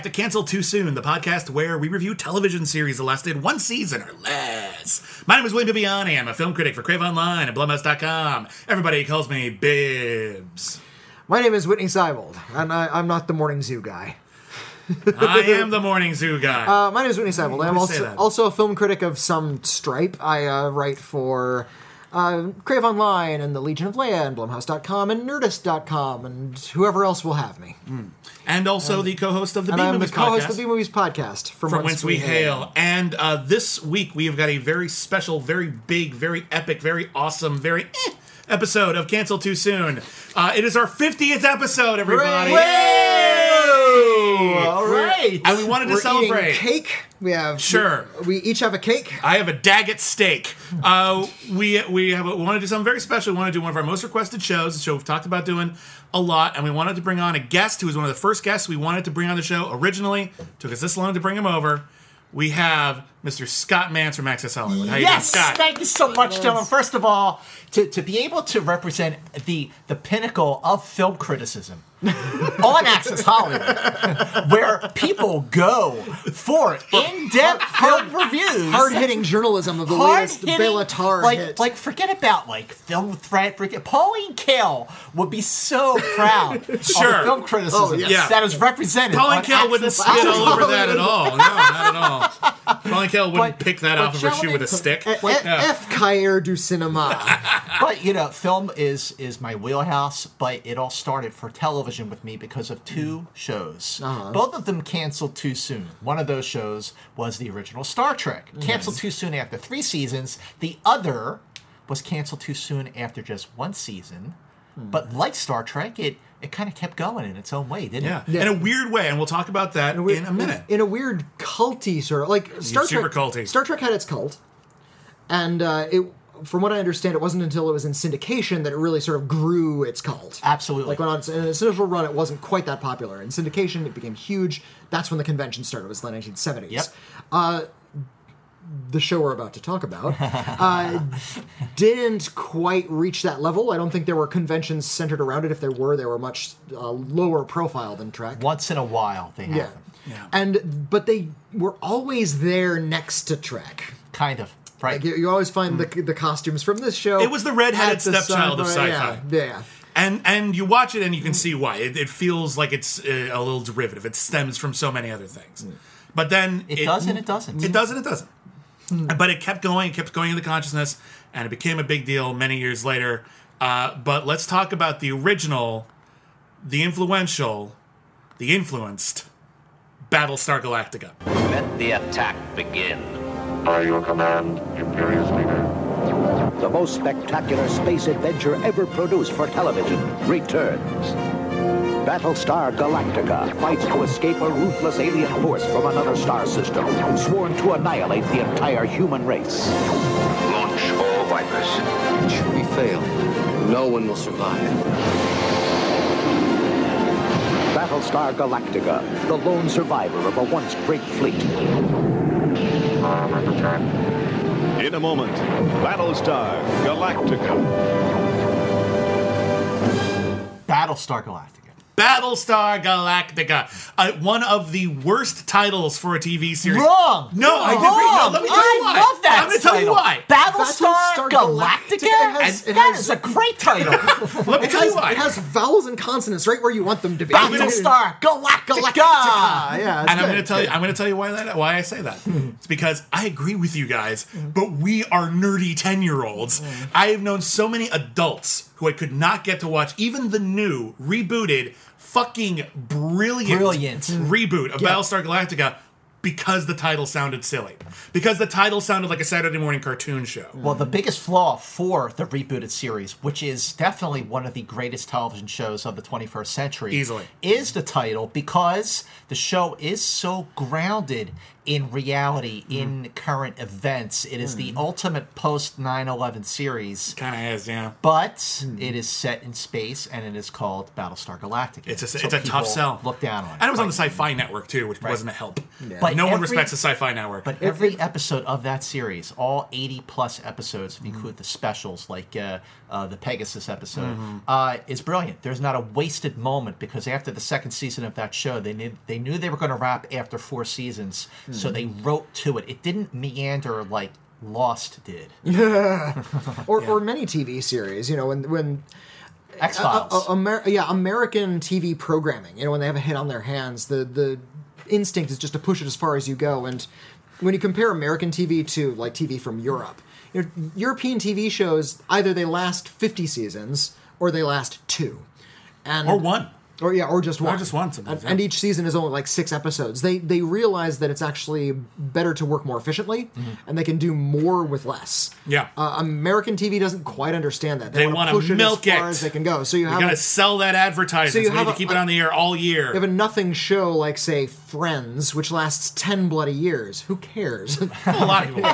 Back to Cancel Too Soon, the podcast where we review television series that lasted one season or less. My name is William Bibbiani. I'm a film critic for Crave Online and Blumhouse.com. Everybody calls me Bibbs. My name is Whitney Seibold, and I, I'm not the morning zoo guy. I am the morning zoo guy. Uh, my name is Whitney Seibold. I'm also, also a film critic of some stripe. I uh, write for uh, Crave Online and the Legion of Leia and Blumhouse.com and Nerdist.com and whoever else will have me. and also the co-host of the B I'm the co-host of the B Movies podcast from, from whence we hail. And uh, this week we have got a very special, very big, very epic, very awesome, very eh, episode of Cancel Too Soon. Uh, it is our 50th episode, everybody. All right. And we wanted to We're celebrate. Eating cake. We have Sure. We, we each have a cake. I have a Daggett steak. Uh, we we have a, we want to do something very special. We want to do one of our most requested shows, a show we've talked about doing a lot, and we wanted to bring on a guest who was one of the first guests we wanted to bring on the show originally. Took us this long to bring him over. We have Mr. Scott Mantz from Access Hollywood. How you yes, doing, Scott? thank you so much, gentlemen. First of all, to, to be able to represent the the pinnacle of film criticism on Access Hollywood, where people go for in-depth film reviews, Hard hitting journalism of the latest hard-hitting, Bela Tarr like hit. like forget about like film threat. Forget, Pauline Kael would be so proud Sure. of the film oh, criticism Oh, yes. Yeah. that is represented. Pauline Kael wouldn't Access spit all over that at all. No, not at all. Pauline Kael wouldn't But- pick that off of her shoe with a stick. E- e- F. Cahiers du Cinema. but you know, film is is my wheelhouse. But it all started for television with me because of two mm. shows. Uh-huh. Both of them canceled too soon. One of those shows was the original Star Trek, mm. canceled too soon after three seasons. The other was canceled too soon after just one season. Hmm. But like Star Trek, it it kind of kept going in its own way, didn't yeah. it? in a weird way, and we'll talk about that in, a minute. In, a weird culty sort of like Star super Trek. culty. Star Trek had its cult, and uh, it, from what I understand, it wasn't until it was in syndication that it really sort of grew its cult. Absolutely. Like when on in its initial run, it wasn't quite that popular. In syndication, it became huge. That's when the convention started. It was the 1970s. Yep. Uh, the show we're about to talk about uh, didn't quite reach that level. I don't think there were conventions centered around it. If there were, they were much uh, lower profile than Trek. Once in a while, they Yeah. happen. Yeah. And but they were always there next to Trek. Kind of. Right. Like you, you always find the the costumes from this show. It was the redheaded at the stepchild of sci-fi- sci-fi. Yeah, yeah. and and you watch it and you can see why it, it feels like it's uh, a little derivative. It stems from so many other things, but then it, does and it doesn't. It does and it doesn't. But it kept going, it kept going into consciousness, and it became a big deal many years later. Uh, but let's talk about the original, the influential, the influenced Battlestar Galactica. Let the attack begin. By your command, Imperious Leader. The most spectacular space adventure ever produced for television returns. Battlestar Galactica fights to escape a ruthless alien force from another star system, sworn to annihilate the entire human race. Launch all Vipers. Should we fail, no one will survive. Battlestar Galactica, the lone survivor of a once great fleet. In a moment, Battlestar Galactica. Battlestar Galactica. Battlestar Galactica, uh, one of the worst titles for a TV series. Wrong. No, I Wrong. did read. No, let me tell you why. I why. love that I'm going to tell you title. why. Battlestar, Battlestar Galactica. Galactica. It has- And it that has- is a great title. Let me It tell has, you why. it has vowels and consonants right where you want them to be. Battlestar Galactica. Galactica. Yeah, it's and I'm good. going to tell you. I'm going to tell you why that. Why I say that. it's because I agree with you guys, but we are nerdy ten year olds. I have known so many adults who I could not get to watch even the new rebooted fucking brilliant, Brilliant. reboot of Battlestar Galactica because the title sounded silly. Because the title sounded like a Saturday morning cartoon show. Well, the biggest flaw for the rebooted series, which is definitely one of the greatest television shows of the 21st century, Easily. is the title because the show is so grounded in reality, in current events. It is the ultimate post 9 11 series, Kind of is, yeah. but it is set in space and it is called Battlestar Galactica. It's a, So it's a tough sell. Look down on it. And it was on the Sci-Fi Network too, which wasn't a help. But no one respects the Sci-Fi Network. But every episode of that series, all 80 plus episodes, if you include the specials like uh, uh, the Pegasus episode, Mm-hmm. uh, is brilliant. There's not a wasted moment because after the second season of that show, they knew they knew they were going to wrap after four seasons, so they wrote to it. It didn't meander like Lost did. or, or many TV series. You know, when when X uh, Files. uh, Amer- yeah, American TV programming. You know, when they have a hit on their hands, the the instinct is just to push it as far as you go. And when you compare American TV to like TV from Europe, you know, European TV shows either they last fifty seasons or they last two, and or one. Or yeah, or just one, Or just one sometimes, and, yeah. and each season is only like six episodes. They they realize that it's actually better to work more efficiently, Mm-hmm. and they can do more with less. Yeah. uh, American TV doesn't quite understand that. They wanna wanna push it milk as far it. as they can go. So you You have gotta sell that advertising. So So you you have need a- to keep it on the air all year. you have a nothing show like say Friends, which lasts ten bloody years. Who cares? a lot of people.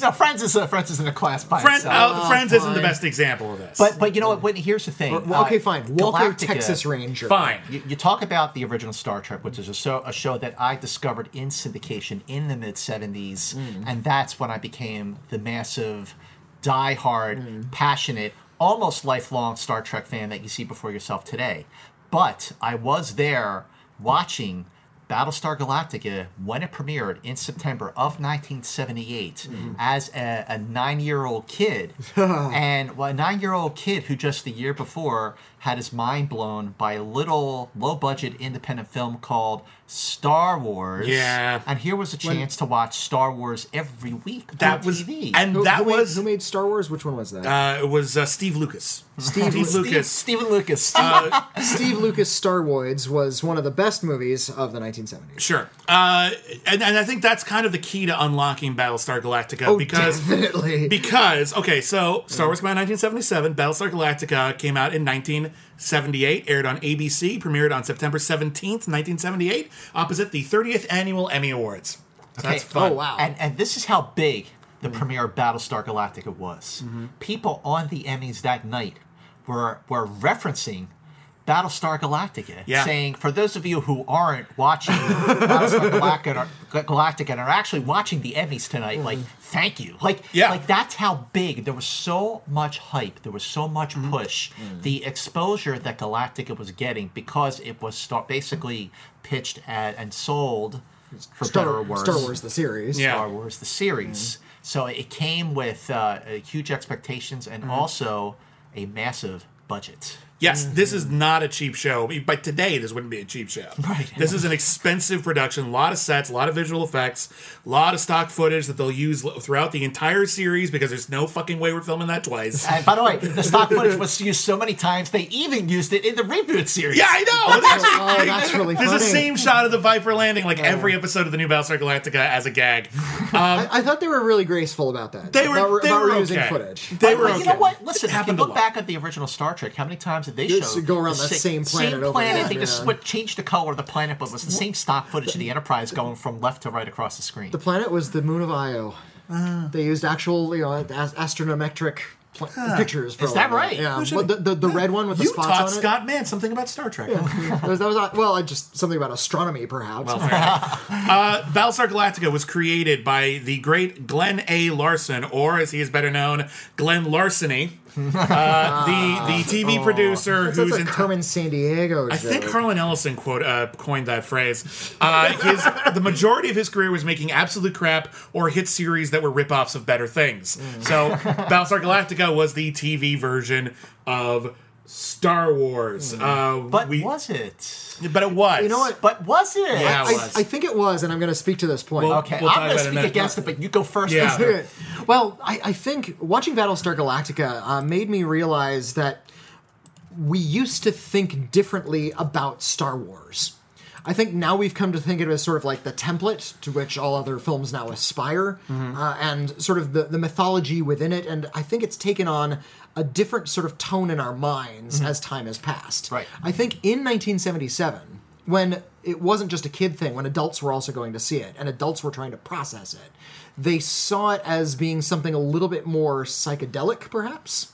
no, Friends is a, Friends is in a class by Friend, itself. uh, Friends isn't the best example of this. But but you know what? Wait, here's the thing. well, okay, Uh, fine. Walker, Galactica- Texas Ranger. fine. You, you talk about the original Star Trek, which is a show, a show that I discovered in syndication in the mid 70s, mm. and that's when I became the massive, die-hard, mm. passionate, almost lifelong Star Trek fan that you see before yourself today. But I was there watching Battlestar Galactica when it premiered in September of 1978 as a, a nine-year-old kid, and well, a nine-year-old kid who just the year before had his mind blown by a little low-budget independent film called Star Wars. Yeah. and here was a chance to watch Star Wars every week that on was TV. and Who, that who made, was who made Star Wars? Which one was that? uh, it was uh, Steve Lucas. Steve, Steve Steve, Lucas. Stephen Lucas. Uh, Steve Lucas' Star Wars was one of the best movies of the 1970s. Sure. Uh, and, and I think that's kind of the key to unlocking Battlestar Galactica Oh, because definitely. because okay, so Star Wars came out in 1977. Battlestar Galactica came out in 1978, aired on ABC, premiered on September 17th, 1978, opposite the 30th annual Emmy Awards. So that's fun. Oh, wow. And and this is how big the premiere of Battlestar Galactica was. Mm-hmm. People on the Emmys that night were were referencing Battlestar Galactica, Yeah. saying, for those of you who aren't watching Battlestar Galactica, Galactica and are actually watching the Emmys tonight, like, thank you. Like, Mm-hmm. Yeah. like that's how big. There was so much hype. There was so much Mm-hmm. push. The exposure that Galactica was getting because it was start, basically pitched at and sold for better or worse. Star Wars, the series. Yeah. Star Wars, the series. So it came with uh, uh, huge expectations and also a massive budget. Yes, mm-hmm. this is not a cheap show. But today, this wouldn't be a cheap show. Right. This is an expensive production. A lot of sets, a lot of visual effects, a lot of stock footage that they'll use throughout the entire series because there's no fucking way we're filming that twice. And by the way, the stock footage was used so many times they even used it in the reboot series. Yeah, I know. It's Oh, that's really Funny. There's the same shot of the Viper landing like every episode of the new Battlestar Galactica as a gag. I, um, I thought they were really graceful about that. They were- about, they about were reusing okay. footage. They But, were but okay. you know what? Listen, if you look back at the original Star Trek, how many times did they Yes, show go around the that sa- same planet Same over planet. again, They just yeah. switch, changed the color of the planet, but it was the same stock footage of the Enterprise going from left to right across the screen. The planet was the moon of Io. Uh. they used actual, you know, as- astronometric pl- pictures. For Is that right? Yeah, No shit. but the, the the red one with the spots on it. You spots taught Scott Mantz something about Star Trek. it. That was, that was uh, well, I just something about astronomy, perhaps. Well, fair enough. uh, Battlestar Galactica was created by the great Glenn A. Larson, or as he is better known, Glenn Larceny, uh, the the TV producer That's who's like in. Carmen Sandiego. I think joke. Harlan Ellison quote uh, coined that phrase. Uh, his the majority of his career was making absolute crap or hit series that were ripoffs of better things. Mm. So Battlestar Galactica was the TV version of Star Wars. Uh, but we, was it? but it was. You know what? But was it? Yeah, it I, was. I think it was, and I'm going to speak to this point. Well, Okay, We'll I'm going to speak against it, but you go first. Yeah. Mister. Okay. Well, I, I think watching Battlestar Galactica uh, made me realize that we used to think differently about Star Wars. I think now we've come to think of it as sort of like the template to which all other films now aspire, Mm-hmm. uh, and sort of the, the mythology within it. And I think it's taken on a different sort of tone in our minds as time has passed. Mm-hmm. Right. I think in 1977, when it wasn't just a kid thing, when adults were also going to see it and adults were trying to process it, they saw it as being something a little bit more psychedelic, perhaps.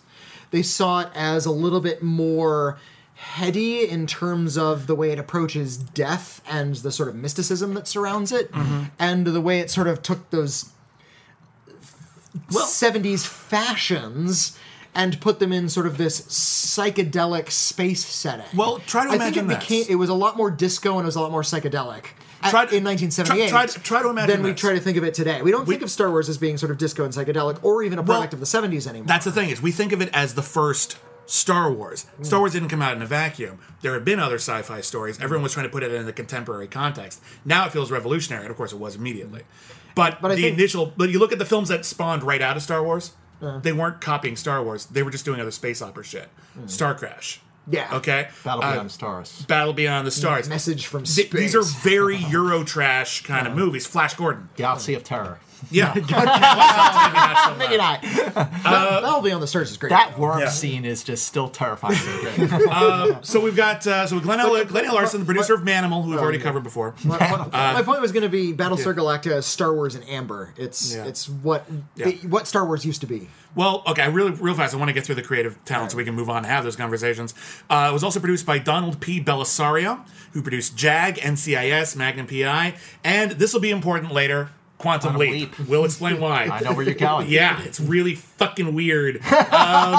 They saw it as a little bit more heady in terms of the way it approaches death and the sort of mysticism that surrounds it, mm-hmm. and the way it sort of took those 70s fashions and put them in sort of this psychedelic space setting. Well, try to I think imagine it this. became it was a lot more disco and it was a lot more psychedelic. at- Try- in 1978, try- try- try to imagine Then we this. try to think of it today. We don't We- think of Star Wars as being sort of disco and psychedelic, or even a Well, product of the 70s anymore. That's the thing is we think of it as the first Star Wars. Mm. Star Wars didn't come out in a vacuum. There have been other sci-fi stories. Everyone was trying to put it in the contemporary context. Now it feels revolutionary, and of course it was immediately. But, But the think- initial, but you look at the films that spawned right out of Star Wars. They weren't copying Star Wars. They were just doing other space opera shit. Star Crash. Yeah. Okay. Battle Uh, Beyond the Stars. Battle Beyond the Stars. Message from Th- These are very Euro trash kind of movies. Flash Gordon. Galaxy of Terror. Yeah. Well, maybe not so. Maybe not. That- Battle Beyond the Stars is great. That worm Yeah. scene is just still terrifying. to. So we've got uh, so Glenn, L- Glenn L. Larson, the producer of Manimal, who we've already covered before. My point was going to be Battlestar Galactica Star Wars and amber. It's Yeah. it's what Yeah. it- what Star Wars used to be. Well, okay, I really, real fast. I want to get through the creative talent so we can move on and have those conversations. Uh, it was also produced by Donald P. Bellisario, who produced JAG, NCIS, Magnum PI, and this will be important later. Quantum, Quantum Leap. Leap. We'll explain why. I know where you're going. Yeah, it's really fucking weird. Um,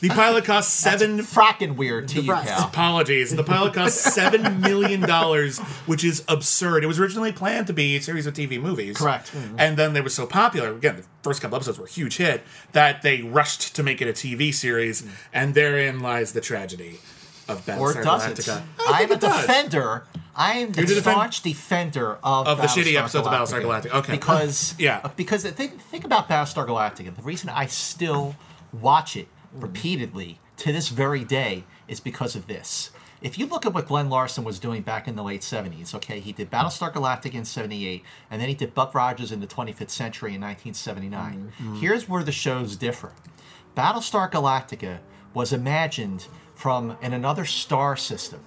the pilot cost seven. Fracking weird to you, pal. Apologies. The pilot cost seven million dollars, which is absurd. It was originally planned to be a series of TV movies. Correct. And then they were so popular. Again, the first couple episodes were a huge hit that they rushed to make it a TV series, and therein lies the tragedy of Ben. Or does it? I'm a defender. I am the staunch defender of Of the shitty episodes of Battlestar Galactica. Okay. Because Yeah. Uh, because the thing think about Battlestar Galactica. The reason I still watch it repeatedly to this very day is because of this. If you look at what Glenn Larson was doing back in the late 70s, okay, he did Battlestar Galactica in 78, and then he did Buck Rogers in the 25th Century in 1979. Mm-hmm. Here's where the shows differ. Battlestar Galactica was imagined from in another star system.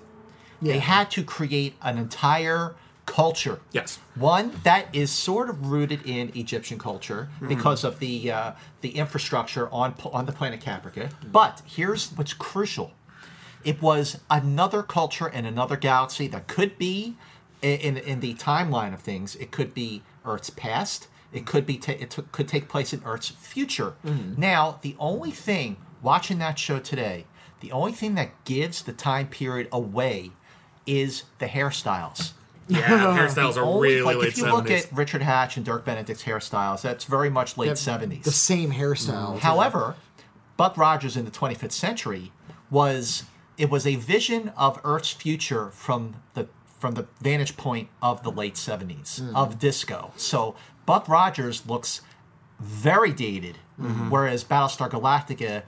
They had to create an entire culture. Yes. One that is sort of rooted in Egyptian culture because of the uh, the infrastructure on on the planet Caprica. But here's what's crucial: it was another culture in another galaxy that could be in in the timeline of things. It could be Earth's past. It could be ta- it took could take place in Earth's future. Now, the only thing watching that show today, the only thing that gives the time period away is the hairstyles. Yeah, hairstyles The are only- really like late if you look at Richard Hatch and Dirk Benedict's hairstyles, that's very much late seventies. The same hairstyle. However, Buck Rogers in the 25th century was it was a vision of Earth's future from the from the vantage point of the late 70s hmm. of disco. So Buck Rogers looks very dated, mm-hmm. whereas Battlestar Galactica,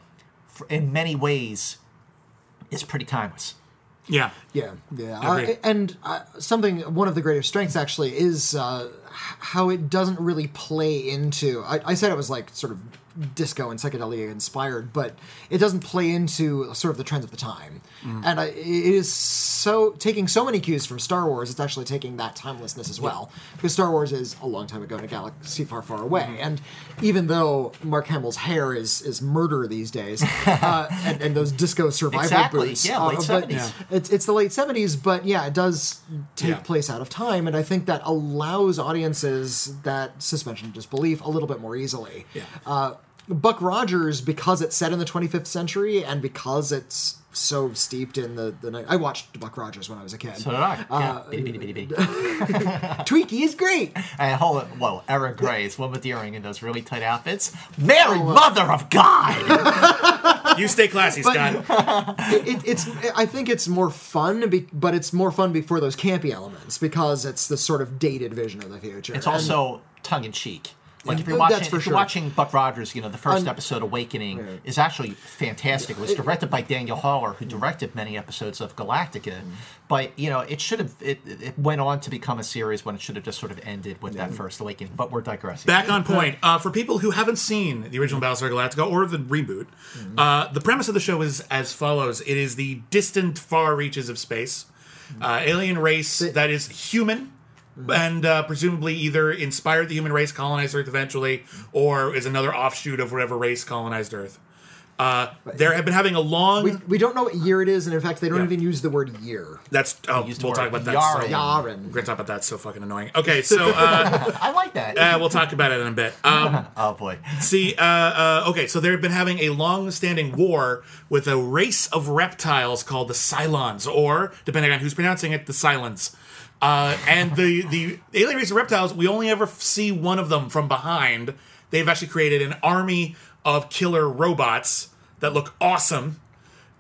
in many ways, is pretty timeless. Yeah. Yeah, yeah, uh, and uh, something one of the greatest strengths actually is uh, how it doesn't really play into. I, I said it was like sort of disco and psychedelia inspired, but it doesn't play into sort of the trends of the time. Mm. And I, it is so taking so many cues from Star Wars. It's actually taking that timelessness as well, because Star Wars is a long time ago in a galaxy far, far away. Mm. And even though Mark Hamill's hair is is murder these days, uh, and, and those disco survival Exactly, boots, yeah, uh, late 70s. It's it's the late seventies, but yeah, it does take Yeah. place out of time, and I think that allows audiences that suspension of disbelief a little bit more easily. Yeah. Uh, Buck Rogers, because it's set in the 25th century, and because it's so steeped in the the night. I watched Buck Rogers when I was a kid. So did I. Uh, yeah. Bitty, bitty, bitty, bitty. Twiki is great. And hold it. Whoa, Erin Gray's one with the earring in those really tight outfits. Mary, Mother of God! You stay classy, Scott. It, it, it's I think it's more fun, be, but it's more fun before those campy elements because it's the sort of dated vision of the future. It's also tongue in cheek. Like if you're That's watching, for if you're watching Buck Rogers, you know the first Un- episode, Awakening, is actually fantastic. It was directed by Daniel Haller, who directed many episodes of Galactica. But you know, it should have it, it went on to become a series when it should have just sort of ended with that first Awakening. But we're digressing. Back on point. Uh, for people who haven't seen the original Battlestar Galactica or the reboot, uh, the premise of the show is as follows: It is the distant, far reaches of space, uh, alien race that is human. And uh, presumably either inspired the human race, colonized Earth eventually, or is another offshoot of whatever race colonized Earth. Uh, there have been having a long. We, we don't know what year it is, and in fact, they don't Yeah. even use the word year. that's oh, we'll talk about that. Yahren. So, Yahren. We're gonna talk about that. So fucking annoying. Okay, so uh, I like that. uh, we'll talk about it in a bit. Um, oh boy. See, uh, uh, okay, so they've been having a long-standing war with a race of reptiles called the Cylons, or depending on who's pronouncing it, the Silence. Uh, and the the alien race of reptiles, we only ever see one of them from behind. They've actually created an army of killer robots that look awesome.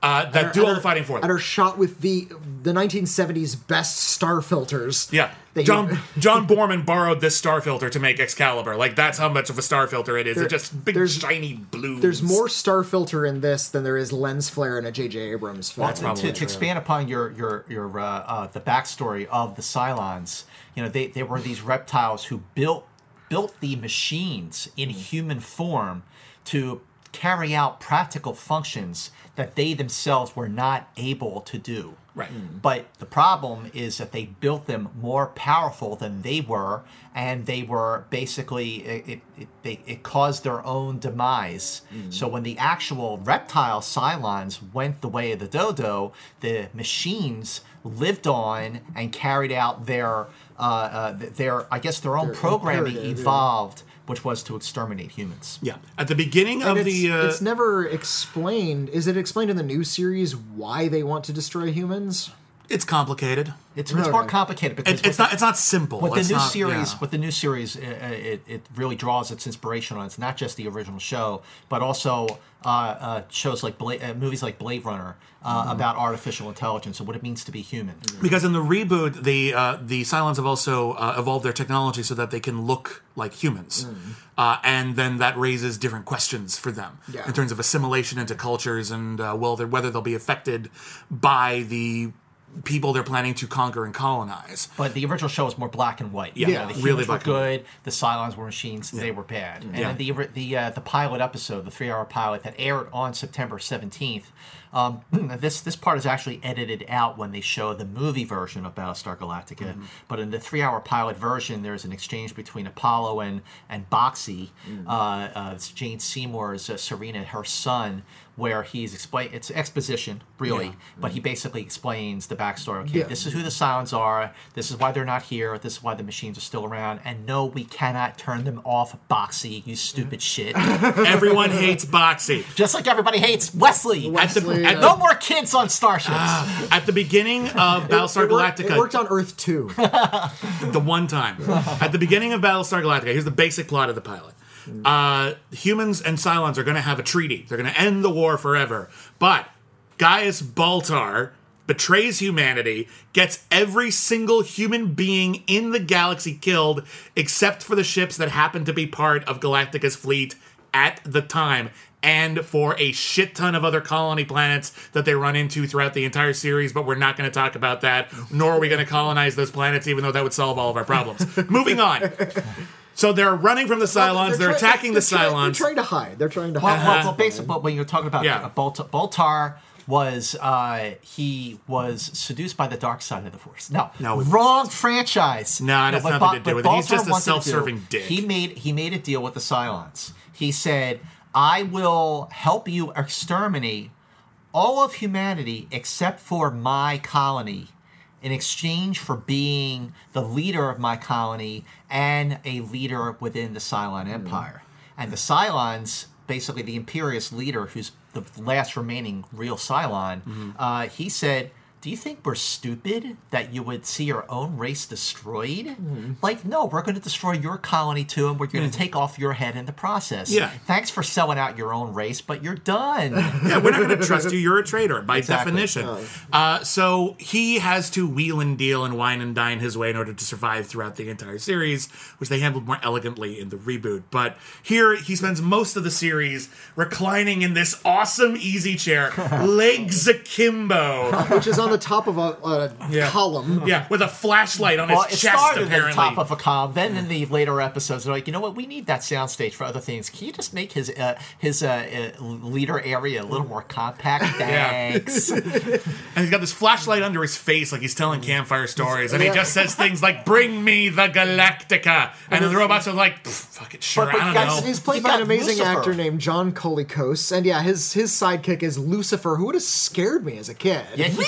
Uh, that do all the fighting for them, And are shot with the the 1970s best star filters. Yeah, That you- John John Boorman borrowed this star filter to make Excalibur. Like that's how much of a star filter it is. There- it's just big shiny blue. There's more star filter in this than there is lens flare in a J.J. Abrams film. That's to, probably to, to expand upon your your your uh, uh, the backstory of the Cylons, you know, they, they were these reptiles who built built the machines in human form to carry out practical functions that they themselves were not able to do. Right. But the problem is that they built them more powerful than they were, and they were basically it it, it, they, it caused their own demise. So when the actual reptile Cylons went the way of the dodo, the machines lived on and carried out their uh, uh, their I guess their own Their programming evolved. yeah. Evolved, which was to exterminate humans. yeah. At the beginning And of it's, the uh, it's never explained. Is it explained in the new series why they want to destroy humans? It's complicated. It's, it's more Okay. complicated because It, it's what not. It's not simple. With the It's new not- series, yeah. with the new series, uh, it, it really draws its inspiration on. It's not just the original show, but also uh, uh, shows like Bla- uh, movies like Blade Runner uh, Mm-hmm. about artificial intelligence and what it means to be human. because in the reboot, the uh, the Cylons have also uh, evolved their technology so that they can look like humans, uh, and then that raises different questions for them Yeah. in terms of assimilation into cultures and uh, well, whether they'll be affected by the people they're planning to conquer and colonize. But the original show was more black and white. Yeah, You know, the really humans were and white. good. The Cylons were machines. They were bad. And Yeah. then the the uh, the pilot episode, the three hour pilot that aired on September seventeenth. Um, this this part is actually edited out when they show the movie version of Battlestar Galactica. Mm-hmm. But in the three hour pilot version, there's an exchange between Apollo and and Boxey, Mm. uh, uh, Jane Seymour's uh, Serena, her son, where he's explain. It's exposition, really, but he basically explains the backstory. Okay, Yeah. this is who the Cylons are. This is why they're not here. This is why the machines are still around. And no, we cannot turn them off, Boxey. You stupid shit. Everyone hates Boxey. Just like everybody hates Wesley. At the, Wesley, at, uh, no more kids on starships. at the beginning of Battlestar it, worked, Galactica, it worked on Earth too. the one time. At the beginning of Battlestar Galactica, here's the basic plot of the pilot. Uh, humans and Cylons are going to have a treaty. They're going to end the war forever. But Gaius Baltar betrays humanity, gets every single human being in the galaxy killed, except for the ships that happen to be part of Galactica's fleet at the time. And for a shit ton of other colony planets that they run into throughout the entire series, but we're not going to talk about that, nor are we going to colonize those planets, even though that would solve all of our problems. Moving on. So they're running from the Cylons, they're, try- attacking the they're try- They're Cylons. trying to hide. They're trying to Well, hide. well, well basically, but when you're talking about Yeah. uh, Bolt- Baltar was uh, he was seduced by the dark side of the force. No, No. wrong franchise. No, it has what nothing to do with it. He's just a wanted to do, self-serving dick. He made he made a deal with the Cylons. He said, "I will help you exterminate all of humanity except for my colony." In exchange for being the leader of my colony and a leader within the Cylon Empire. And the Cylons, basically the Imperious leader, who's the last remaining real Cylon, uh, he said, do you think we're stupid that you would see your own race destroyed? Hmm. Like, no, we're going to destroy your colony too, and we're going to take off your head in the process. Yeah. Thanks for selling out your own race, but you're done. Yeah, we're not going to trust you. You're a traitor by Exactly. definition. Uh, so he has to wheel and deal and wine and dine his way in order to survive throughout the entire series, which they handled more elegantly in the reboot. But here he spends most of the series reclining in this awesome easy chair, legs akimbo. which is on the top of a, a Yeah. column. Yeah, with a flashlight on well, his it chest, started apparently. at the top of a column. Then in the later episodes, they're like, you know what? We need that soundstage for other things. Can you just make his uh, his uh, uh, leader area a little more compact? Thanks. and he's got this flashlight under his face like he's telling campfire stories. And he just says things like, Bring me the Galactica. And then the robots are like, "Pff, Fuck it, sure, But- but I don't guys, know. He's played You by an amazing Lucifer. actor named John Colicos, and yeah, his his sidekick is Lucifer, who would have scared me as a kid. Yeah, he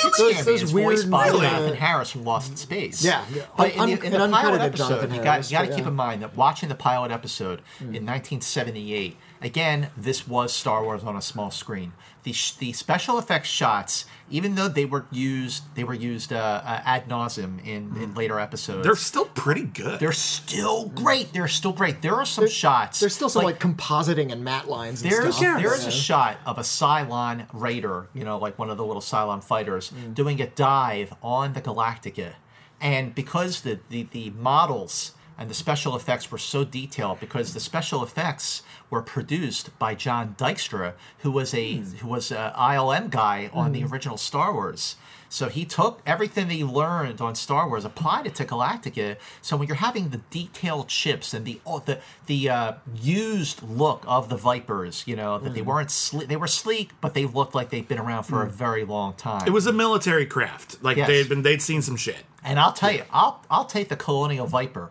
Those- did scare me. those weird, voiced by uh, Jonathan Harris from Lost in Space. Yeah, yeah. but in, the, in the pilot episode, you got, you got to keep in mind that watching the pilot episode in 1978, again, this was Star Wars on a small screen. The the special effects shots, even though they were used, they were used uh, uh, ad nauseum in, in later episodes. They're still pretty good. they're still great. They're still great. There are some shots. There's still some like, compositing and matte lines. And There's stuff. there is a shot of a Cylon raider, you know, like one of the little Cylon fighters, Mm. doing a dive on the Galactica, and because the, the the models and the special effects were so detailed, because the special effects were produced by John Dykstra, who was a Hmm. who was a ILM guy on the Mm. original Star Wars. So he took everything that he learned on Star Wars, applied it to Galactica. So when you're having the detailed chips and the oh, the the uh, used look of the Vipers, you know that they weren't sle- they were sleek, but they looked like they'd been around for a very long time. it was a military craft. Like Yes. they'd been they'd seen some shit. and I'll tell you, I'll I'll take the Colonial Viper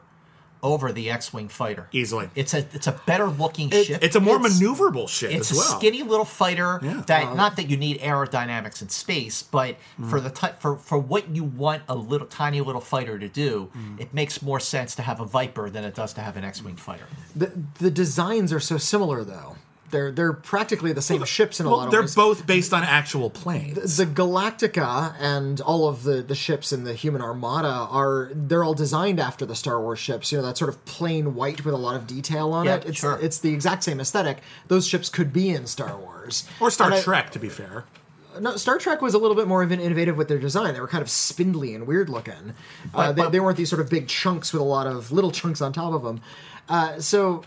over the X-wing fighter Easily. It's a it's a better looking ship. It's a more It's- maneuverable shit It's a skinny little fighter Yeah. that not that you need aerodynamics in space, but Mm. for the type for for what you want a little tiny little fighter to do, Mm. it makes more sense to have a Viper than it does to have an X-wing fighter. The, the designs are so similar, though. They're they're practically the same ships in a well, lot of ways. they're both based on actual planes. the Galactica and all of the, the ships in the human armada are they're all designed after the Star Wars ships. You know that sort of plain white with a lot of detail on Yeah, it. It's sure. it's the exact same aesthetic. Those ships could be in Star Wars or Star And I- Trek, to be fair. no, Star Trek was a little bit more even innovative with their design. They were kind of spindly and weird looking. uh, But- they, they weren't these sort of big chunks with a lot of little chunks on top of them. Uh, so,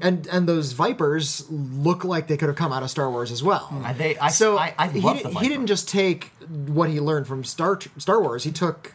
and and those Vipers look like they could have come out of Star Wars as well. And they- I- so I- I he, love di- the he didn't just take what he learned from Star Star Wars. He took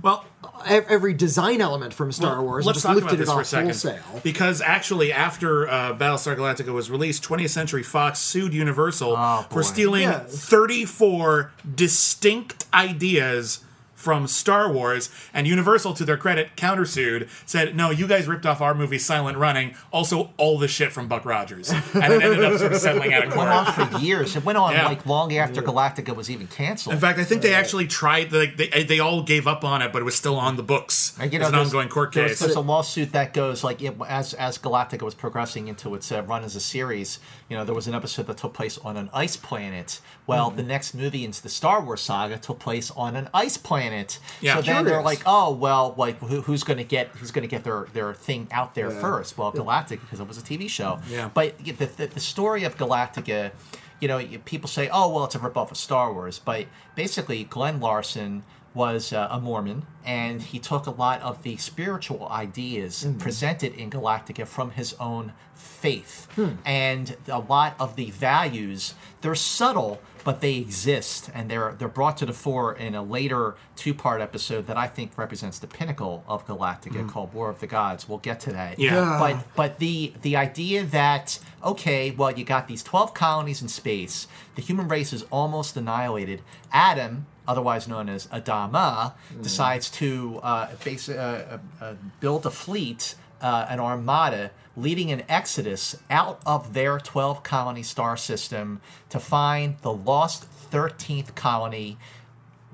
Well, every design element from Star Wars and Let's just talk lifted about this it for a second. wholesale. Because actually, after uh, Battlestar Galactica was released, 20th Century Fox sued Universal Oh, for stealing Yeah. 34 distinct ideas from Star Wars, and Universal, to their credit, countersued, said, "No, you guys ripped off our movie Silent Running, also all the shit from Buck Rogers," and it ended up sort of settling out of It went on for years. It went on Yeah. like long after Galactica was even canceled. In fact, I think they actually tried. Like they, they all gave up on it, but it was still on the books. And, you It's an ongoing court there's- case. There's a lawsuit that goes like it, as as Galactica was progressing into its uh, run as a series. You know, there was an episode that took place on an ice planet. Well, Mm-hmm. the next movie into the Star Wars saga took place on an ice planet. Yeah. so then they're like, oh well, like who, who's going to get who's going to get their their thing out there first? Well, Galactica because it was a TV show. Yeah. But the, the, the story of Galactica, you know, people say, oh well, it's a ripoff of Star Wars, but basically, Glenn Larson was uh, a Mormon, and he took a lot of the spiritual ideas hmm. presented in Galactica from his own faith, hmm. and a lot of the values. They're subtle, but they exist, and they're they're brought to the fore in a later two part episode that I think represents the pinnacle of Galactica, hmm. called War of the Gods. We'll get to that. Yeah. Yeah. but but the the idea that okay, well, you got these twelve colonies in space. The human race is almost annihilated. Adam, otherwise known as Adama, decides to uh, base, uh, uh, uh, build a fleet, uh, an armada, leading an exodus out of their twelve colony star system to find the lost thirteenth colony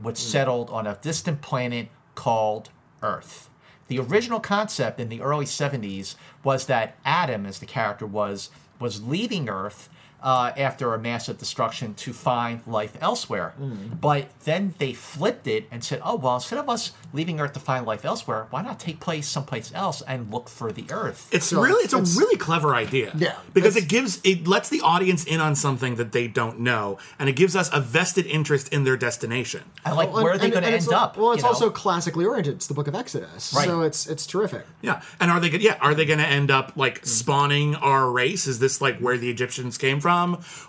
which settled on a distant planet called Earth. The original concept in the early 70s was that Adam, as the character was, was leaving Earth uh, after a massive destruction to find life elsewhere. But then they flipped it and said, "Oh well, instead of us leaving Earth to find life elsewhere, why not take place someplace else and look for the Earth?" It's So really it's, it's- a really clever idea. Yeah, Because it gives it lets the audience in on something that they don't know and it gives us a vested interest in their destination. I like Well, where are they going to end it's up? Well, it's you know? also classically oriented. It's the Book of Exodus, Right. so it's it's terrific. Yeah. And are they gonna yeah, are they gonna end up like spawning our race? Is this like where the Egyptians came from?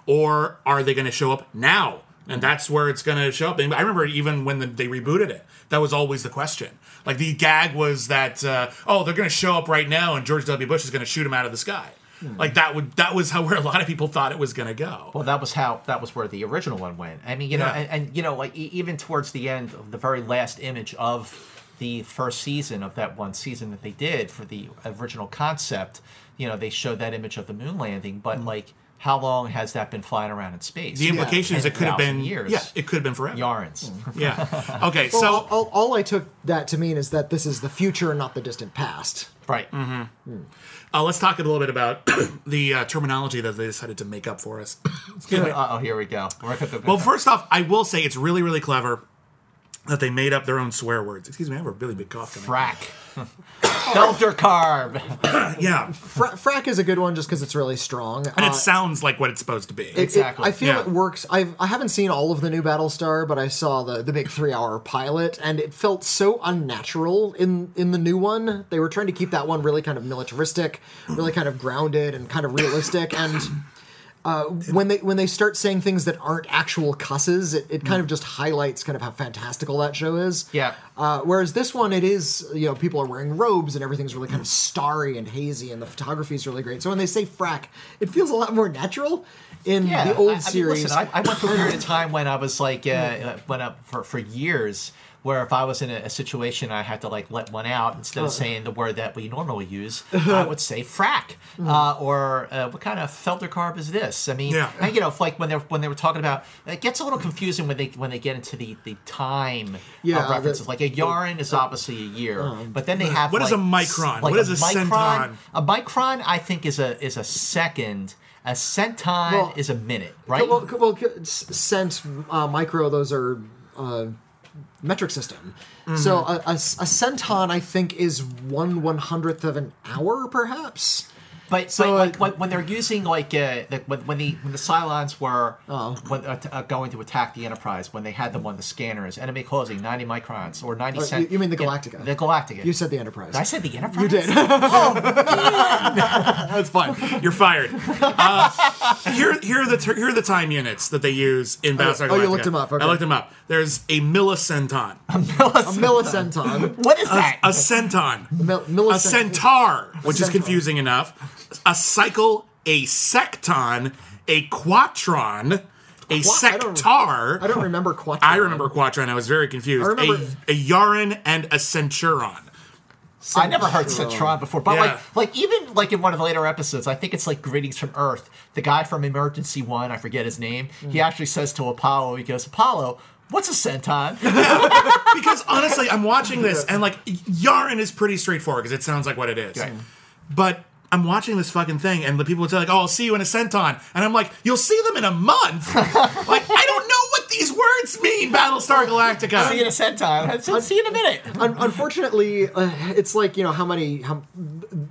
Or are they gonna show up now? And that's where it's gonna show up. And I remember even when the, they rebooted it, that was always the question. Like the gag was that uh, oh, they're gonna show up right now and George W. Bush is gonna shoot him out of the sky. Like that would that was how where a lot of people thought it was gonna go. Well, that was how that was where the original one went. I mean, you know, Yeah. and, and you know, like e- even towards the end of the very last image of the first season of that one season that they did for the original concept, you know, they showed that image of the moon landing, but like. How long has that been flying around in space? Mm. the implication is it could have been years. Yeah, it could have been forever. yarns. Yeah. Okay, Well, so all, all, all I took that to mean is that this is the future and not the distant past. right. Mm-hmm. uh, let's talk a little bit about the uh, terminology that they decided to make up for us. Excuse me. Uh oh, here we go. We're at the- Well, first off, I will say it's really, really clever that they made up their own swear words. Excuse me, I have a really big cough coming. frack. Felgercarb. Yeah, Fra- frack is a good one just because it's really strong. and Uh, it sounds like what it's supposed to be. it- it- Exactly. I feel Yeah. it works. I've, I haven't seen all of the new Battlestar, but I saw the, the big three hour pilot, and it felt so unnatural in, in the new one. They were trying to keep that one really kind of militaristic, really kind of grounded and kind of realistic. And uh, when they when they start saying things that aren't actual cusses, it, it kind of just highlights kind of how fantastical that show is. Yeah. Uh, whereas this one, it is you know people are wearing robes and everything's really kind of starry and hazy, and the photography is really great. So when they say frack, it feels a lot more natural. In Yeah, the old I- I mean, series, listen, I, I went through a period of time when I was like, uh, uh, went up for, for years, where if I was in a, a situation I had to like let one out instead of saying the word that we normally use, I would say frack, uh, or uh, what kind of felgercarb is this? I mean, Yeah. and, you know, if, like when they when they were talking about, it gets a little confusing when they when they get into the the time Yeah, of references. like a yarn is obviously a year, but then they have What is like, a micron? s- What is a centon? A micron, I think, is a is a second. A centime Well, is a minute, right? well, well, cent, uh, micro, those are uh, metric system. Mm-hmm. So a, a, a centon, I think, is one one hundredth of an hour, perhaps. But, So, but uh, like when, when they're using like uh, the, when, when the when the Cylons were Oh. when, uh, uh, going to attack the Enterprise when they had them on the scanners, enemy closing ninety microns or ninety Uh, cent. you- you mean the Galactica. the Galactica. You said the Enterprise. I said the Enterprise. you did. Oh, that's fine. You're fired. Uh, here, here are the ter- here are the time units that they use in Battlestar Galactica. oh, you looked them up, okay. I looked them up. There's a millicenton, A millicenton. What is that? a centon, Mil- a centaur, which is Centaur. confusing enough, a cycle, a secton, a quatron, a I don't- sectar. I don't remember quatron. I remember quatron. I was very confused. I remember- a, a yahren and a centuron. I never heard Centron before, but Yeah. like, like even like in one of the later episodes, I think it's like Greetings from Earth. The guy from Emergency One, I forget his name. He mm. actually says to Apollo, he goes, "Apollo, what's a centon?" because honestly, I'm watching this and like Yahren is pretty straightforward because it sounds like what it is. Right. But I'm watching this fucking thing and the people would say like, "Oh, I'll see you in a centon," and I'm like, "You'll see them in a month." like I don't know what these words mean, Battlestar Galactica. See you in a centon. So see you in a minute. Un- unfortunately, uh, it's like you know how many how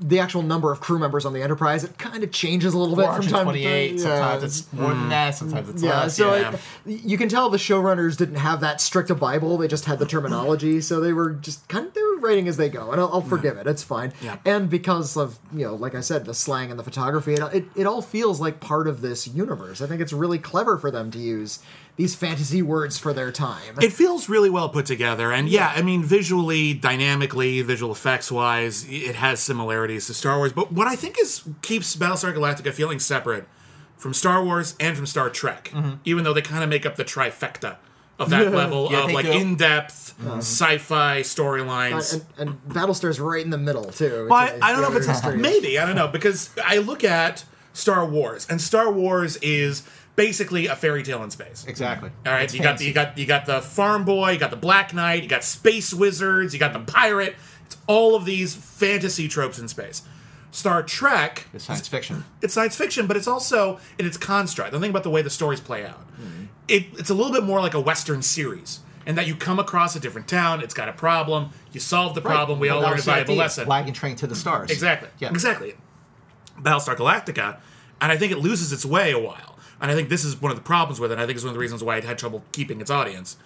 the actual number of crew members on the Enterprise. It kind of changes a little bit from time to 428. time. Sometimes Yeah. it's more than that. Mm. Sometimes it's Yeah, less. so yeah. It, you can tell the showrunners didn't have that strict a Bible. They just had the terminology, so they were just kind of they were writing as they go, and I'll, I'll forgive it. It's fine. Yeah. And because of you know, like I said, the slang and the photography, it, it it all feels like part of this universe. I think it's really clever for them to use these fantasy words for their time. It feels really well put together, and yeah, I mean, visually, dynamically, visual effects wise, it has similarities to Star Wars. But what I think is keeps Battlestar Galactica feeling separate from Star Wars and from Star Trek, mm-hmm. even though they kind of make up the trifecta of that level Yeah, of like in depth mm-hmm. sci-fi storylines. and, and Battlestar's right in the middle too. Well, I, I don't know if it's history. maybe I don't know because I look at Star Wars, and Star Wars is basically a fairy tale in space. Exactly. All right, you got the, you got you got the farm boy, you got the black knight, you got space wizards, you got the pirate. It's all of these fantasy tropes in space. Star Trek, It's science fiction. it's science fiction, but it's also in its construct. The thing about the way the stories play out, mm-hmm. it, it's a little bit more like a Western series, in that you come across a different town, it's got a problem, you solve the problem, we Well, all learn a valuable lesson. Wagon train to the stars. Exactly. Yeah. Exactly. Battlestar Galactica, and I think it loses its way a while. And I think this is one of the problems with it. and I think it's one of the reasons why it had trouble keeping its audience.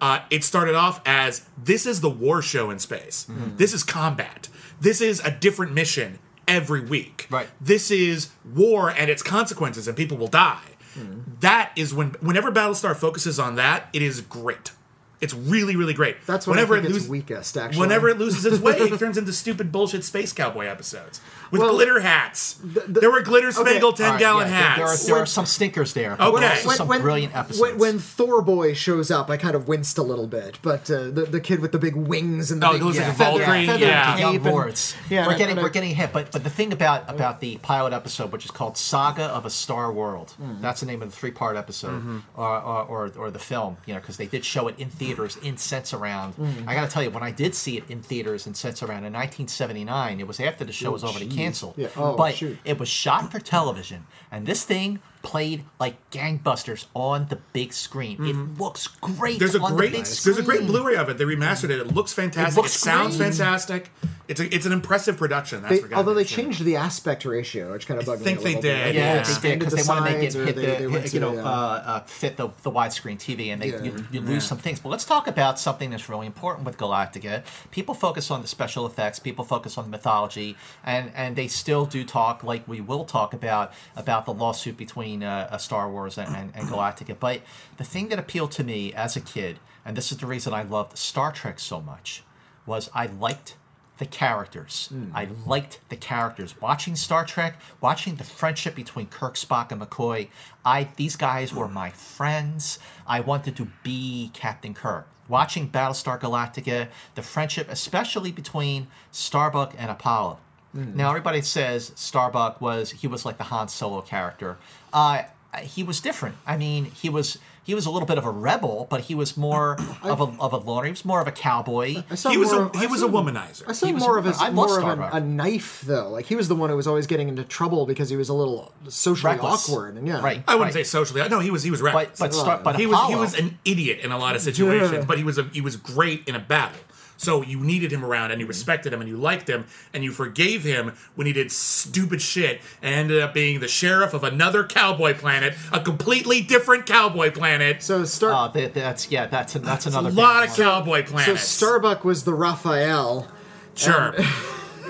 Uh, it started off as this is the war show in space. Mm-hmm. This is combat. This is a different mission every week. Right. This is war and its consequences, and people will die. Mm-hmm. That is when whenever Battlestar focuses on that, it is great. It's really, really great. That's when whenever I think it loses- weakest, actually. Whenever it loses its way, it turns into stupid bullshit space cowboy episodes with Well, glitter hats. there were glitter spangled All ten right, gallon yeah, hats. There, are, there are some stinkers there. but Okay. also some brilliant episodes. When, when Thor Boy shows up, I kind of winced a little bit. But uh, the the kid with the big wings and the Oh, big he looks like a feather- Valkyrie, feathered yeah. cape and- lords. Yeah, we're getting we're getting hit. But but the thing about about the pilot episode, which is called Saga of a Star World, that's the name of the three part episode, or, or, or or the film. You know, because they did show it in theaters in Sensurround. Mm. I got to tell you, when I did see it in theaters in Sensurround in 1979, it was after the show oh, was already canceled. Yeah. Oh, but shoot. it was shot for television, and this thing played like gangbusters on the big screen. It looks great. There's a on great the big there's a great. Blu-ray of it. They remastered it. It looks fantastic. It, looks sounds great. fantastic. It's a, it's an impressive production. That's They, although they sure. changed the aspect ratio, which kind of bugged think me. a they little bit. did, Yeah, Yeah. they did expanded because the they want to make it sides, hit they- the they went you know uh, uh, fit the, the widescreen TV, and they Yeah. you, you lose some things. But let's talk about something that's really important with Galactica. People focus on the special effects, people focus on the mythology, and and they still do talk like we will talk about about the lawsuit between uh, uh, Star Wars and, and, and Galactica. But the thing that appealed to me as a kid, and this is the reason I loved Star Trek so much, was I liked the characters. I liked the characters. Watching Star Trek, watching the friendship between Kirk, Spock, and McCoy. I these guys were my friends. I wanted to be Captain Kirk. Watching Battlestar Galactica, the friendship, especially between Starbuck and Apollo. Now everybody says Starbuck was he was like the Han Solo character. Uh, he was different. I mean, he was he was a little bit of a rebel, but he was more of a of a loner. He was more of a cowboy. He was a of- he I was saw- a womanizer. I saw He more a- of his I more of Starbuck. a, a knife though. Like he was the one who was always getting into trouble because he was a little socially Reckless. awkward and yeah. Right. I wouldn't say socially. No, he was he was But reckless. but, Star, but he was he was an idiot in a lot of situations, Yeah. but he was a, he was great in a battle. So you needed him around, and you respected him, and you liked him, and you forgave him when he did stupid shit, and ended up being the sheriff of another cowboy planet, a completely different cowboy planet. So Star Oh, that, that's yeah. That's that's a another lot of one. cowboy so. Starbuck was the Raphael. sure,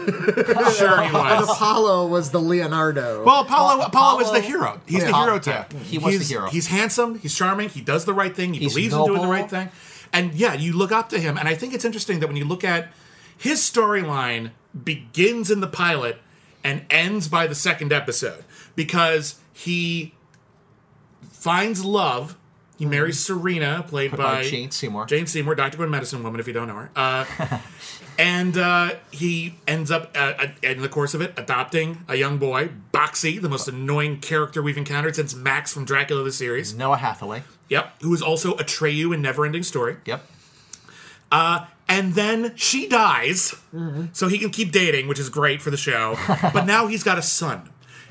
sure he And was. Apollo was the Leonardo. Well, Apollo, Uh, Apollo is the hero. He's the Yeah. hero Yeah, type. he was the he's, hero. He's handsome. He's charming. He does the right thing. He He's believes in doing the right thing. And yeah, you look up to him. And I think it's interesting that when you look at his storyline begins in the pilot and ends by the second episode because he finds love. He marries Serena, played Played by Jane Seymour. Jane Seymour, Dr. Quinn Medicine Woman, if you don't know her. Uh, and uh, he ends up, uh, uh, in the course of it, adopting a young boy, Boxey, the most annoying character we've encountered since Max from Dracula the series. Noah Hathaway. Yep. Who is also Atreyu in Neverending Story. Yep. Uh, and then she dies, mm-hmm. so he can keep dating, which is great for the show. but now he's got a son.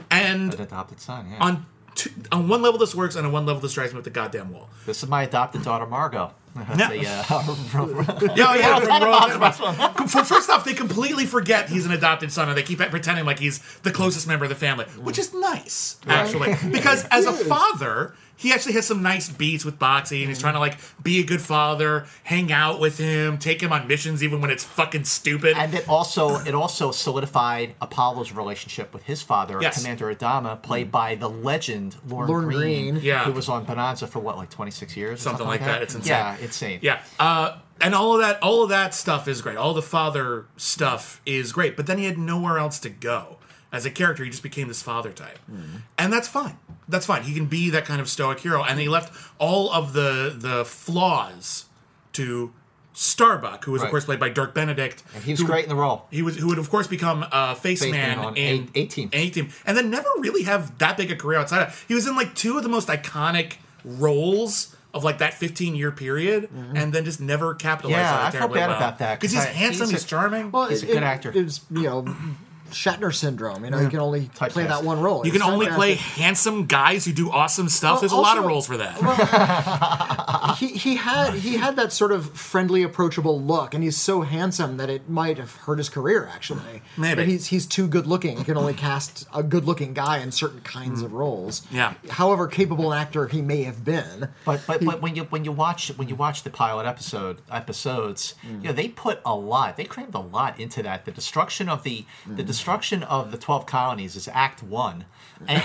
And An adopted son. Yeah. on two, on one level this works, and on one level this drives me up the goddamn wall. this is my adopted daughter Margot. Yeah. The, uh, Yeah, yeah. from talk Rogue- about For- First off, they completely forget he's an adopted son, and they keep pretending like he's the closest member of the family, which mm. is nice, actually. Because as a father, he actually has some nice beats with Boxey, and he's trying to like be a good father, hang out with him, take him on missions even when it's fucking stupid. and it also it also solidified Apollo's relationship with his father, Yes. Commander Adama, played by the legend Lorne, Lorne Greene, Greene. Yeah. who was on Bonanza for what, like twenty six years, or Something like that. It's insane. Yeah, insane. Yeah, uh, and all of that, all of that stuff is great. All the father stuff is great, but then he had nowhere else to go as a character. He just became this father type, and that's fine. That's fine. He can be that kind of stoic hero, and he left all of the the flaws to Starbuck, who was of course played by Dirk Benedict. And he was who- great in the role. He was who would of course become uh, face, Face man, Man in A- A-Team. A-Team, and then never really have that big a career outside of. He was in like two of the most iconic roles of like that 15 year period, and then just never capitalized Yeah, on it I feel terribly bad well. about that, because he's I- handsome, he's he's, charming. Well, He's a good it- actor. It was you know Shatner syndrome. You know, you can only play Typecast. that one role. You can only play typecasted. handsome guys who do awesome stuff. Well, There's a lot of roles for that. he, he had he had that sort of friendly, approachable look, and he's so handsome that it might have hurt his career. Actually, Maybe. But he's he's too good looking. You can only cast a good looking guy in certain kinds of roles. Yeah. However capable an actor he may have been. But but, but when you when you watch when you watch the pilot episode episodes, Mm. you know they put a lot. They crammed a lot into that. The destruction of the Mm. the destruction of the twelve colonies is Act One, and,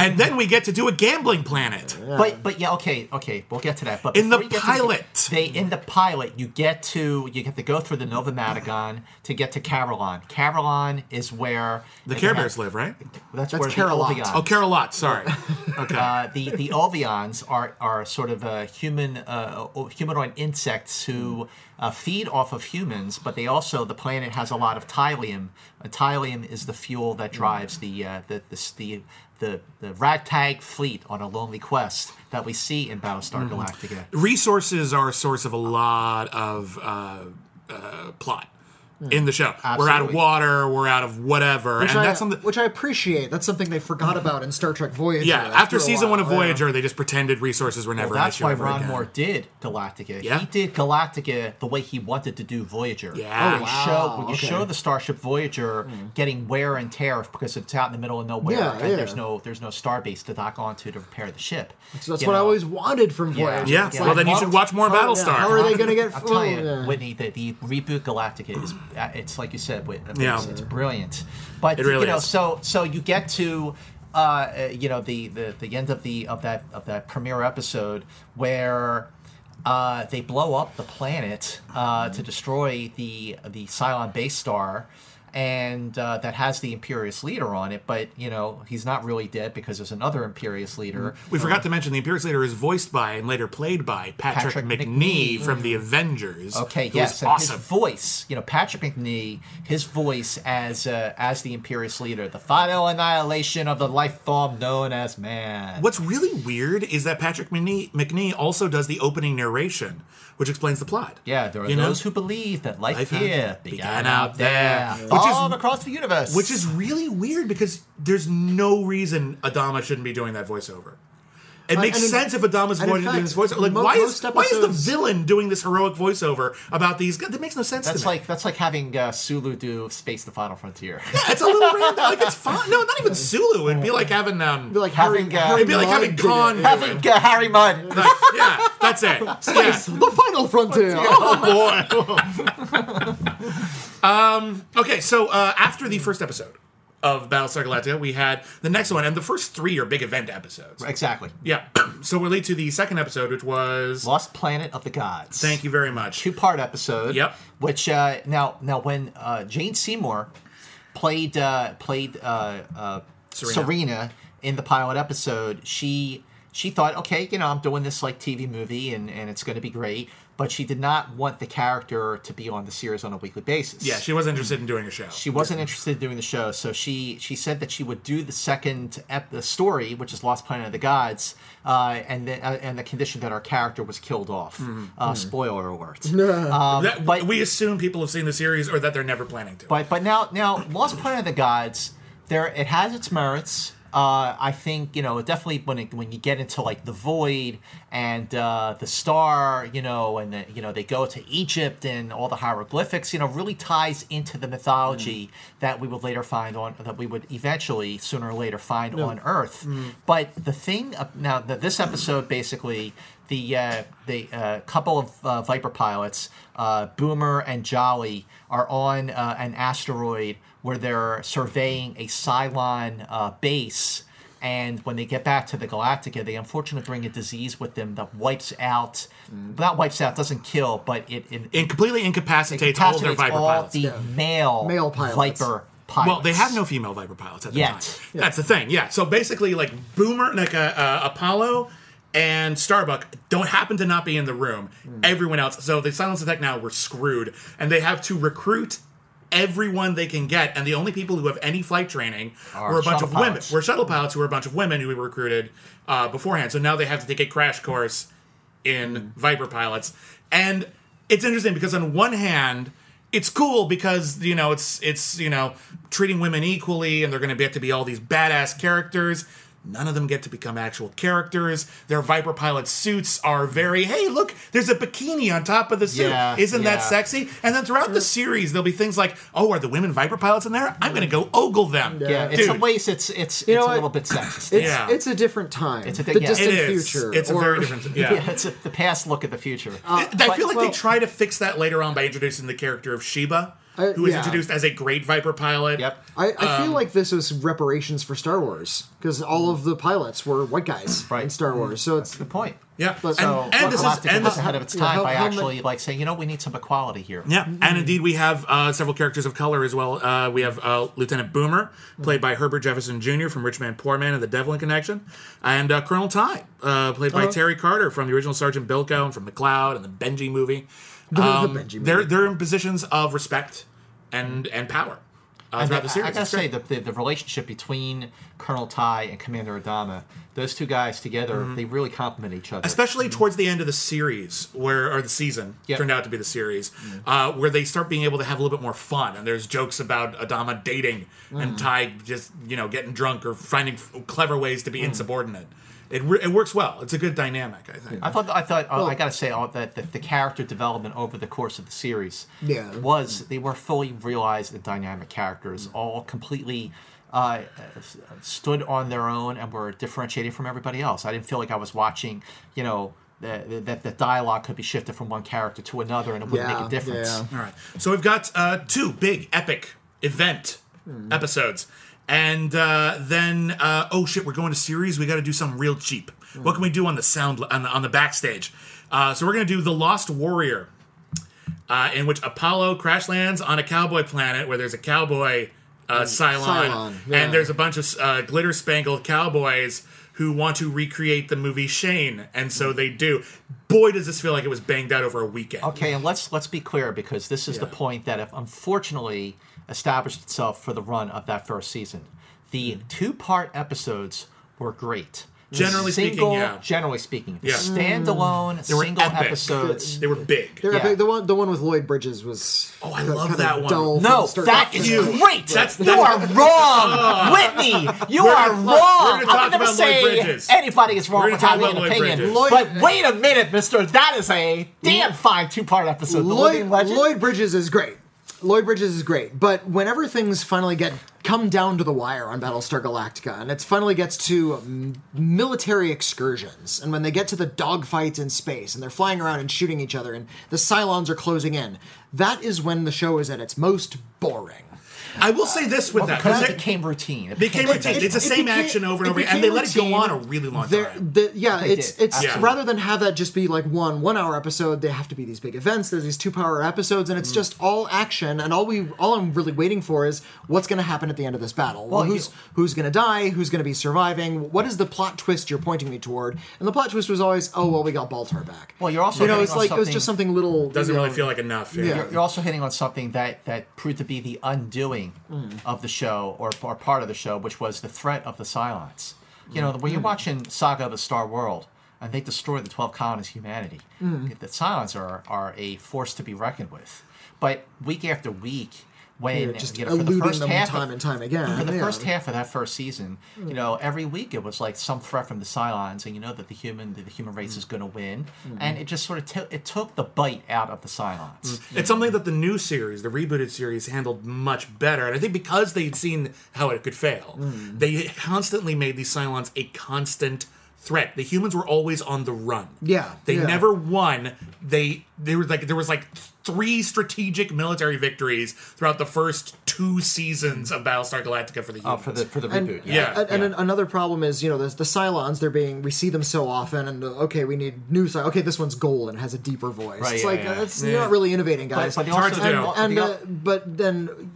and then we get to do a gambling planet. but but yeah okay okay we'll get to that. But In the before you to pilot. they in the pilot you get to you have to go through the Nova Madagon to get to Carillon. Carillon is where The they Care have- live, right? That's, That's where Carolot. the Ovions- Oh, Carolot. Sorry. Okay. uh, the the Ovions are are sort of uh, human uh, humanoid insects who uh, feed off of humans, but they also the planet has a lot of tylium. Uh, tylium is the fuel that drives the uh, the, the the the the ragtag fleet on a lonely quest that we see in Battlestar Galactica. Resources are a source of a lot of uh, uh, plot in the show. We're out of water. We're out of whatever, Which and I, that's something. which I appreciate. That's something they forgot about in Star Trek Voyager. Yeah, after season one of while, yeah. Voyager, they just pretended resources were never Well, an that's why Ron again. Moore did Galactica. Yeah? He did Galactica the way he wanted to do Voyager. Yeah. Oh, show when you okay. show the Starship Voyager getting wear and tear because it's out in the middle of nowhere Yeah, and yeah. there's no there's no starbase to dock onto to repair the ship. So that's You what I always wanted from. Voyager. Yeah, well, then you should watch more Battlestar. How are they going to get? I'll tell you. Witney, the, the reboot Galactica is it's like you said, it's, Yeah. it's brilliant. But It really you know, is. so so you get to uh, uh, you know the, the the end of the of that of that premiere episode where. Uh, they blow up the planet uh, to destroy the the Cylon base star, and uh, that has the Imperious leader on it. But you know he's not really dead because there's another Imperious leader. We forgot to mention the Imperious leader is voiced by and later played by Patrick, Patrick Macnee, Macnee. from the Avengers. Okay, yes, awesome. his voice, you know, Patrick Macnee, his voice as uh, as the Imperious leader, the final annihilation of the life form known as man. What's really weird is that Patrick Macnee, Macnee also does the opening narration, which explains the plot. Yeah, there are You know? those who believe that life, Life here began began, out there. there, Which is- all across the universe. Which is really weird because there's no reason Adama shouldn't be doing that voiceover. It makes and in- sense if Adama's and in going to do this voiceover. Like, mo- why is most why is the villain doing this heroic voiceover about these? guys? That makes no sense that's to me. like that's like having uh, Sulu do Space: The Final Frontier. Yeah, it's a little random. Like it's fun. No, not even Sulu. It'd be like having um. Be like Having, Harry, uh, Harry It'd be like having did. Khan. Yeah. do it. having uh, Harry Mudd. Like, yeah, that's it. Space, Yeah. the final frontier. Oh boy. um. Okay, so uh, after the first episode of Battlestar Galactica, we had the next one, and the first three are big event episodes. exactly. Yeah. so we lead to the second episode, which was. Lost Planet of the Gods. Thank you very much. two part episode. Yep. Which uh, now now when uh, Jane Seymour played uh, played uh, uh, Serena. Serena. in the pilot episode, she she thought, okay, you know, I'm doing this like TV movie and, and it's going to be great. But she did not want the character to be on the series on a weekly basis. Yeah, she was interested in doing a show. She wasn't interested in doing the show, so she she said that she would do the second ep- the story, which is Lost Planet of the Gods, uh, and the, uh, and the condition that our character was killed off. Uh, spoiler alert. Um, That- but we assume people have seen the series or that they're never planning to. but but now now Lost Planet of the Gods, there it has its merits. Uh, I think you know definitely when it, when you get into like the void and uh, the star, you know, and the, you know they go to Egypt and all the hieroglyphics, you know, really ties into the mythology that we would later find on that we would eventually sooner or later find on Earth. But the thing uh, now that this episode basically the uh, the uh, couple of uh, Viper pilots, uh, Boomer and Jolly, are on uh, an asteroid where they're surveying a Cylon uh, base. And when they get back to the Galactica, they unfortunately bring a disease with them that wipes out, not wipes out, doesn't kill, but it, it, it completely incapacitates all of their Viper all pilots. the male, Male pilots. Viper pilots. Well, they have no female Viper pilots at the Yet. time. That's the thing. Yeah. So basically, like Boomer, like uh, uh, Apollo and Starbuck don't happen to not be in the room. Hmm. Everyone else. So the Cylons Attack now were screwed, and they have to recruit everyone they can get. And the only people who have any flight training Are were a bunch of women. pilots. Were shuttle pilots who were a bunch of women who we recruited uh, beforehand. So now they have to take a crash course in. Viper pilots. And it's interesting because on one hand, it's cool because you know it's it's you know treating women equally, and they're going to get to be all these badass characters. None of them get to become actual characters. Their Viper pilot suits are very, hey, look, there's a bikini on top of the suit. Yeah, Isn't that sexy? And then throughout the series, there'll be things like, oh, are the women Viper pilots in there? I'm going to go ogle them. Yeah, it's Dude, some ways it's it's You it's know a what? little bit sexist. It's Yeah. it's a different time. It's a di- the yeah. distant it is. future. It's a very different. Yeah. yeah, it's a, the past look at the future. Uh, I feel like well- they try to fix that later on by introducing the character of Sheba, Uh, who is yeah. introduced as a great Viper pilot. Yep. I, I Um, feel like this was reparations for Star Wars because all of the pilots were white guys Right. in Star Wars. So it's the point. Yeah. But- and, So- and And this is Galactica and was this, ahead of its yeah, time how- by how actually like saying, you know, we need some equality here. Yeah, and indeed we have uh, several characters of color as well. Uh, we have uh, Lieutenant Boomer, played by Herbert Jefferson Jr. from Rich Man Poor Man and The Devlin Connection, and uh, Colonel Tigh, uh, played by Terry Carter from the original Sergeant Bilko and from McCloud and the Benji movie. Um, Benji. They're they're in positions of respect and and power uh, And throughout the- the series. I gotta say, the, the, the relationship between Colonel Tigh and Commander Adama, those two guys together, Mm-hmm. they really complement each other. especially towards the end of the series where or the season Yep. turned out to be the series uh, where they start being able to have a little bit more fun and there's jokes about adama dating and tigh just you know getting drunk or finding f- clever ways to be insubordinate it, re- it works well it's a good dynamic i think I thought I thought uh, I gotta say uh, that the, the character development over the course of the series Yeah. was they were fully realized and dynamic characters, all completely uh, s- stood on their own and were differentiated from everybody else. I didn't feel like I was watching, you know. That that the dialogue could be shifted from one character to another, and it wouldn't Yeah, make a difference. yeah. all right so we've got uh, two big epic event episodes and uh, then uh, oh shit we're going to series we got to do something real cheap what can we do on the sound on the, on the backstage uh, so we're going to do the lost warrior uh, in which apollo crash lands on a cowboy planet where there's a cowboy uh, Cylon, Cylon, yeah. and there's a bunch of uh, glitter spangled cowboys who want to recreate the movie Shane, and so they do. Boy, does this feel like it was banged out over a weekend. Okay, and let's let's be clear because this is the point that if unfortunately established itself for the run of that first season. The mm-hmm. two-part episodes were great. The Generally speaking, yeah. Generally speaking, the Yeah. standalone They were single epic. episodes. They were big. They're Yeah. epic. The one the one with Lloyd Bridges was Oh, I kinda- love that one. dull No, the start that to is finish. great. That's- you are wrong, ah. Witney. You We're are gonna- wrong. we're I'm talk not gonna Lloyd say anybody is wrong with having an Lloyd opinion. Bridges. Lloyd- but wait a minute, Mister. That is a damn fine two-part episode. Lloyd, Lloyd Bridges is great. Lloyd Bridges is great, but whenever things finally get come down to the wire on Battlestar Galactica, and it finally gets to mm, military excursions, and when they get to the dogfights in space, and they're flying around and shooting each other, and the Cylons are closing in, that is when the show is at its most boring. I will say this with that. because because it became routine. It became routine. It- It's the it same became- action over and over again, and they became let it go on a really long There- time. the- yeah, They it's did, it's absolutely. rather than have that just be like one one hour episode, they have to be these big events. There's these two power episodes, Mm. and it's just all action. And all we all I'm really waiting for is what's going to happen at the end of this battle. Well, Well, who's you- who's going to die? Who's going to be surviving? What is the plot twist you're pointing me toward? And the plot twist was always, oh well, we got Baltar back. Well, you're also you know, it's like it was just something little. Doesn't you know, really feel like enough. Yeah. Yeah. You're, you're also hitting on something that, that proved to be the undoing Mm. of the show, or, or part of the show, which was the threat of the Cylons. You know, when you're mm. watching Saga of the Star World, and they destroy the 12 colonies of humanity, mm. the Cylons are, are a force to be reckoned with. But week after week, when Yeah, just you know, for the first half time of, and time again. for the yeah. first half of that first season, you know, every week it was like some threat from the Cylons, and you know that the human the, human race is mm. going to win, mm-hmm. and it just sort of t- it took the bite out of the Cylons. Mm. It's something that the new series, the rebooted series, handled much better. And I think because they'd seen how it could fail, Mm. they constantly made these Cylons a constant threat. The humans were always on the run. Yeah, They yeah. never won. They they were like there was like three strategic military victories throughout the first two seasons of Battlestar Galactica for the humans. Oh, for the for the And, reboot, yeah. and, and an- another problem is, you know, the, the Cylons, they're being, we see them so often, and uh, okay, we need new Cylons. Okay, this one's gold and has a deeper voice. Right, it's yeah, like, yeah. uh, it's, Yeah. not really innovating, guys. but the hard also- to do. and, the- uh, but then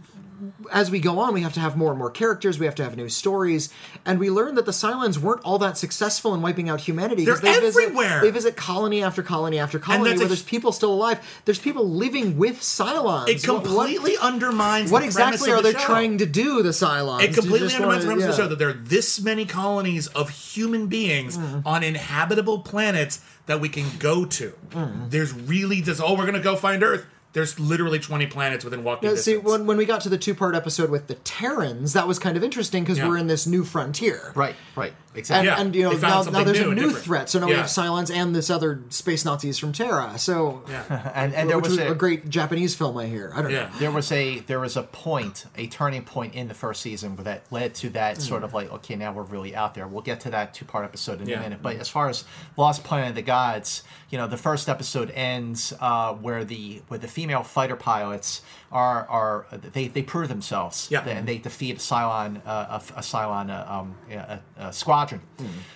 as we go on, we have to have more and more characters. We have to have new stories, and we learn that the Cylons weren't all that successful in wiping out humanity. They're they visit- everywhere. they visit colony after colony after colony where a- there's people still alive. There's people living with Cylons. it What- what- completely undermines What, the exactly are the they show. trying to do? The Cylons. It completely undermines the wanna- premise of the show that there are this many colonies of human beings Mm. on inhabitable planets that we can go to. Mm. There's really just oh we're gonna go find Earth. There's literally 20 planets within walking Yeah, see, when, when we got to the two part episode with the Terrans, that was kind of interesting because Yeah. we're in this new frontier. Right, right, And, exactly. Yeah, and you know now, now there's new a new different. threat. So now we have Cylons and this other space Nazis from Terra. So and and there which was was a, great Japanese film I hear. I don't Yeah. know. there was a there was a point, a turning point in the first season where that led to that sort of like, okay, now we're really out there. We'll get to that two part episode in Yeah. a minute. But as far as Lost Planet of the Gods, you know, the first episode ends uh, where the where the female fighter pilots are are they, they prove themselves. Yeah. and they defeat a Cylon uh, a, a Cylon uh, um, a, a squadron.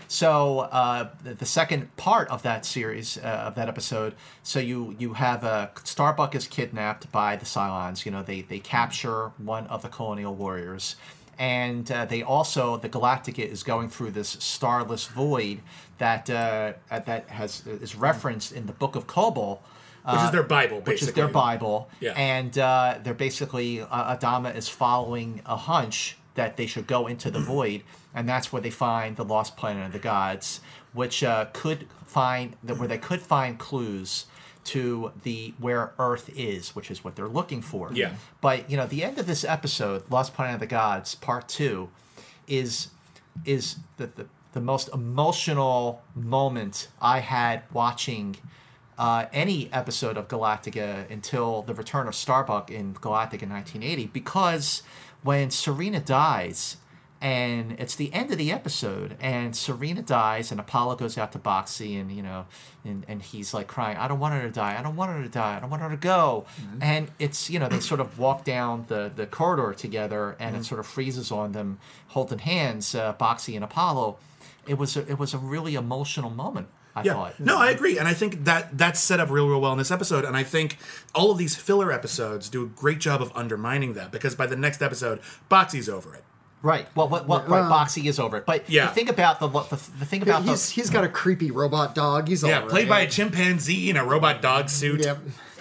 So uh, the, the second part of that series uh, of that episode, so you you have uh, Starbuck is kidnapped by the Cylons. You know they they capture one of the colonial warriors, and uh, they also the Galactica is going through this starless void that uh, that has is referenced in the Book of Kobol. Which is their Bible, basically. Which is their Bible, Yeah. and uh, they're basically uh, Adama is following a hunch that they should go into the void, and that's where they find the lost planet of the gods, which uh, could find that where they could find clues to the where Earth is, which is what they're looking for. Yeah. But you know, the end of this episode, Lost Planet of the Gods, Part Two, is is the the, the most emotional moment I had watching uh, any episode of Galactica until the return of Starbuck in Galactica 1980 because when Serena dies and it's the end of the episode and Serena dies and Apollo goes out to Boxey and you know and, and he's like crying I don't want her to die. I don't want her to die. I don't want her to go. And it's you know they sort of walk down the, the corridor together and it sort of freezes on them holding hands uh, Boxey and Apollo. It was a, it was a really emotional moment I yeah. thought No, I agree, and I think that that's set up real, real well in this episode. And I think all of these filler episodes do a great job of undermining that because by the next episode, Boxey's over it. Right. Well, what, what, right. Boxey is over it, but Yeah. the thing about the the, the thing about He's the he's got a creepy robot dog. He's Yeah, all played by a chimpanzee in a robot dog suit. Yep.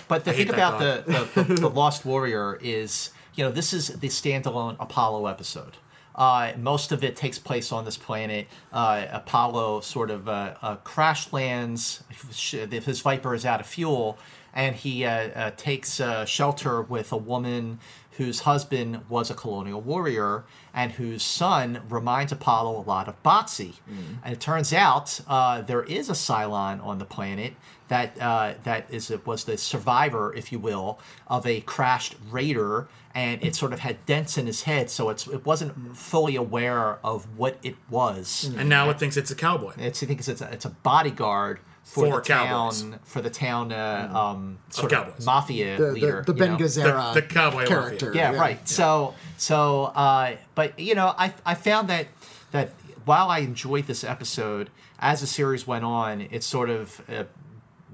but the I thing about the, the, the, the Lost Warrior is you know this is the standalone Apollo episode. Uh, most of it takes place on this planet. Uh, Apollo sort of uh, uh, crash lands. His Viper is out of fuel, and he uh, uh, takes uh, shelter with a woman whose husband was a colonial warrior and whose son reminds Apollo a lot of Boxey. And it turns out uh, there is a Cylon on the planet that uh, that is was the survivor, if you will, of a crashed raider, and it sort of had dents in his head, so it's it wasn't fully aware of what it was. And now it thinks it's a cowboy. It's I think it's it's a, it's a bodyguard for, For the cowboys. town for the town uh, um, sort of, cowboys. mafia The, leader. the, the Ben know? Gazzara The- the cowboy character. mafia. Yeah, right. So so uh, but you know, I I found that that while I enjoyed this episode, as the series went on, it sort of uh,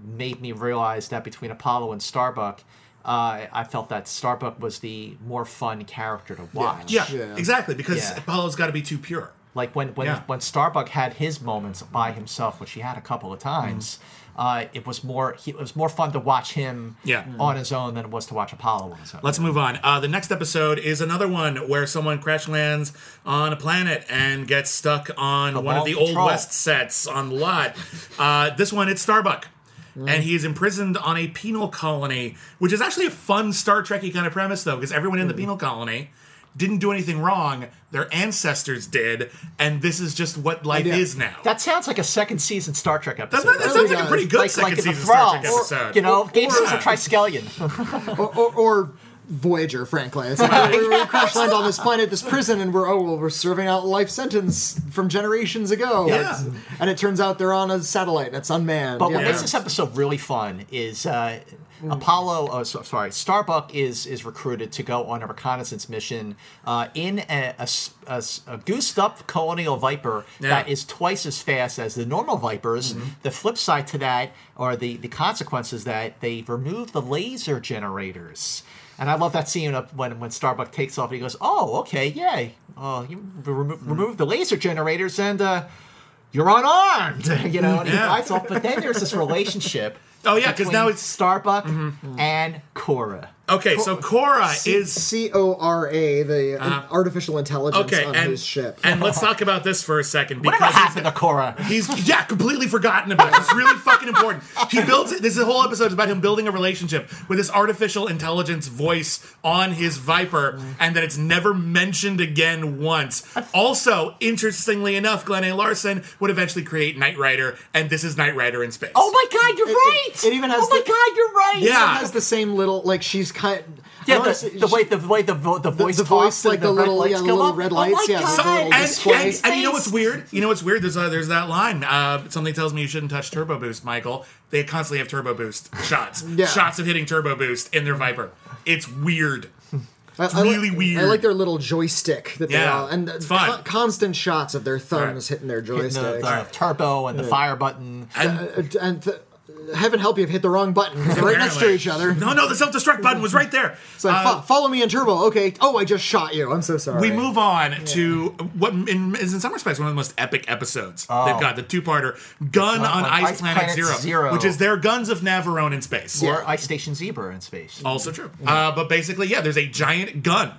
made me realize that between Apollo and Starbuck. Uh, I felt that Starbuck was the more fun character to watch. Yeah, Yeah. exactly. Because Yeah. Apollo's got to be too pure. Like when when Yeah. when Starbuck had his moments by himself, which he had a couple of times, uh, it was more he, it was more fun to watch him Yeah. on his own than it was to watch Apollo on his own. Let's move on. Uh, the next episode is another one where someone crash lands on a planet and gets stuck on one of Vault the Old West sets on the lot. Uh, this one, it's Starbuck. And he is imprisoned on a penal colony, which is actually a fun Star Trekky kind of premise, though, because everyone in the hmm. penal colony didn't do anything wrong. Their ancestors did, and this is just what life Yeah. is now. That sounds like a second season Star Trek That, episode. that sounds like a pretty good like second like season Star Trek episode. you know, Gamesters Yeah. Triskelion. or, or, or Voyager, frankly. It's like, we, we crash land on this planet, this prison, and we're oh well, we're serving out a life sentence from generations ago. Yeah. It's- and it turns out they're on a satellite that's unmanned. But what makes this episode really fun is uh, Apollo. Oh, so, sorry, Starbuck is is recruited to go on a reconnaissance mission uh, in a goosed up colonial viper Yeah. that is twice as fast as the normal vipers. The flip side to that, or the the consequences that they remove the laser generators. And I love that scene of when when Starbuck takes off. and He goes, "Oh, okay, yay! Oh, you remo- remove the laser generators and." Uh, you're unarmed, you know, and he Yeah. flies off. But then there's this relationship. Oh, yeah, because now it's- Starbuck and Cora. Okay, so Cora C- is C O R A, the uh, artificial intelligence okay, on and his ship. and let's talk about this for a second Whatever because happened to Cora? He's yeah, completely forgotten about it. It's really fucking important. He builds this is a whole episode is about him building a relationship with this artificial intelligence voice on his Viper, and that it's never mentioned again once. Also, interestingly enough, Glen A. Larson would eventually create Knight Rider, and this is Knight Rider in space. Oh my God, you're It- right. it- it even has Oh my the- God, you're right. Yeah. It has the same little like she's kind. I Yeah, the, say- the way the way the vo- the voice the talks voice, like and the red little- lights yeah, the go little up. red Oh lights, my yeah, the little and, display. and, and you know what's weird? You know what's weird? There's a, there's that line. Uh, something tells me you shouldn't touch turbo boost, Michael. They constantly have turbo boost shots, Yeah. shots of hitting turbo boost in their Viper. It's weird. I- It's I like- really weird. I like their little joystick that they Yeah, all and it's con- fun. constant shots of their thumbs Right. hitting their Hitting joystick. the, the turbo and the fire button. And- Uh, and th- heaven help you if you hit the wrong button. they're right next to each other. No, no, the self destruct button was right there. It's like, Uh, "Fo- follow me in turbo. Okay. Oh, I just shot you. I'm so sorry. we move on to what in, is in some respects one of the most epic episodes. They've got the two-parter Gun on on Ice, Ice Planet, Planet Zero, Zero. which is their Guns of Navarone in space. Or Ice Station Zebra in space. Also true. Uh, but basically, yeah, there's a giant gun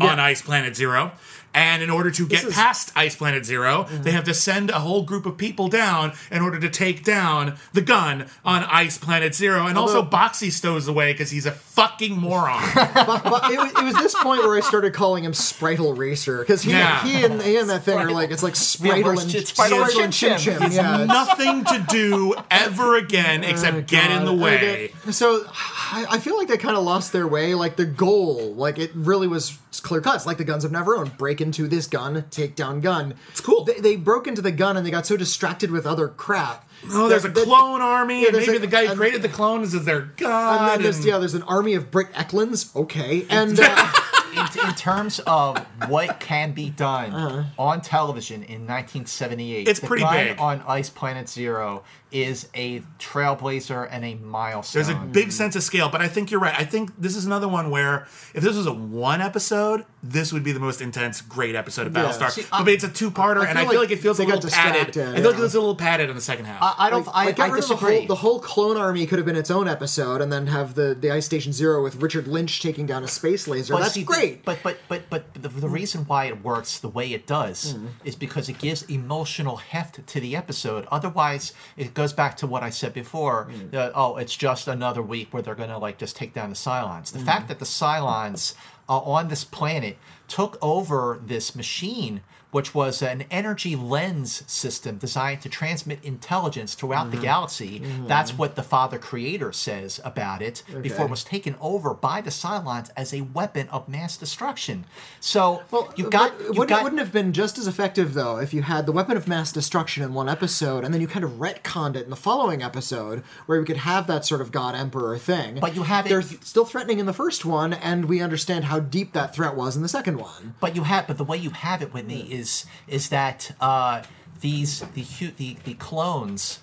on Ice Planet Zero. And in order to get is- past Ice Planet 0 mm-hmm. they have to send a whole group of people down in order to take down the gun on Ice Planet Zero. And also, Boxey stows away because he's a fucking moron. but, but it, was, it was this point where I started calling him Spritle Racer because he, Yeah. he, and, he and that thing are like it's like Spritle where's and Chit- Spritle and Spritle Chim Chim Chim? Chim. Yeah, Nothing to do ever again oh, except get in the Oh, way. Okay, So I, I feel like they kind of lost their way. Like the goal, like it really was clear cut. Like the Guns of Navarone. Break into this gun, take down gun. It's cool. They, they broke into the gun and they got so distracted with other crap. Oh, there's a that- that- clone army, Yeah, and maybe a- the guy who created the clones is their And god. then there's and- yeah, there's an army of Britt Eklands. Okay, and uh, in, in terms of what can be done Uh-huh. on television in 1978, It's the pretty gun big. on Ice Planet Zero is a trailblazer and a milestone. There's a big sense of scale, but I think you're right. I think this is another one where if this was a one episode, this would be the most intense, great episode of Yeah. Battlestar. See, but it's a two-parter, and I feel feel like like it feels a they got little padded. distracted, I feel like yeah. it's a little padded in the second half. I, I don't. like, I, like, get I rid of the disagree. whole the whole clone army could have been its own episode, and then have the the Ice Station Zero with Richard Lynch taking down a space laser. That's see, great. But but but but the, the reason why it works the way it does Mm-hmm. is because it gives emotional heft to the episode. Otherwise, it goes back to what I said before. Mm. that, oh, it's just another week where they're gonna like just take down the Cylons. Mm. The fact that the Cylons uh, on this planet took over this machine. Which was an energy lens system designed to transmit intelligence throughout Mm-hmm. the galaxy. That's what the Father Creator says about it before it was taken over by the Cylons as a weapon of mass destruction. So Well, you've got, you've wouldn't, got it wouldn't have been just as effective though if you had the weapon of mass destruction in one episode, and then you kind of retconned it in the following episode, where we could have that sort of God Emperor thing. But you have They're th- still threatening in the first one, and we understand how deep that threat was in the second one. But you have, but the way you have it, Witney, is is that uh, these the hu- the the clones,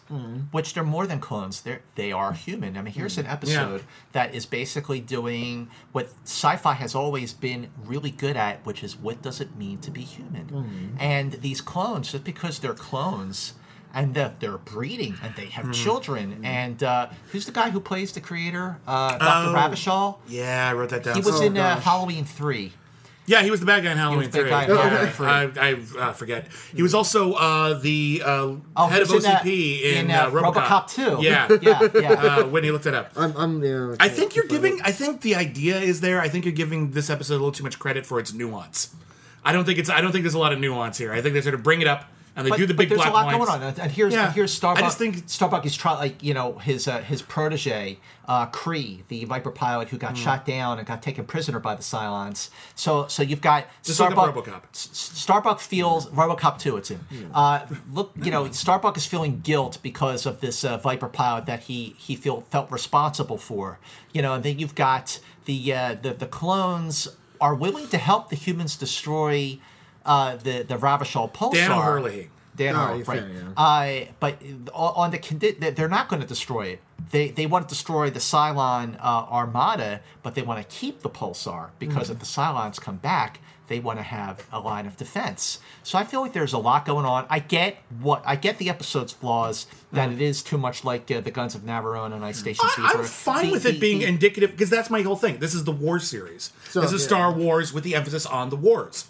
which they're more than clones, they are they are human. I mean, here's an episode that is basically doing what sci-fi has always been really good at, which is what does it mean to be human? And these clones, just because they're clones. And that they're breeding, and they have children. And uh, who's the guy who plays the creator, uh, Dr. Oh. Ravashol? yeah, I wrote that down. He was Oh, in uh. Halloween three. Yeah, he was the bad guy in Halloween the bad 3. guy in Yeah, Halloween three. I, I uh, forget. He was also uh, the uh, Oh, head of he in, uh, OCP in, in, uh, uh, RoboCop. RoboCop 2. Yeah, Yeah, yeah. Uh, Witney looked it up. I'm, I'm yeah, I think you're giving. I think the idea is there. I think you're giving this episode a little too much credit for its nuance. I don't think it's. I don't think there's a lot of nuance here. I think they sort of bring it up and they But, do the but big there's black a lot going on, and- here's Yeah. and here's Starbuck. I just think- Starbuck is trying, like you know, his uh, his protege, uh, Cree, the Viper pilot who got Hmm. shot down and got taken prisoner by the Cylons. So so you've got Just Starbuck. up RoboCop. S- Starbuck feels RoboCop 2 it's in. Uh, look, you know, Starbuck is feeling guilt because of this uh, Viper pilot that he he feel felt responsible for. You know, and then you've got the uh, the the clones are willing to help the humans destroy uh, the the Ravashol pulsar. Dan O'Herlihy. Dan Oh, Harmon, right? fair, yeah. Uh, but on on the condi- that they're not going to destroy it. They they want to destroy the Cylon uh, armada, but they want to keep the Pulsar because Mm-hmm. if the Cylons come back, they want to have a line of defense. So I feel like there's a lot going on. I get what I get the episode's flaws that it is too much like uh, the Guns of Navarone and Ice Station I, Super. I'm fine The- with the- it being the- indicative because that's my whole thing. This is the war series. So, this is yeah. Star Wars with the emphasis on the wars.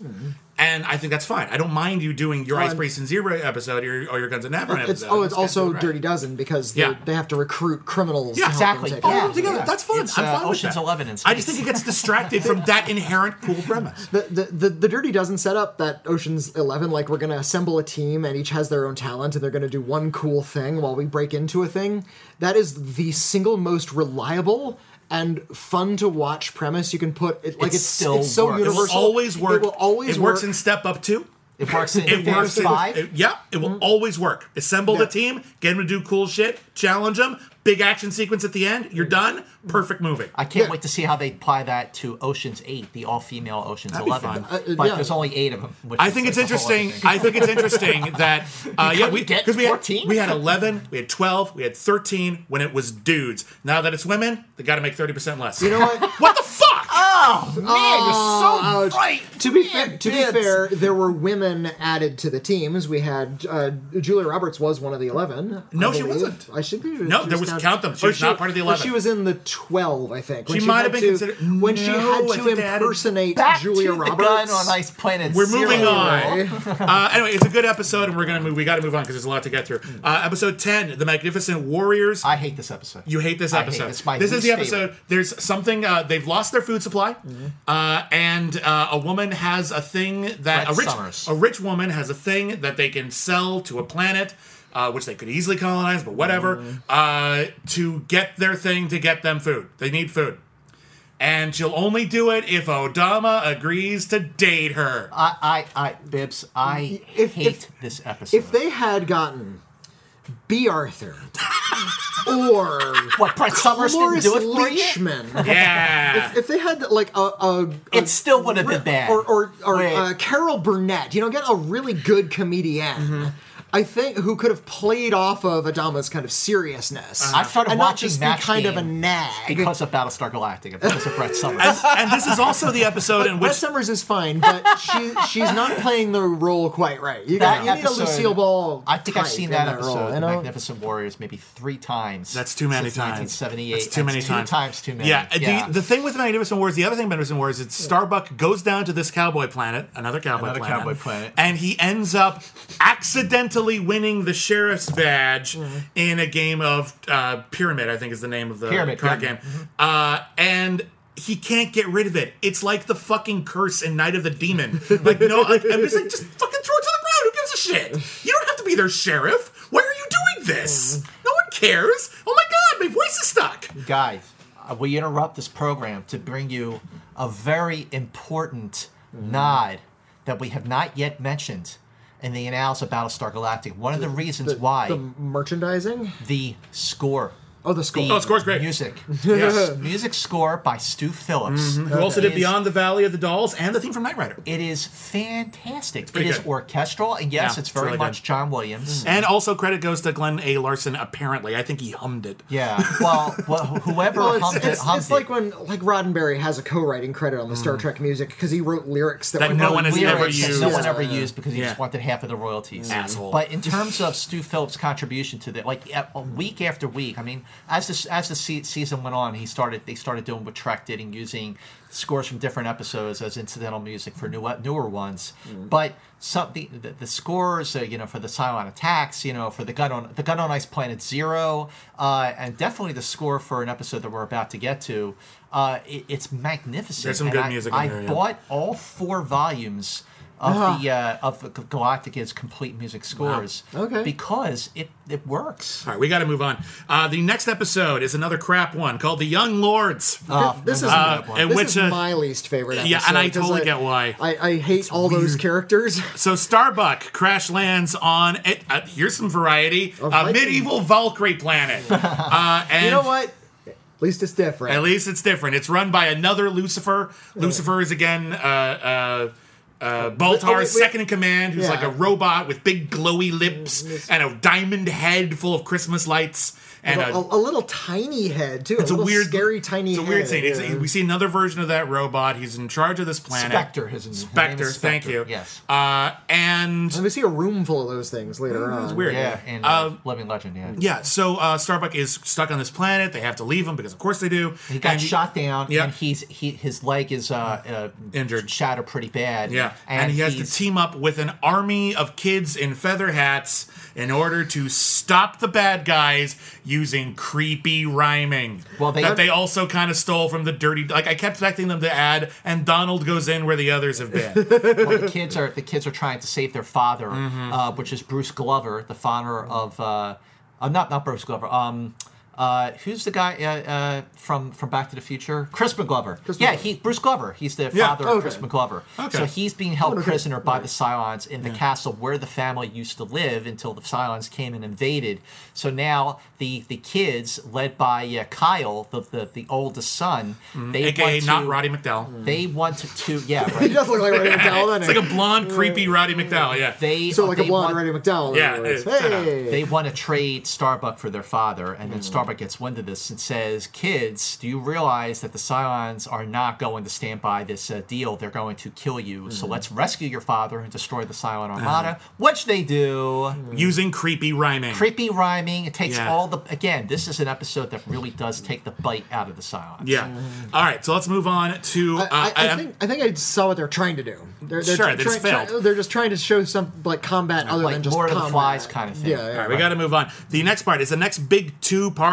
And I think that's fine. I don't mind you doing your Ice Um, Priest and Zero episode or, your- or your Guns of Navarone It's, episode. oh, it's That's kinda also right. Dirty Dozen because they, Yeah. they have to recruit criminals. Yeah, to help them exactly. take All Yeah. together. Yeah. That's fun. It's, I'm uh, fine with Ocean's that. 11 in I just think space. it gets distracted from that inherent cool premise. The, the, the, the Dirty Dozen setup, that Ocean's 11, like we're going to assemble a team and each has their own talent and they're going to do one cool thing while we break into a thing, that is the single most reliable and fun to watch premise you can put. It, like It it's, still it's so works. It will universal. always work. It will always It works work. in Step Up too. It works in It works in five. it- yeah, it will mm-hmm. always work. Assemble the team, get them to do cool shit, challenge them, big action sequence at the end. You're mm-hmm. done. Perfect movie. I can't Yeah. wait to see how they apply that to Ocean's Eight, the all-female Ocean's That'd Eleven. Uh, uh, but yeah. there's only eight of them. Which I think it's a whole other interesting. I think it's interesting that uh, yeah, we get because we had 14? we had eleven, we had twelve, we had thirteen when it was dudes. Now that it's women, they got to make thirty percent less. You know what? what the fuck? Oh man, you're ouch. so right. To be Man, fair, to be fair, there were women added to the teams. We had uh, Julia Roberts was one of the eleven. No, she wasn't. I should be. No, she there was- counted- count them. She or was not part of the or 11. She was in the twelve, I think. when She might had have been to- considered- when she had I to think they added- impersonate Back Julia to Roberts. the gun on Ice Planet. We're moving Zero. on. uh, anyway, it's a good episode, and we're gonna move. We got to move on because there's a lot to get through. Uh, episode ten, the Magnificent Warriors. I hate this episode. You hate this I hate episode. It's my this is the episode. There's something. Uh, they've lost their food supply, Mm-hmm. uh, and uh, a woman has a thing that Brett a rich Somers. a rich woman has a thing that they can sell to a planet. Uh, which they could easily colonize, but whatever. Mm-hmm. Uh, to get their thing to get them food, they need food, and she'll only do it if Adama agrees to date her. I, I, I, Bibbs, I If- hate if- this episode. If they had gotten Bea Arthur or what Brett Somers didn't do it for you, yeah, If they had like a, a, a it still would have been bad. or or, or uh, Carol Burnett, you know, get a really good comedian. I think who could have played off of Adama's kind of seriousness. Uh-huh. I started and not watching just be Match kind of a nag. because of Battlestar Galactica, because of Brett Somers. and, and this is also the episode in Brett which Somers is fine, but she she's not playing the role quite right. You, that got, you need a Lucille Ball. I think I've type seen in that episode, role, The you know? Magnificent Warriors, maybe three times. That's too many since times. 1978. That's too many That's times. Two times too many. Yeah, yeah. The, the thing with Magnificent Warriors, the other thing about Magnificent Wars, is Starbuck goes down to this cowboy planet, another cowboy Another planet, cowboy planet. and he ends up accidentally winning the sheriff's badge in a game of uh, Pyramid. I think is the name of the Pyramid, card yeah. game, uh, and. He can't get rid of it. It's like the fucking curse in Night of the Demon. Like no, like, I'm just like, just fucking throw it to the ground. Who gives a shit? You don't have to be their sheriff. Why are you doing this? No one cares. Oh my god, my voice is stuck. Guys, uh, we interrupt this program to bring you a very important nod that we have not yet mentioned in the annals of Battlestar Galactica. One of the reasons the, why the merchandising. the score. Oh, the score. Oh, the Oh, score's great. Music. Yes. Music score by Stu Phillips. Mm-hmm. Who also did is- Beyond the Valley of the Dolls and the theme from Knight Rider. It is fantastic. It is good. orchestral, and yes, Yeah, it's it's very really much good. John Williams. Mm. And also credit goes to Glen A. Larson. Apparently, I think he hummed it. Yeah. Well, well whoever Well, it's, hummed it, it's, hummed it's like when like Roddenberry has a co-writing credit on the Star mm. Trek music because he wrote lyrics that, That were no one has ever used. No one Yeah. ever used because he just wanted half of the royalties. Asshole. But in terms of Stu Phillips' contribution to the like week after week, I mean, as the as the season went on, he started they started doing what Trek did and using scores from different episodes as incidental music for new newer ones. But some the, the, the scores, uh, you know, for the Cylon attacks, you know, for the gun on the gun on Ice Planet Zero, uh, and definitely the score for an episode that we're about to get to. Uh, it, it's magnificent. There's some And good I- music in I there, yeah. bought all four volumes of the uh, of the Galactica's complete music scores. Okay. Because it it works. All right, we got to move on. Uh, the next episode is another crap one called The Young Lords. This is, Uh, this which, is uh, my least favorite episode. yeah, and I totally get why. I, I hate all those characters. So Starbuck crash lands on it. Uh, here's some variety: a Viking. medieval Valkyrie planet. Uh, and you know what? At least it's different. At least it's different. It's run by another Lucifer. Lucifer is again uh, wait, Baltar's wait. second in command, who's Yeah. like a robot with big glowy lips and a diamond head full of Christmas lights. And a, a, a little tiny head too. it's a, little weird, scary tiny. It's a weird head, scene. It's, yeah. we see another version of that robot. He's in charge of this planet. Spectre, his, his name Spectre. Thank you. Yes. Uh, and And we see a room full of those things later on. it's weird. Yeah, and uh, Uh, Living Legend. Yeah. yeah. So uh, Starbuck is stuck on this planet. They have to leave him because, of course, they do. He got And shot down, Yeah. and he's he his leg is uh, uh Injured. shattered pretty bad. Yeah, and, he has to team up with an army of kids in feather hats in order to stop the bad guys using creepy rhyming. Well, they- that they also kind of stole from the dirty. Like I kept expecting them to add, and Donald goes in where the others have been. well, the kids are the kids are trying to save their father, Mm-hmm. uh, which is Bruce Glover, the father of uh, uh, not not Bruce Glover. Um, uh, who's the guy uh, uh, from from Back to the Future? Crispin Glover. yeah, he Bruce Glover. He's the Yeah, father of okay. Crispin Glover. Okay. So he's being held okay. prisoner by the Cylons in the castle where the family used to live until the Cylons came and invaded. So now the the kids, led by uh, Kyle, the, the the oldest son, they AKA want to, not Roddy McDowall. They want to, to yeah He does look like Roddy McDowall. It's like a blonde, creepy Roddy McDowall. Yeah. They so like a blonde want- Roddy McDowall. Yeah, other words. it is. Shut up. Hey, they want to trade Starbuck for their father, and then Starbuck gets wind of this and says, "Kids, do you realize that the Cylons are not going to stand by this uh, deal? They're going to kill you. Hmm. So let's rescue your father and destroy the Cylon Uh-huh. Armada," which they do. Using creepy rhyming. Creepy rhyming. It takes Yeah. all the. Again, this is an episode that really does take the bite out of the Cylons. Yeah. All right, so let's move on to. Uh, I, I, I- think I think I saw what they're trying to do. They're, they're Sure, try- they just try- failed. they're just trying to show some like combat other Like than just Lord of the. Flies kind of thing. Yeah, yeah. All right, we got to move on. The next part is the next big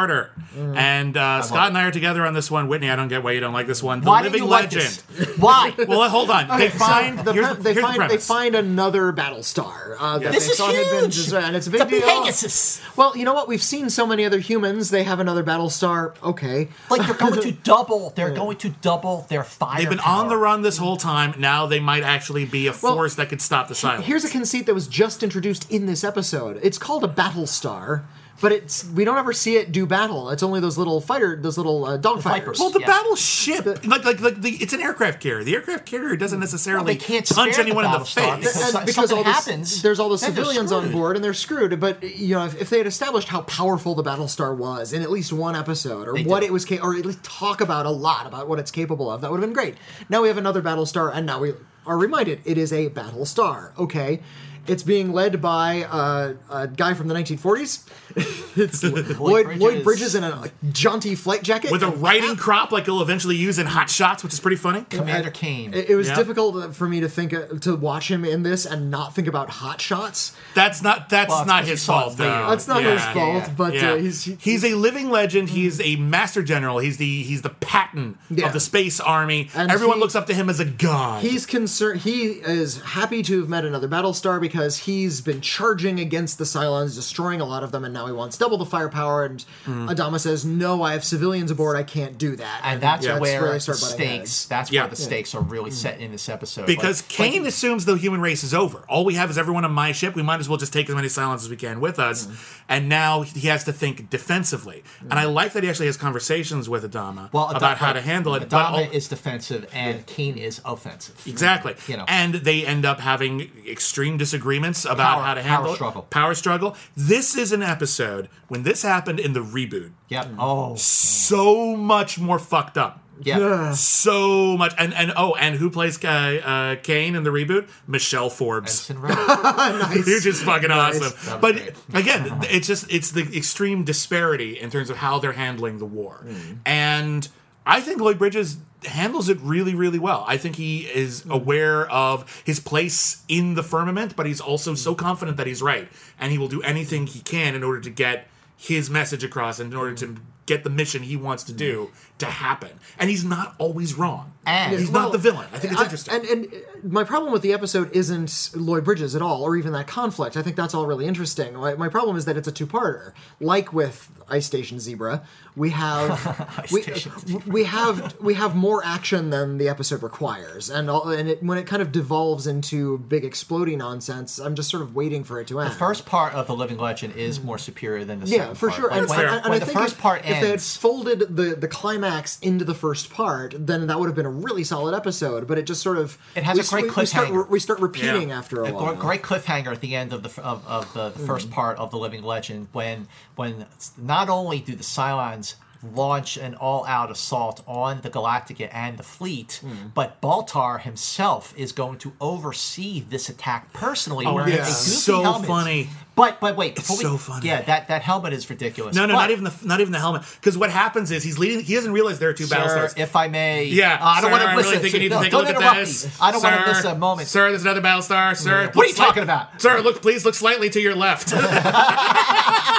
two-parter, Mm. and uh, Scott and I are together on this one. Witney, I don't get why you don't like this one. The Why Living didn't you like Legend. this? Why? Well, hold on. they Okay, so find the pre- the, they here's the find they find another Battlestar. Uh, that This they is thought had been huge! and it's a big It's a deal. Pegasus. Well, you know what? We've seen so many other humans. They have another Battlestar. Okay, Like they're going to double. They're going to double their fire. They've been power. on the run this whole time. Now they might actually be a Well, force that could stop the Cylons. Here's a conceit that was just introduced in this episode. It's called a Battlestar, but it's we don't ever see it do battle. It's only those little fighter, those little uh, dogfighters. Vipers. well, the Yeah. battleship, like, like, like the, it's an aircraft carrier. The aircraft carrier doesn't necessarily Well, they can't punch spare the anyone in the face. because- And something all this- happens, there's all the civilians on board and they're screwed. But you know, if, if they had established how powerful the Battlestar was in at least one episode, or They what did. it was, ca- or at least talk about a lot about what it's capable of, that would have been great. Now we have another Battlestar, and now we are reminded it is a Battlestar. Okay. It's being led by uh, a guy from the 1940s. It's Lloyd, Lloyd, Bridges. Bridges in a jaunty flight jacket With a riding crop like he'll eventually use in Hot Shots, which is pretty funny. Commander Kane. It, it was Yeah. difficult for me to think uh, to watch him in this and not think about hot shots. That's not that's Well, it's not 'cause his you saw it fault. later. though. That's not Yeah. his fault, yeah. but Yeah. uh, he's he- he's a living legend. He's a master general. He's the he's the Patton Yeah. of the space army. And Everyone he- looks up to him as a god. He's concerned. He is happy to have met another Battlestar because he's been charging against the Cylons, destroying a lot of them, and now he wants double the firepower. And Hmm. Adama says, "No, I have civilians aboard. I can't do that." and that's Yeah. where they the start stakes. heads. That's Yeah. where the stakes are really set in this episode. because Like- Kane like- assumes the human race is over. All we have is everyone on my ship. We might as well just take as many Cylons as we can with us. Mm-hmm. And now he has to think defensively. And I like that he actually has conversations with Adama well, Ad- about how to handle it. Adama but all- is defensive and Kane is offensive. Exactly. You know. And they end up having extreme disagreements about Power- how to power handle it. struggle. Power struggle. This is an episode when this happened in the reboot. Yep. Mm. Oh. So much more fucked up. Yeah. So much, and and oh, and who plays uh, uh, Kane in the reboot? Michelle Forbes, Ensign Ro. which is fucking awesome. But great. again, it's just it's the extreme disparity in terms of how they're handling the war, hmm. and I think Lloyd Bridges handles it really, really well. I think he is hmm. aware of his place in the firmament, but he's also so hmm. confident that he's right, and he will do anything he can in order to get his message across and in order to get the mission he wants to do to happen. And he's not always wrong. And- he's Well, not the villain. I think it's I- interesting. And, and uh, my problem with the episode isn't Lloyd Bridges at all, or even that conflict. I think that's all really interesting. My, my problem is that it's a two-parter. Like with Ice Station Zebra, we have we, Station we have we have more action than the episode requires, and all, and it, when it kind of devolves into big exploding nonsense, I'm just sort of waiting for it to end. The first part of the Living Legend is more superior than the Yeah, second for part. sure. Like, And- when and- and when I the think first it- part it if they had folded the the climax into the first part, then that would have been a really solid episode. But it just sort of It has we, a great we, we start, cliffhanger. we start repeating Yeah. after a, a while. great cliffhanger at the end of the of, of the first mm-hmm. part of the Living Legend when when not only do the Cylons launch an all-out assault on the Galactica and the fleet, mm. but Baltar himself is going to oversee this attack personally. Oh, wearing a goofy so helmet. funny. But but wait, we, so funny. Yeah, that that helmet is ridiculous. No, no, But, not even the not even the helmet. Because what happens is he's leading. He doesn't realize there are two Sir, Battlestars. if I may, Yeah, uh, I don't want to I really think you need to take a look at this. Me. I don't want to miss a moment. Sir, there's another Battlestar. Sir, What are you look talking about? Sir, look, please look slightly to your left.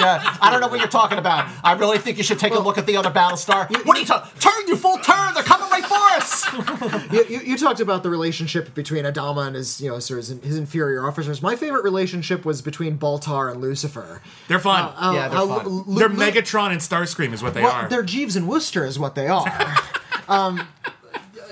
Yeah, I don't know what you're talking about. I really think you should take a look at the other Battlestar. what are you talking? Turn, you full turn! you, you, you talked about the relationship between Adama and his, you know, sort of his, his inferior officers. My favorite relationship was between Baltar and Lucifer. They're fun. How- Yeah, they're how fun. Lu- Lu- they're Megatron and Starscream is what they well, are. They're Jeeves and Wooster is what they are. um,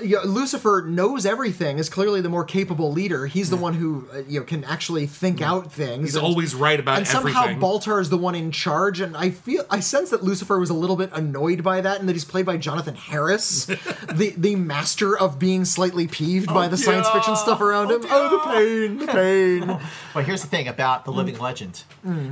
yeah, Lucifer knows everything. Is clearly the more capable leader. He's the one who uh, you know can actually think out things. He's and- always right about and somehow. Baltar is the one in charge. And I feel I sense that Lucifer was a little bit annoyed by that, and that he's played by Jonathan Harris, the the master of being slightly peeved by the science fiction stuff around him. Oh, the pain, the pain. But here's the thing about the Living Legend.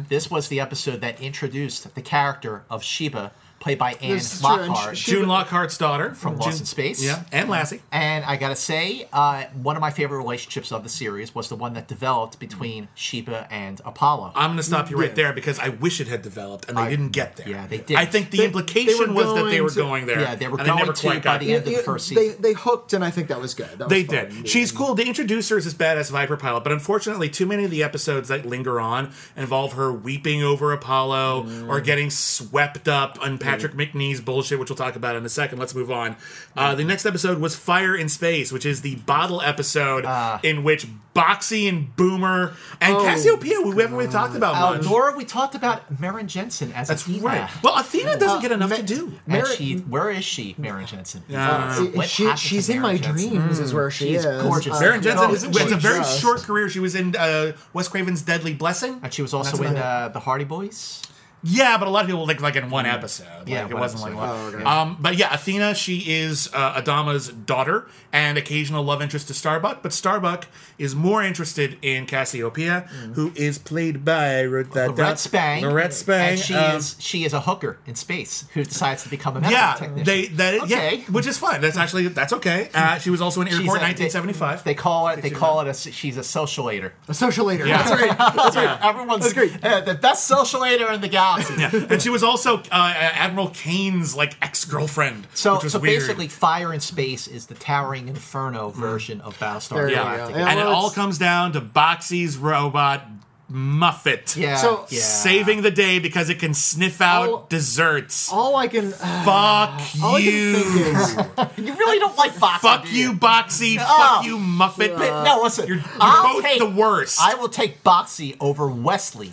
This was the episode that introduced the character of Sheba, played by Anne This is true, and Lockhart. she- June Lockhart's daughter From June- Lost in Space. Yeah, and Lassie. And I gotta say, uh, one of my favorite relationships of the series was the one that developed between Sheba and Apollo. I'm going to stop you right Yeah. there because I wish it had developed and they I- didn't get there. yeah, they didn't. I think the They- implication they were was that they going were to- going there. Yeah, they were and going never to quite by got the there. end of the first they, season. they hooked, and I think that was good. That was They fun. did. She's cool. They introduced her as this badass Viper pilot, but unfortunately, too many of the episodes that linger on involve her weeping over Apollo Mm. or getting swept up on Patrick Macnee's bullshit, which we'll talk about in a second. Let's move on. Uh, the next episode was Fire in Space, which is the bottle episode Ah. in which Boxey and Boomer and Oh, Cassiopeia, who we haven't really talked about Uh, much. Nora, we talked about Maren Jensen as That's Athena. right. Well, Athena doesn't get enough Ma- to do. And Maren- she, where is she, Maren Jensen? Yeah. Uh, What she, happened to she's in my Jensen? dreams, is where she She's is. gorgeous. Uh, Maren Jensen no, is, it's a very just- short career. She was in uh, Wes Craven's Deadly Blessing. And she was also That's in uh, the Hardy Boys. Yeah, but a lot of people like like in one episode. Yeah, it one wasn't episode. like Oh, one. okay. Um, but yeah, Athena, she is uh, Adama's daughter and occasional love interest to Starbuck. But Starbuck is more interested in Cassiopeia, who is played by I wrote that down. Laurette Spang. Laurette Spang. And she um, is she is a hooker in space who decides to become a medical yeah, technician. they that Okay. yeah, which is fine. That's actually that's okay. Uh, she was also in Airport a- 1975. They, they call it. They call it a. She's a socialator. A socialator. Yeah. That's right. That's right. Everyone's That's great. uh, the best socialator in the galaxy. Yeah, and she was also uh, Admiral Kane's like ex girlfriend. So, which was so weird. basically, Fire in Space is the Towering Inferno version of Battlestar There you go. Galactica. Yeah, and it all comes down to Boxey's robot Muffit. Yeah, So- yeah. Saving the day because it can sniff out All- desserts. All I can. Fuck all I you. can think is. you really don't like Boxey. Fuck do you, Boxey. Fuck you, Muffit. no, listen. You're, you're both take- the worst. I will take Boxey over Wesley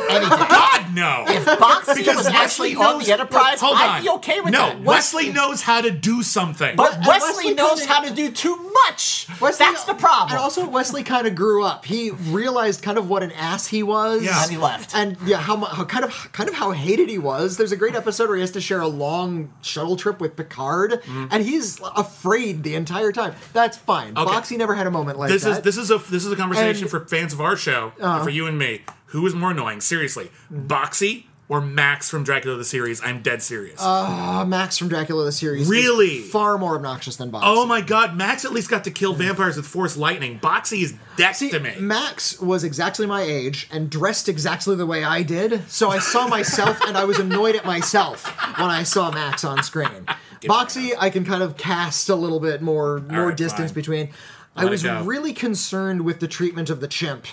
any day. God, no. If Boxey Because was actually Wesley on knows- the Enterprise, Hold I'd on. be okay with no, that. Wesley knows how to do something. But Wesley, Wesley knows kinda- how to do too much. Wesley- That's the problem. And also, Wesley kind of grew up. He realized kind of what an ass he was. Yeah. And he left. And yeah, how, how kind of kind of how hated he was. There's a great episode where he has to share a long shuttle trip with Picard, mm. and he's afraid the entire time. That's fine. Okay. Boxey never had a moment like this that. is this is a this is a conversation And- for fans of our show, and uh-huh. for you and me. Who is more annoying? Seriously, Boxey or Max from Dracula the series? I'm dead serious. Uh, Max from Dracula the series. Really? far more obnoxious than Boxey. oh my god, Max at least got to kill vampires with force lightning. Boxey is death See, to me. Max was exactly my age and dressed exactly the way I did, so I saw myself and I was annoyed at myself when I saw Max on screen. Boxey, I can kind of cast a little bit more more right, distance fine. between. I Let it was really concerned with the treatment of the chimp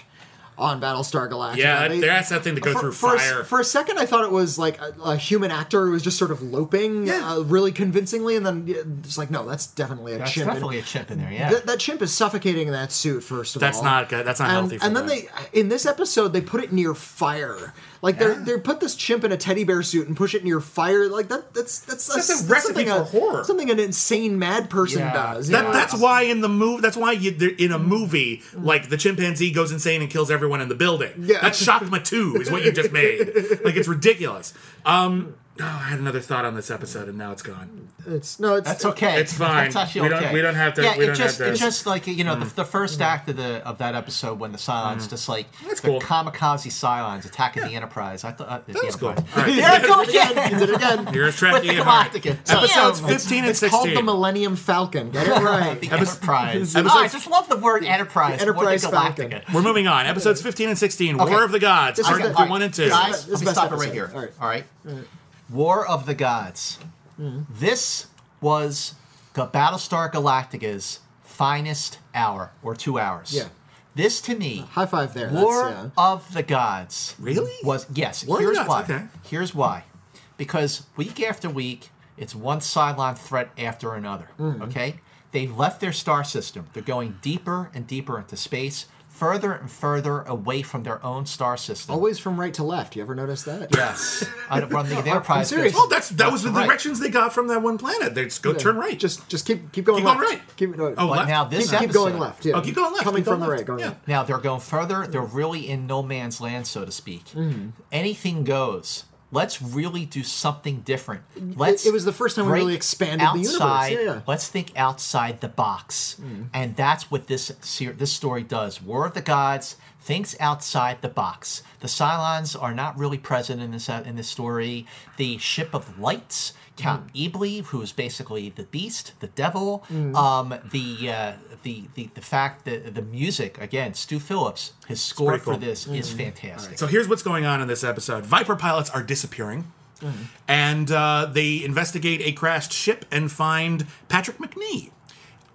on Battlestar Galactica. yeah, They- that, that's that thing to go for, through for a s- fire. For a second, I thought it was like a, a human actor who was just sort of loping Yeah. uh, really convincingly, and then it's like, no, that's definitely a That's chimp. And definitely a chimp in there, yeah. That, that chimp is suffocating in that suit. First of That's all, not good. That's not and, healthy for And then them. they, in this episode, they put it near fire. Like they they put this chimp in a teddy bear suit and push it near fire. Like that. That's that's, That's a that's something for a, horror. Something an insane mad person Yeah. does. That, know? that's why in the movie, that's why you, in a movie, like the chimpanzee goes insane and kills everyone in the building. Yeah. That's Shock 2 is what you just made. like it's ridiculous. Um, Oh, I had another thought on this episode, and now it's gone. It's no, it's That's okay. It's fine. That's actually We don't- okay. we don't have to- Yeah, we it don't just have to- it just like you know the, mm. the first mm. act of the of that episode when the Cylons mm. just like That's the cool. kamikaze Cylons attacking the Enterprise. I thought uh, the That was cool. Enterprise. All right. There it goes again. again. You did it again. Here's With Trekkie the and Hart. Galactica. Episodes Damn. 15 and It's 16. called the Millennium Falcon. Get it right. The Enterprise. Episodes- Oh, I just love the word Enterprise. Enterprise Falcon. Galactica. We're moving on. Episodes 15 and 16. War of the Gods. Part one and two. Guys, This let is me best stop it right here. All right. All right. War of the Gods. This was Ga- Battlestar Galactica's finest hour or two hours. Yeah. This to me, High five there. War That's, yeah. of the Gods. Really? Was yes. War the here's why. okay. Here's why. Because week after week, it's one Cylon threat after another. Mm-hmm. Okay? They've left their star system. They're going deeper and deeper into space, further and further away from their own star system. Always from right to left. You ever notice that? Yes. I don't run the Enterprise. serious. Oh, that's that was the Right. directions they got from that one planet. They just go turn right. Just just keep keep going Keep going right. Keep, no, Oh, left? now this keep, keep going left. Yeah. Oh, keep going left, Coming keep going from the right. Going Yeah. left. Now they're going further. They're really in no man's land, so to speak. Mm-hmm. Anything goes. Let's really do something different. Let's. it was the first time we really expanded the universe. outside- Yeah, yeah. Let's think outside the box, Mm. and that's what this this story does. War of the Gods thinks outside the box. The Cylons are not really present in this uh, in this story. The ship of lights. Count Mm. Ebly, who is basically the beast, the devil. Mm. Um, the, uh, the the the fact that the music again, Stu Phillips, his score pretty for cool. this is Mm. fantastic. So here's what's going on in this episode. Viper pilots are disappearing. Mm-hmm. And uh, they investigate a crashed ship and find Patrick Macnee.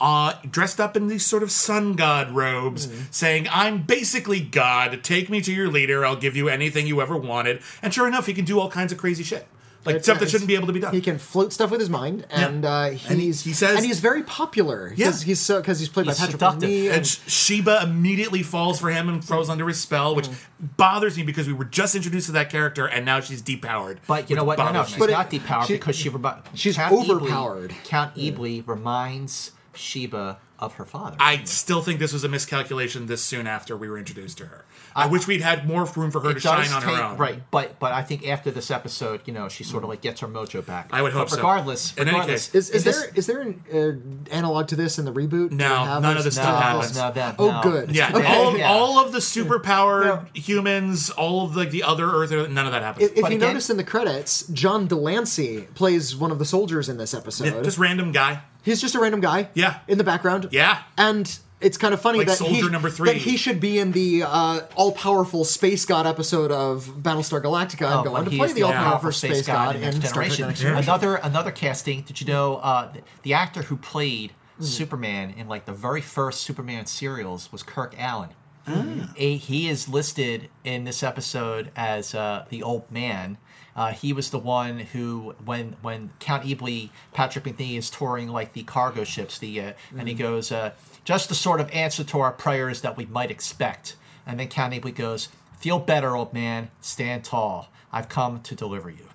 Uh, dressed up in these sort of sun god robes, Mm-hmm. saying, I'm basically God. Take me to your leader. I'll give you anything you ever wanted. And sure enough, he can do all kinds of crazy shit. Like It's- stuff that shouldn't be able to be done. He can float stuff with his mind, and uh, he's And he- he says- and he's very popular. Yeah. He's, he's so because he's played He's by Patrick seductive. And And, Sheba immediately falls for him and throws under his spell, which bothers me because we were just introduced to that character and now she's depowered. But you know what? No, no, she's me. But it- not depowered she- because she remi- she's Count Ebly- overpowered. Count Ebly reminds Sheba of her father. I still think this was a miscalculation this soon after we were introduced to her. I, wish we'd had more room for her It to shine on take- her own. right? But but I think after this episode, you know, she sort of like gets her mojo back. I would hope But so. regardless, In any regardless, case- is, is, this- there is there an uh, analog to this in the reboot? No, none this? of this no, stuff happens. No, that, Oh, good. Yeah, Okay. all, Yeah. all of the superpowered Now- humans, all of like the other Earth, none of that happens. If, if you again- notice in the credits, John de Lancie plays one of the soldiers in this episode. Just random guy. He's just a random guy. Yeah. In the background. Yeah. And it's kind of funny Like that soldier he, number three. that he should be in the uh, all-powerful space god episode of Battlestar Galactica Oh, and go on to play is the all-powerful all-powerful space god in in Next Star Generation. Next Generation. Another another casting. Did you know uh, the, the actor who played Hmm. Superman in like the very first Superman serials was Kirk Alyn. Hmm. A, he is listed in this episode as uh, the old man. Uh, he was the one who, when when Count Ebly, Patrick Macnee is touring like the cargo ships, the uh, and Hmm. he goes, uh, just the sort of answer to our prayers that we might expect. And then Count Ebly goes, "Feel better, old man. Stand tall. I've come to deliver you."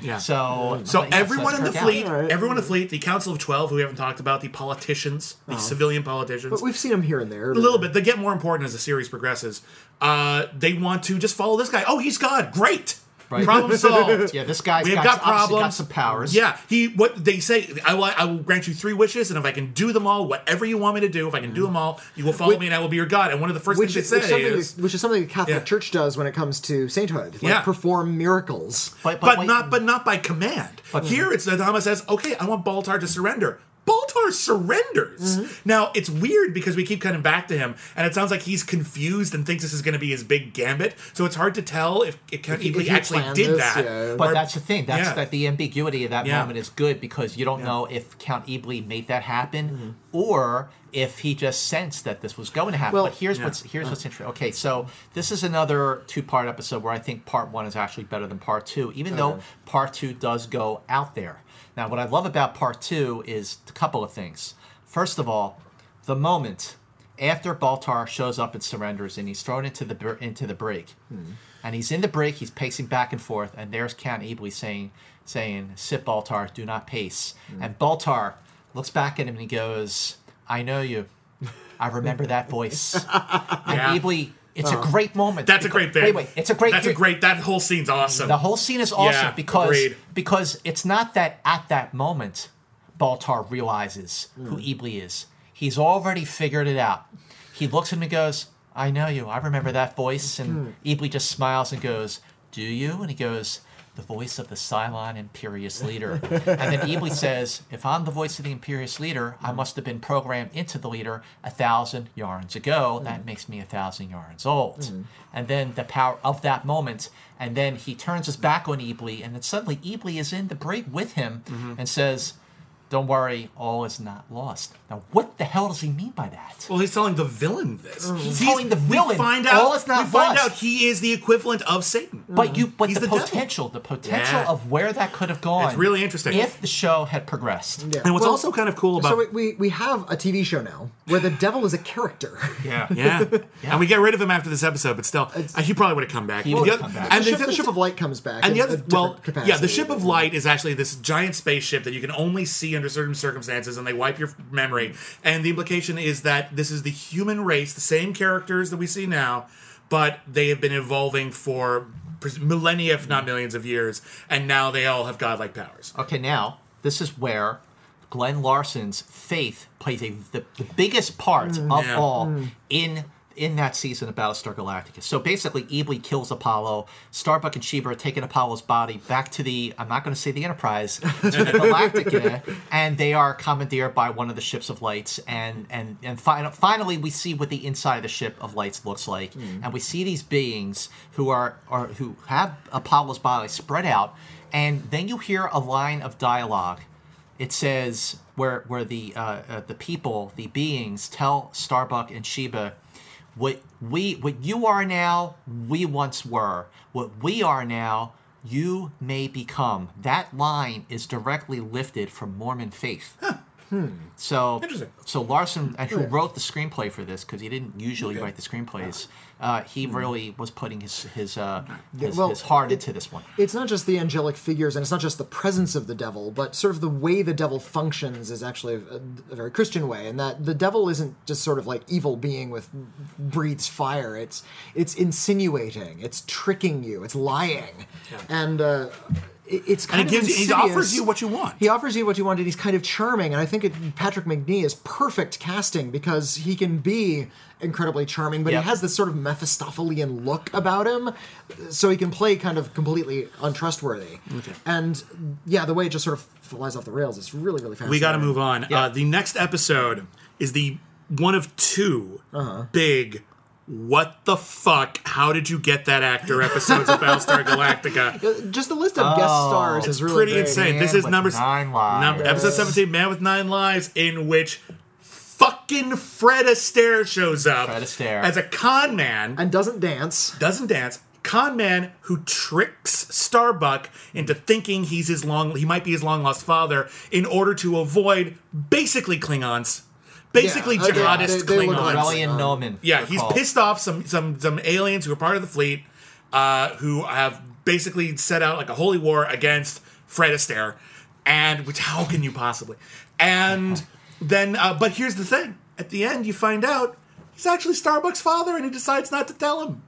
Yeah. So, So but yeah, everyone in the Kirk fleet, Alright. everyone in the fleet, the Council of Twelve, who we haven't talked about, the politicians, the civilian politicians, But we've seen them here and there. a little bit. They get more important as the series progresses. Uh, they want to just follow this guy. Oh, he's God. Great. Right. Problem solved. Yeah, this guy's we got, got problems. got some powers. Yeah, he. What they say, I will, I will grant you three wishes, and if I can do them all, whatever you want me to do, if I can do mm. them all, you will follow Which- me, and I will be your God. And one of the first Which, things which, they say something is, which is something the Catholic Yeah. Church does when it comes to sainthood. Like Yeah. perform miracles. but, but wait, not, but not by command. But- here, it's Adama says, "Okay, I want Baltar to surrender." Baltar surrenders. Mm-hmm. Now it's weird because we keep cutting back to him, and it sounds like he's confused and thinks this is going to be his big gambit. So it's hard to tell if, if Count If he- if he actually did this, that. yeah. But or- that's the thing. That's Yeah. that the ambiguity of that Yeah. moment is good because you don't know if Count Ebly made that happen or if he just sensed that this was going to happen. Well- but here's Yeah. what's here's what's interesting. Okay, so this is another two part episode where I think part one is actually better than part two, even though part two does go out there. Now, what I love about part two is a couple of things. First of all, the moment after Baltar shows up and surrenders and he's thrown into the into the break, hmm. and he's in the break, he's pacing back and forth, and there's Count Ebly saying saying, "Sit, Baltar, do not pace." Hmm. And Baltar looks back at him and he goes, "I know you. I remember that voice." Yeah. And Ebly It's a uh-huh. great moment. That's a great bit. Wait, wait. It's a great. That's a great. That whole scene's awesome. The whole scene is awesome Yeah, because agreed. because it's not that at that moment Baltar realizes who hmm. Ebli is. He's already figured it out. He looks at him and goes, "I know you. I remember that voice." And hmm. Ebli just smiles and goes, "Do you?" And he goes, "The voice of the Cylon Imperious leader." and then Ebli says, "If I'm the voice of the Imperious leader, I mm-hmm. must have been programmed into the leader a thousand yahrens ago. Mm-hmm. That makes me a thousand yahrens old." Mm-hmm. And then the power of that moment, and then he turns his back on Ebli, and then suddenly Ebli is in the break with him and says. Don't worry, all is not lost. Now, what the hell does he mean by that? Well, he's telling the villain this. He's telling the villain, We find out. all is not we find lost. out he is the equivalent of Satan. But you, but He's the, the devil. potential, the potential Yeah. of where that could have gone. It's really interesting. if the show had progressed. Yeah. And what's Well, also kind of cool about So we, we, we have a TV show now where the devil is a character. Yeah. yeah. and we get rid of him after this episode, but still, uh, he probably would have come back. He would've come back. And the, the, ship, the ship of light comes back. and the other, a well, capacity. yeah, the ship of light is actually this giant spaceship that you can only see under certain circumstances, and they wipe your memory. And the implication is that this is the human race, the same characters that we see now, but they have been evolving for millennia, if not millions of years, and now they all have godlike powers. Okay, now this is where Glen Larson's faith plays a the, the biggest part of Mm. Yeah. all in in that season of Battlestar Galactica. So basically, Ebli kills Apollo. Starbuck and Sheba are taking Apollo's body back to the I'm not going to say the Enterprise to the Galactica, and they are commandeered by one of the ships of lights. And and and fi- finally, we see what the inside of the ship of lights looks like, and we see these beings who are are who have Apollo's body spread out, and then you hear a line of dialogue it says where where the uh, uh, the people, the beings, tell Starbuck and Sheba, what we what you are now, we once were. What we are now, you may become. That line is directly lifted from Mormon faith. So, Interesting. so Larson, uh, who wrote the screenplay for this, because he didn't usually write the screenplays, uh, he really was putting his his uh, his, well, his heart it- into this one. It's not just the angelic figures, and it's not just the presence of the devil, but sort of the way the devil functions is actually a, a very Christian way, and that the devil isn't just sort of like evil being with breathes fire. It's it's insinuating, it's tricking you, it's lying, and uh, it's kind And it of gives you- he offers you what you want. He offers you what you want, and he's kind of charming. And I think it, Patrick Macnee is perfect casting because he can be incredibly charming, but Yep. he has this sort of Mephistophelian look about him, so he can play kind of completely untrustworthy. Okay. And yeah, the way it just sort of flies off the rails is really, really fascinating. We got to move on. Yeah. Uh, the next episode is the one of 2 Uh-huh. big. What the fuck? How did you get that actor? Episodes of Battlestar Galactica. Just the list of guest oh. stars It's is really pretty great. insane. Man this is number nine lives. number episode seventeen, Man with Nine Lives, in which fucking Fred Astaire shows up Fred Astaire. as a con man And doesn't dance. doesn't dance. Con man who tricks Starbuck into thinking he's his long he might be his long lost father in order to avoid basically Klingons. Basically Yeah, yeah, jihadist they- they look Klingons. like- Borellian Nomen. Yeah, he's called. pissed off some some some aliens who are part of the fleet, uh, who have basically set out like a holy war against Fred Astaire, and which how can you possibly? And then, uh, but here's the thing: at the end, you find out he's actually Starbuck's father, and he decides not to tell him.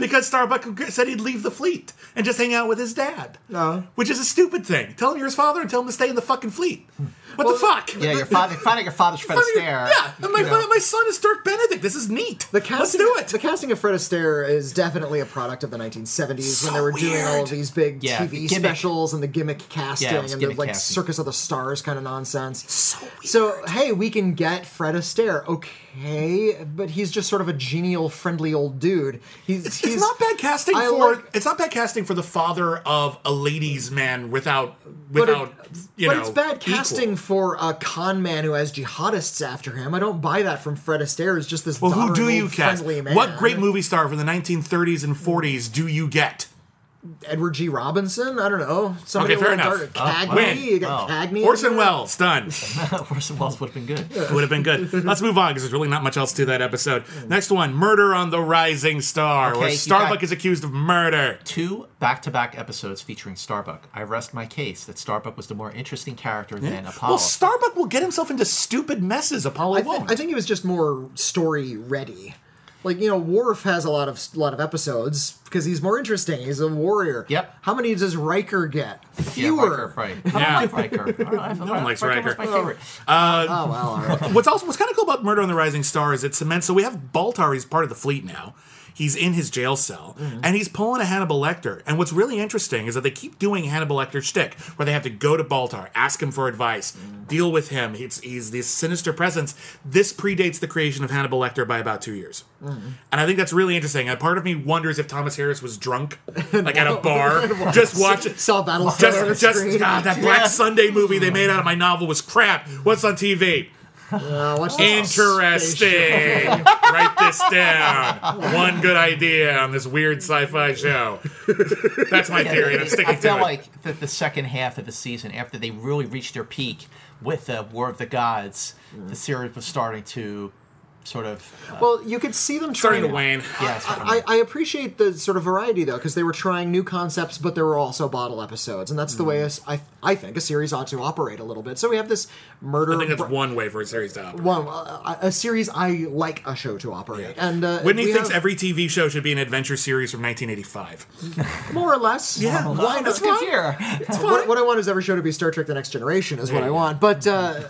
Because Starbuck said he'd leave the fleet and just hang out with his dad. No. Which is a stupid thing. Tell him you're his father and tell him to stay in the fucking fleet. What the fuck? Yeah, your father. Finding your father's Fred Funny- Astaire. Yeah, and my, you know. my son is Dirk Benedict. This is neat. The casting, Let's do it. The casting of Fred Astaire is definitely a product of the 1970s So when they were doing all of these big Yeah, TV the specials and the gimmick casting Yeah, it and the like casting. Circus of the Stars kind of nonsense. So weird. So hey, we can get Fred Astaire, okay, but he's just sort of a genial, friendly old dude. He's It's, he's it's not bad casting I for like- it's not bad casting for the father of a ladies' man without But, it- without you but know. it's bad casting equal. For a con man who has jihadists after him. I don't buy that from Fred Astaire. Is just this Well, who do you cast? man. What great movie star from the 1930s and 40s do you get? Edward G. Robinson? I don't know. Somebody Okay, fair enough. Dark- Oh, Cagney. You got Oh. Cagney. in Orson there? Welles done. Orson Welles would have been good. Would have been good. Let's move on because there's really not much else to that episode. Next one, Murder on the Rising Star, where Okay, you Starbuck is accused of murder. Two back-to-back episodes featuring Starbuck. I rest my case that Starbuck was the more interesting character than Apollo. Well, Starbuck will get himself into stupid messes. Apollo I, won't. I think he was just more story ready. Like you know, Worf has a lot of lot of episodes because he's more interesting. He's a warrior. Yep. How many does Riker get? Yeah, Fewer. Riker, right. Yeah. I like Riker. I don't No one likes Riker. was Riker. my favorite. Uh, oh well, all right. What's also what's kind of cool about Murder on the Rising Star is it cements. So we have Baltar. He's part of the fleet now. He's in his jail cell, and he's pulling a Hannibal Lecter. And what's really interesting is that they keep doing Hannibal Lecter shtick, where they have to go to Baltar, ask him for advice, deal with him. He's, he's this sinister presence. This predates the creation of Hannibal Lecter by about two years, and I think that's really interesting. And part of me wonders if Thomas Harris was drunk, like at a bar, just watching. Saw Battlestar Just, just. God, that Black Sunday movie they made out of my novel was crap. What's on TV? Uh, Interesting. Write this down. One good idea on this weird sci-fi show. That's my theory, and I'm sticking I to felt it. like the, the second half of the season, after they really reached their peak with the War of the Gods, the series was starting to sort of. Uh, Well, you could see them Starting trying to wane. yeah, sort I, I appreciate the sort of variety though, because they were trying new concepts, but there were also bottle episodes, and that's the Mm. way a s I I think a series ought to operate a little bit. So we have this murder. I think that's br- one way for a series to operate. one uh, a series I like a show to operate, and uh, Witney thinks have- every TV show should be an adventure series from 1985. more or less. Yeah. why that's not? good year. What, what I want is every show to be Star Trek: The Next Generation is what I want. But uh,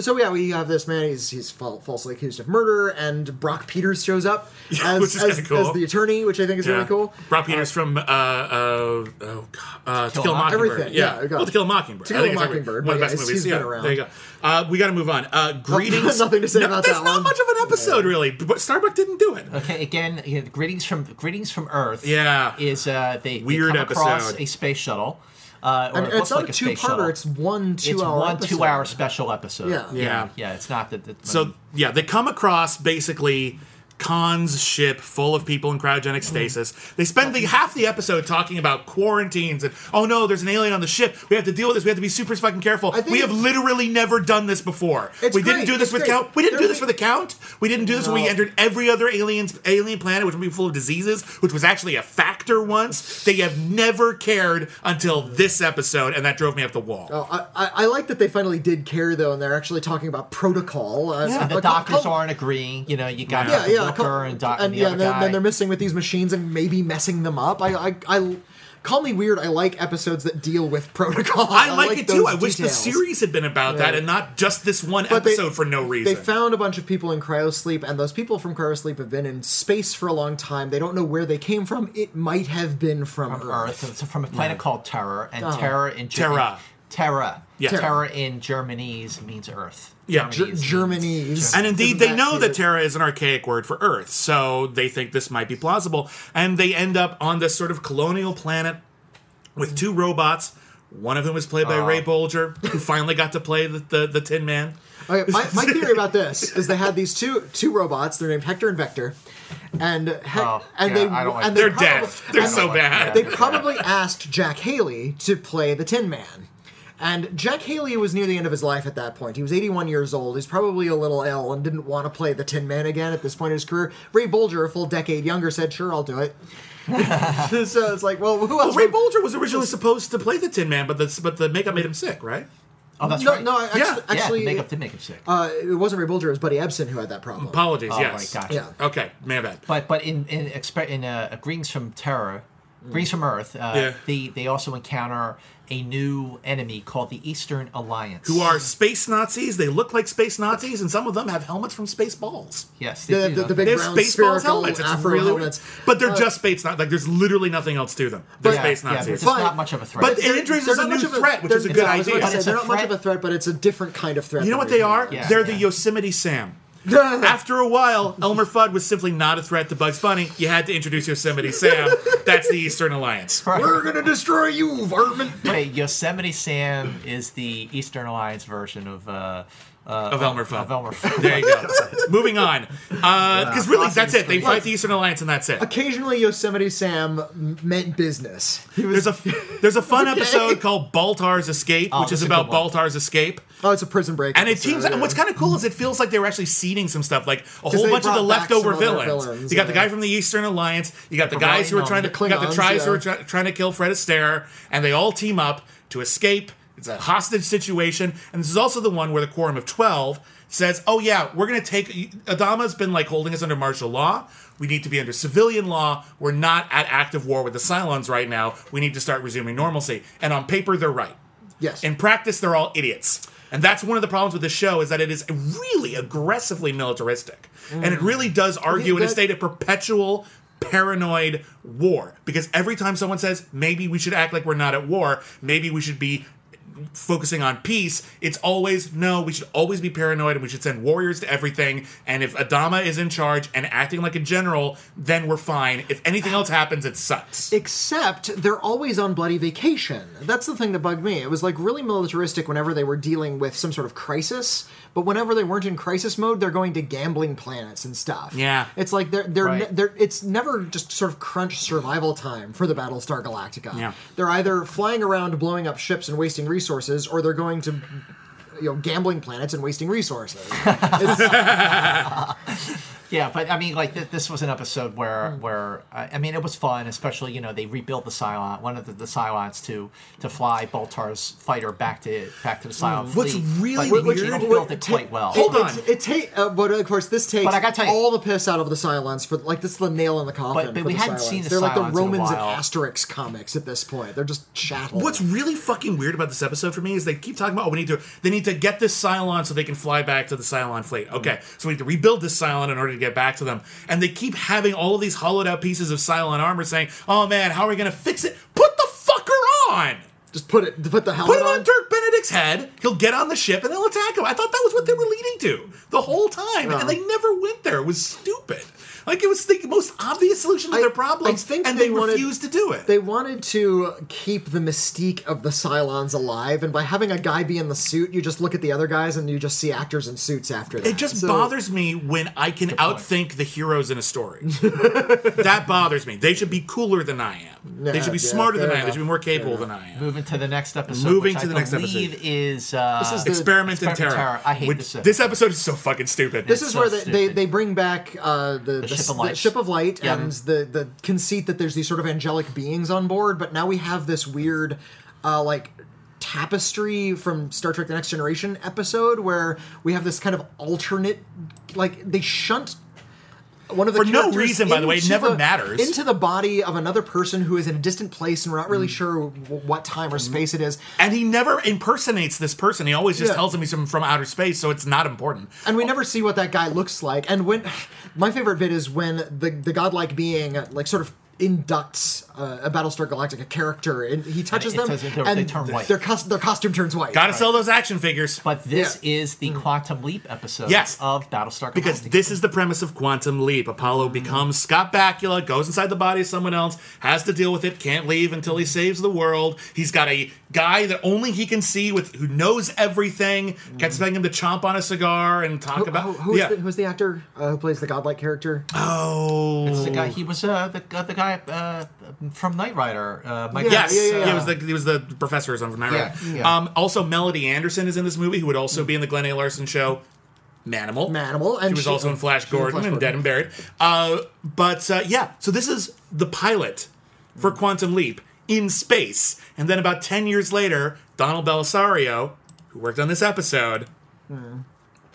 so yeah, we have this man. He's he's fal- falsely accused of murder, and Brock Peters shows up as, which is as, cool. as the attorney, which I think is really cool. Brock Peters from uh, uh, oh, God, uh, To Kill a Mock- Mockingbird. Everything, Yeah, yeah, go. well, To Kill a Mockingbird. To I Kill think a it's Mockingbird, One of the best yeah, movies. he's yeah, been around. there you go. Uh, we got to move on. Uh, greetings. Nothing to say No, about there's that not one. much of an episode really, but Starbuck didn't do it. Okay, again, you know, greetings from greetings from Earth. Yeah. is uh, they, Weird they come across episode. a space shuttle. Uh, or And it it's not like a two-parter; it's one It's two-hour. one episode. two-hour special episode. Yeah. Yeah. yeah. It's not that. that So yeah, they come across basically Khan's ship full of people in cryogenic stasis. They spend the half the episode talking about quarantines and oh no, there's an alien on the ship. We have to deal with this. We have to be super fucking careful. We have literally never done this before. It's we didn't great, do this it's with great. Count. We didn't do this re- for the Count. We didn't do this when we entered every other alien's alien planet, which would be full of diseases, which was actually a factor once. They have never cared until this episode, and that drove me up the wall. Oh, I, I, I like that they finally did care though, and they're actually talking about protocol. Uh, And uh, the call- doctors call- aren't agreeing. You know, you got Yeah, yeah, Walker and, doc- and and the yeah, other and then, guy. then they're messing with these machines and maybe messing them up. I, I, I call me weird. I like episodes that deal with protocol. I like, it too. those I wish the series had been about that and not just this one But they- episode for no reason. They found a bunch of people in cryosleep, and those people from cryosleep have been in space for a long time. They don't know where they came from. It might have been from, from Earth. Earth. It's from a planet called Terror, and Oh. Terror in Terra. Terra. Yeah. Terror in Germanese means Earth. Yeah. Ger- Germanese Germany's. and indeed, Isn't they know cute? that Terra is an archaic word for Earth, so they think this might be plausible. And they end up on this sort of colonial planet with two robots. One of them was played by Ray Bolger, who finally got to play the, the, the Tin Man. Okay, my, my theory about this is they had these two two robots. They're named Hector and Vector, and Hec- Oh, and yeah, they like and they're, they dead. probably- They're so they- bad. They probably asked Jack Haley to play the Tin Man. And Jack Haley was near the end of his life at that point. He was 81 years old. He's probably a little ill and didn't want to play the Tin Man again at this point in his career. Ray Bolger, a full decade younger, said, "Sure, I'll do it." so it's like, well, who Well, else? Ray would- Bolger was originally supposed to play the Tin Man, but the, but the makeup made him sick, right? Oh, that's no, right. no, actually, Yeah. yeah, actually the makeup did make him sick. uh, it wasn't Ray Bolger. It was Buddy Ebsen who had that problem. Apologies, oh, yes. right, gotcha. Yeah. Okay, man bad. But but in in expe- in uh, Greetings from Terror, Greetings from Earth, uh, Yeah. they they also encounter a new enemy called the Eastern Alliance. Who are space Nazis? They look like space Nazis, and some of them have helmets from space balls. yes, The- they do. the- the big They have brown Spaceballs spherical helmets. It's afro really helmets. But they're Uh, just space Nazis. Like there's literally nothing else to them. They're yeah, space yeah, they're Nazis. just But- not much of a threat. but They're- it introduces a not much new of threat, which is a good yeah, I was about to idea. say, It's they're a not much of a threat, but it's a different kind of threat. You know what they are? They're the Yosemite Sam. After a while, Elmer Fudd was simply not a threat to Bugs Bunny. You had to introduce Yosemite Sam. That's the Eastern Alliance. We're gonna destroy you, varmint. Wait, Yosemite Sam is the Eastern Alliance version of uh, uh, Of Elmer Fudd. Of Elmer Fudd. There you go. Moving on. Because really, Awesome that's it. They fight the Eastern Alliance, and that's it. Occasionally, Yosemite Sam m- meant business. Was, There's a there's a fun episode called Baltar's Escape, Oh, which is about. Baltar's escape. oh, it's a prison break. And it episode, seems, yeah. and what's kind of cool is it feels like they were actually seeding some stuff, like a whole bunch of the leftover villains. villains, You got the guy from the Eastern Alliance. You got the The guys who were Klingons. trying to, The you got the Klingons, tries who were yeah. try, trying to kill Fred Astaire, and they all team up to escape. It's a hostage situation, and this is also the one where the quorum of twelve says, "Oh yeah, we're gonna take." Adama's been like holding us under martial law. We need to be under civilian law. We're not at active war with the Cylons right now. We need to start resuming normalcy. And on paper, they're right. Yes. In practice, they're all idiots. And that's one of the problems with the show is that it is really aggressively militaristic. And it really does mm. argue in a state of perpetual paranoid war. Because every time someone says, maybe we should act like we're not at war, maybe we should be focusing on peace, it's always no, we should always be paranoid and we should send warriors to everything. And if Adama is in charge and acting like a general, then we're fine. If anything else happens, it sucks. Except they're always on bloody vacation. That's the thing that bugged me. It was like really militaristic whenever they were dealing with some sort of crisis, but whenever they weren't in crisis mode, they're going to gambling planets and stuff. Yeah. it's like they're they're, Right. ne- they're it's never just sort of crunch survival time for the Battlestar Galactica. Yeah. they're either flying around blowing up ships and wasting resources, or they're going to you know gambling planets and wasting resources. Yeah, but I mean, like th- this was an episode where, Hmm. where uh, I mean, it was fun. Especially, you know, they rebuilt the Cylon, one of the, the Cylons to to fly Baltar's fighter back to back to the Cylon Hmm. What's really but weird- They rebuilt it quite well. Hold on. It, it take, uh, but of course, this takes But I gotta tell you- all the piss out of the Cylons for like this is the nail in the coffin. But- but we the hadn't Cylons. seen the They're like Cylons the in a Romans and. Asterix comics at this point. They're just chattel. What's really fucking weird about this episode for me is they keep talking about oh we need to they need to get this Cylon so they can fly back to the Cylon fleet. Okay, so we need to rebuild this Cylon in order to get back to them, and they keep having all of these hollowed out pieces of Cylon armor saying, "Oh man, how are we gonna fix it? Put the fucker on." just put it put the hell on. Put it on on? Dirk Benedict's head. He'll get on the ship and they'll attack him. I thought that was what they were leading to the whole time, and they never went there. It was stupid. Like it was the most obvious solution to I- their problems, I think and they they, wanted- refused to do it. They wanted to keep the mystique of the Cylons alive, and by having a guy be in the suit, you just look at the other guys and you just see actors in suits after that. It just So- bothers me when I can outthink the heroes in a story. that bothers me. They should be cooler than I am. they should be yeah, smarter than fair I am. They should be more capable than I am. Moving to the next episode. Moving which to I the next believe episode. is uh, This is the- Experiment in Experiment in Terror. Terror. I hate Which- this episode. This episode is so fucking stupid. This It's is so where they, they, they bring back uh, the, the, Ship of Light. ship of light Yeah. and the, the conceit that there's these sort of angelic beings on board, but now we have this weird, uh, like, tapestry from Star Trek The Next Generation episode where we have this kind of alternate, like, they shunt. One of the For no reason, by the way, it never matters. Into the body of another person who is in a distant place, and we're not really Mm. sure w- what time or space it is. and he never impersonates this person. He always just Yeah. tells him he's from, from outer space, so it's not important. and we never see what that guy looks like. And when my favorite bit is when the the godlike being like sort of inducts uh, a Battlestar Galactica character, and he touches it them, says and they turn white. Their, cos- their costume turns white. Gotta sell those action figures. But this Yeah. is the Quantum Leap episode Yes. of Battlestar Galactica. Because this is the premise of Quantum Leap. Apollo becomes Scott Bakula, goes inside the body of someone else, has to deal with it, can't leave until he saves the world. He's got a guy that only he can see with who knows everything, kept expecting him to chomp on a cigar and talk Who, about who- who's, yeah. the, who's the actor uh, who plays the godlike character? oh, It's the guy. He was uh, the uh, the guy uh, from Knight Rider. Uh, Mike Yes, Yeah, yeah, yeah. he was the he was the professor or something. Right? Yeah, yeah. Um, also, Melody Anderson is in this movie, who would also be in the Glen A. Larson show, Manimal. Manimal, and She was she- also in Flash she was in Gordon Flash and Dead and Buried. Uh, but uh, yeah, so this is the pilot for Quantum Leap in space, and then about ten years later, Donald Bellisario, who worked on this episode, Hmm.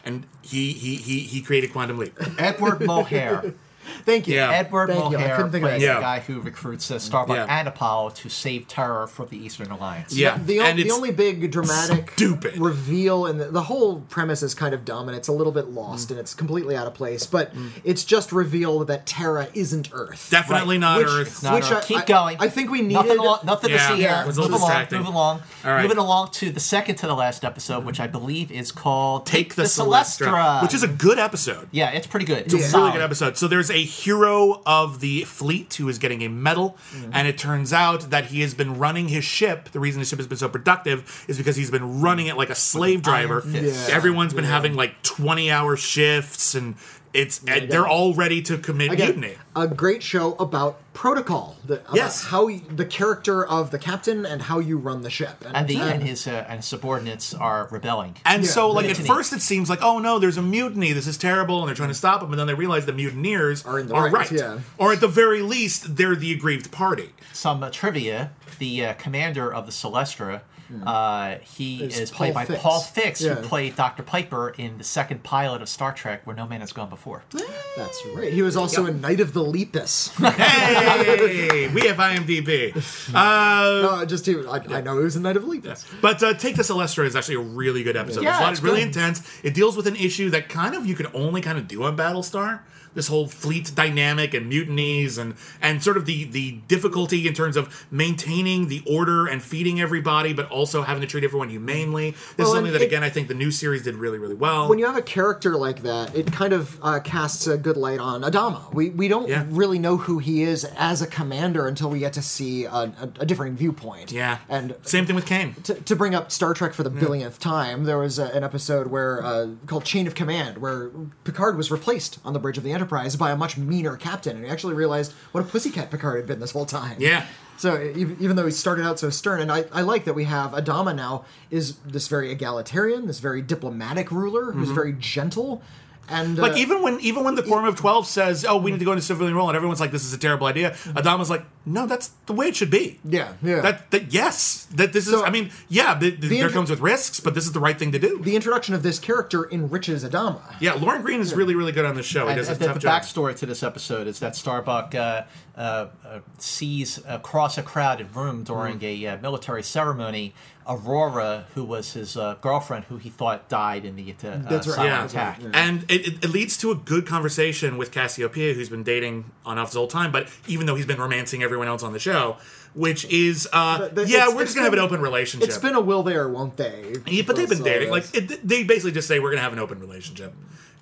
and he he he he created Quantum Leap. Edward Mulhare. Thank you. Yeah. Edward Thank you. I Mulhare couldn't think of plays that. Yeah. the guy who recruits uh, Starbuck Yeah. and Apollo to save Terror from the Eastern Alliance. Yeah, The, o- and the only big dramatic stupid. reveal and the, the whole premise is kind of dumb and it's a little bit lost and it's completely out of place. But it's just revealed that Terra isn't Earth. definitely not Which- Earth. Not Which Earth. I- Keep I- going. I think we nothing, needed- nothing Yeah, to see here. it was a move along, distracting. move along, All right. moving along to the second to the last episode, which I believe is called Take the, Celestra, which is a good episode. yeah, it's pretty good. It's a really good episode. So there's a hero of the fleet who is getting a medal, and it turns out that he has been running his ship. The reason his ship has been so productive is because he's been running it like a slave driver. Yeah. Everyone's been having like 20 hour shifts, and it's and they're all ready to commit Again, mutiny. a great show about protocol. The, about Yes. how you, the character of the captain and how you run the ship. And the and his uh, and his subordinates are rebelling. And Yeah, so, like, at first it seems like, oh no, there's a mutiny. This is terrible, and they're trying to stop them. And then they realize the mutineers Are in the are right, right, yeah. or at the very least, they're the aggrieved party. Some uh, trivia: the uh, commander of the Celestra Uh, he It's is played Paul by Fix. Paul Fix, Yeah. who played Dr. Piper in the second pilot of Star Trek, Where No Man Has Gone Before. That's right. He was also in Night of the Lepus. Hey, we have IMDb. Uh, no, just he, I, I know he was in Night of the Lepus. But uh, Take the Celestra is actually a really good episode. Yeah, it's, a lot- it's really good. intense. It deals with an issue that kind of you could only kind of do on Battlestar. This whole fleet dynamic and mutinies and and sort of the the difficulty in terms of maintaining the order and feeding everybody, but also having to treat everyone humanely. This Well, is something that it- again I think the new series did really really well. When you have a character like that, it kind of uh, casts a good light on Adama. We we don't Yeah. really know who he is as a commander until we get to see a, a, a different viewpoint. yeah, and same thing with Kane. to, to bring up Star Trek for the billionth time, there was a, an episode where uh, called Chain of Command, where Picard was replaced on the bridge of the Enterprise by a much meaner captain, and he actually realized what a pussycat Picard had been this whole time. Yeah. So even, even though he started out so stern, and I, I like that we have Adama now is this very egalitarian, this very diplomatic ruler who's mm-hmm. very gentle, and Like uh, even when even when the quorum of twelve says, "Oh, we need to go into civilian role," and everyone's like, "This is a terrible idea," Adama's like, "No, that's the way it should be." Yeah, yeah. That that yes, that this is. So, I mean, yeah, the, the, there intro- comes with risks, but this is the right thing to do. the introduction of this character enriches Adama. yeah, Lorne Greene is really really good on this show. He And, does a and the, tough the job. backstory to this episode is that Starbuck uh, uh, uh, sees across a crowded room during Mm. a uh, military ceremony Aurora, who was his uh, girlfriend, who he thought died in the uh, That's right. Cylon Yeah, attack. and it, it, it leads to a good conversation with Cassiopeia, who's been dating on off his whole time, but even though he's been romancing everyone else on the show, which is, uh, But- but yeah, we're just gonna have an open relationship. It's been a will they or won't they? Yeah, but they've been dating. Like it, they basically just say we're gonna have an open relationship,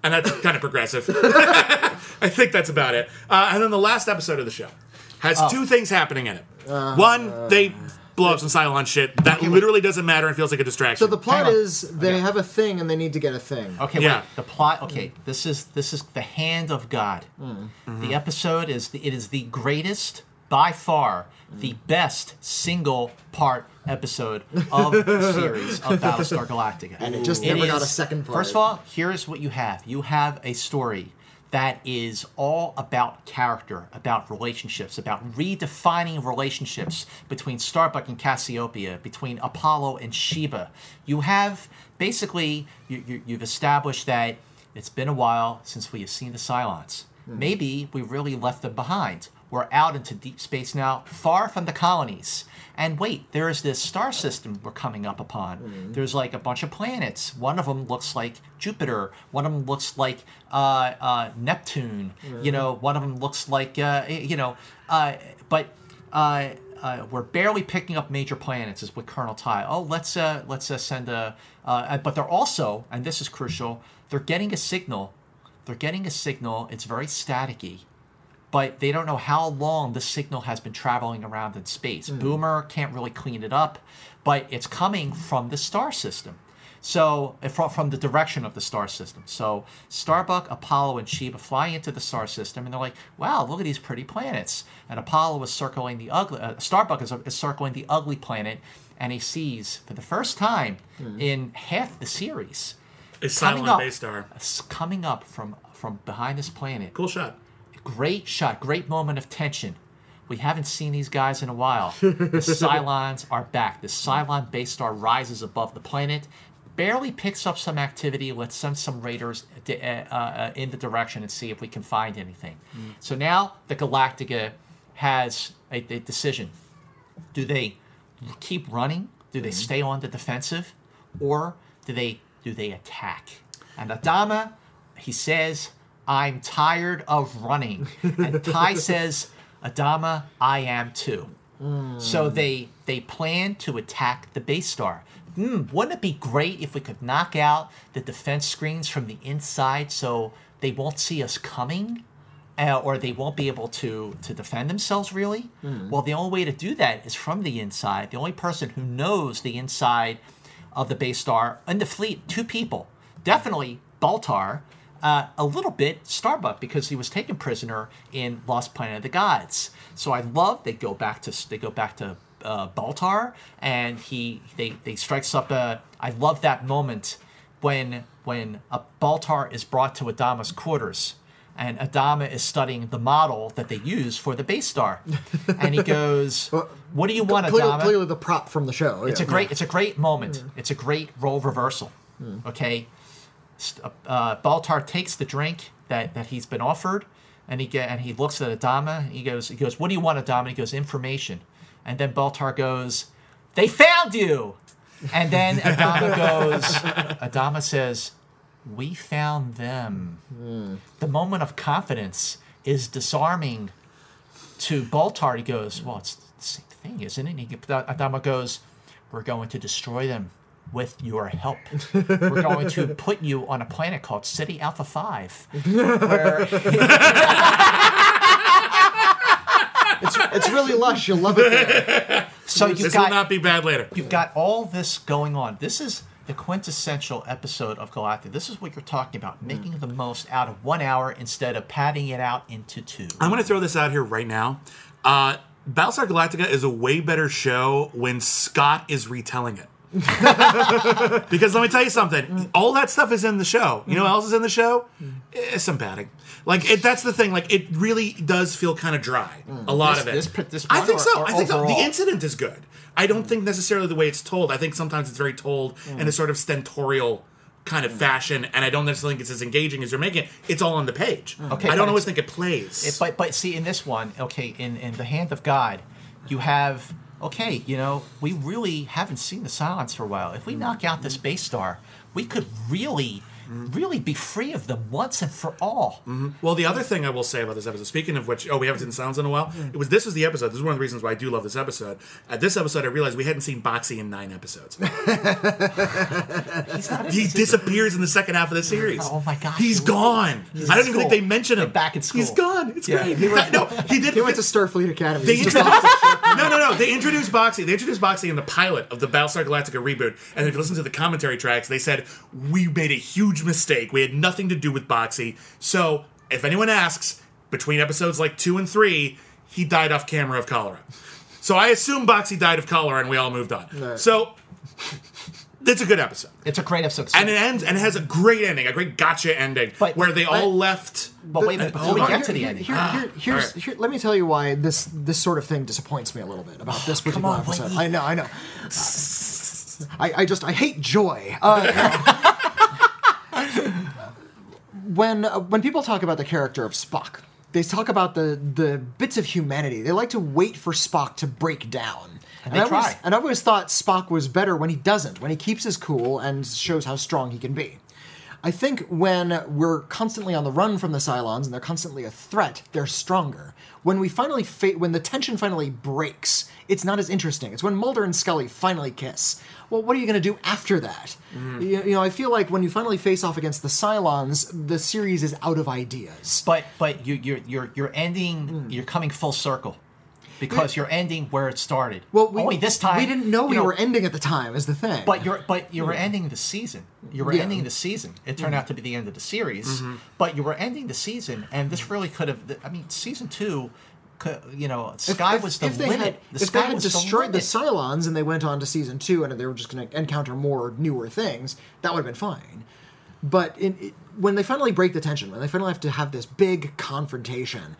and that's kind of progressive. I think that's about it. Uh, and then the last episode of the show has Oh. two things happening in it. Uh, One, they blow up some Cylon shit that literally doesn't matter and feels like a distraction. So the plot Hang on. is they have a thing and they need to get a thing. Okay, Yeah. wait. The plot. Okay, this is this is the hand of God. Mm-hmm. The episode is the, it is the greatest by far, the best single part episode of the series of Battlestar Galactica, And it just It never got a second part. First of all, here's what you have. You have a story that is all about character, about relationships, about redefining relationships between Starbuck and Cassiopeia, between Apollo and Sheba. You have basically you, you, you've established that it's been a while since we have seen the Cylons. Hmm. Maybe we really left them behind. We're out into deep space now, far from the colonies. And wait, there is this star system we're coming up upon. There's like a bunch of planets. One of them looks like Jupiter. One of them looks like uh, uh, Neptune. You know, one of them looks like uh, you know. Uh, but uh, uh, we're barely picking up major planets, is what Colonel Tigh. Oh, let's uh, let's uh, send a. Uh, but they're also, and this is crucial, they're getting a signal. They're getting a signal. It's very staticky but they don't know how long the signal has been traveling around in space. Boomer can't really clean it up, but it's coming from the star system. So, uh, from, from the direction of the star system. So, Starbuck, Apollo, and Sheba fly into the star system, and they're like, "Wow, look at these pretty planets." And Apollo is circling the ugly. Uh, Starbuck is, is circling the ugly planet, and he sees for the first time in half the series It's coming Cylon up, base star. s- coming up from from behind this planet Cool shot. Great shot, great moment of tension. We haven't seen these guys in a while. The Cylons are back. The Cylon base star rises above the planet, barely picks up some activity. Let's send some raiders to, uh, uh, in the direction and see if we can find anything. So now the Galactica has a, a decision. Do they keep running? Do they stay on the defensive, or do they do they attack? And Adama, he says, "I'm tired of running," and Tigh says, "Adama, I am too." So they they plan to attack the base star. Hmm, wouldn't it be great if we could knock out the defense screens from the inside so they won't see us coming? uh, or they won't be able to to defend themselves really. Well, the only way to do that is from the inside. The only person who knows the inside of the base star and the fleet, two people, definitely Baltar, uh, a little bit Starbuck because he was taken prisoner in Lost Planet of the Gods. So I love they go back to they go back to uh, Baltar and he they they strikes up a. I love that moment when when a Baltar is brought to Adama's quarters and Adama is studying the model that they use for the base star, and he goes, "What do you want, Clearly, Adama?" clearly the prop from the show. It's yeah. a great, it's a great moment. It's a great role reversal. Okay, St- uh, Baltar takes the drink that, that he's been offered, and he get and he looks at Adama. And he goes, he goes, "What do you want, Adama?" And he goes, "Information." And then Baltar goes, "They found you." And then Adama goes, Adama says, "We found them." The moment of confidence is disarming to Baltar. He goes, "Well, it's the same thing, isn't it?" And he, Adama goes, "We're going to destroy them." With your help, we're going to put you on a planet called City Alpha Five, where It's, it's really lush. You'll love it there. so you've This got will not be bad later. You've got all this going on. This is the quintessential episode of Galactic. This is what you're talking about, making the most out of one hour instead of padding it out into two. I'm going to throw this out here right now. Uh, Battlestar Galactica is a way better show when Scott is retelling it. because let me tell you something, all that stuff is in the show. You know what else is in the show? Eh, some padding. Like it, that's the thing. Like it really does feel kind of dry. A lot of it. this this I one think or- so. or I think so. The overall? incident is good. I don't think necessarily the way it's told. I think sometimes it's very told in a sort of stentorial kind of fashion, and I don't necessarily think it's as engaging as you're making it. It's all on the page. Okay, I but don't always think it plays. It, but but see in this one, okay, in in the hand of God, you have okay, you know, we really haven't seen the Cylons for a while. If we knock out this base star, we could really, really be free of them once and for all. Mm-hmm. Well, the other thing I will say about this episode, speaking of which, oh, we haven't seen Sounds in a while. Mm. It was this was the episode. This is one of the reasons why I do love this episode. At this episode, I realized we hadn't seen Boxey in nine episodes. He's he disappears in the second half of the series. Oh my god, he's gone. He's I don't even think they mention him. They're back He's school. gone. It's Yeah. great. He went- no, he did. He went to Starfleet Academy. They He's introduced, off the ship. no, no, no. They introduced Boxey. They introduced Boxey in the pilot of the Battlestar Galactica reboot. And if you listen to the commentary tracks, they said we made a huge mistake. We had nothing to do with Boxey. So if anyone asks, between episodes like two and three, he died off camera of cholera. So I assume Boxey died of cholera, and we all moved on. Right. So it's a good episode. It's a great episode. And it ends and it has a great ending, a great gotcha ending, But- where they all left. but wait a minute, before we get on. to the Here- ending, here- here- here's, Alright. here- let me tell you why this this sort of thing disappoints me a little bit about this particular on, episode. Witney. I know, I know. I, I just I hate joy. Uh, when uh, when people talk about the character of Spock, they talk about the the bits of humanity. They like to wait for Spock to break down. And they I always, and I always thought Spock was better when he doesn't, when he keeps his cool and shows how strong he can be. I think when we're constantly on the run from the Cylons and they're constantly a threat, they're stronger. When we finally fa- when the tension finally breaks, it's not as interesting. It's when Mulder and Scully finally kiss. Well, what are you going to do after that? Mm-hmm. You, you know, I feel like when you finally face off against the Cylons, the series is out of ideas. But but you you're you're you're ending. Mm. You're coming full circle because you're ending where it started. Well, we, only this time we didn't know we were ending at the time. Is the thing. But you're but you were ending the season. You were Yeah. ending the season. It turned mm-hmm. out to be the end of the series, mm-hmm. but you were ending the season, and this mm-hmm. really could have. I mean, season two. You know, sky if- was the if limit. Had, the if sky they had destroyed the, the. Cylons and they went on to season two and they were just going to encounter more newer things, that would have been fine. But in, it, when they finally break the tension, when they finally have to have this big confrontation,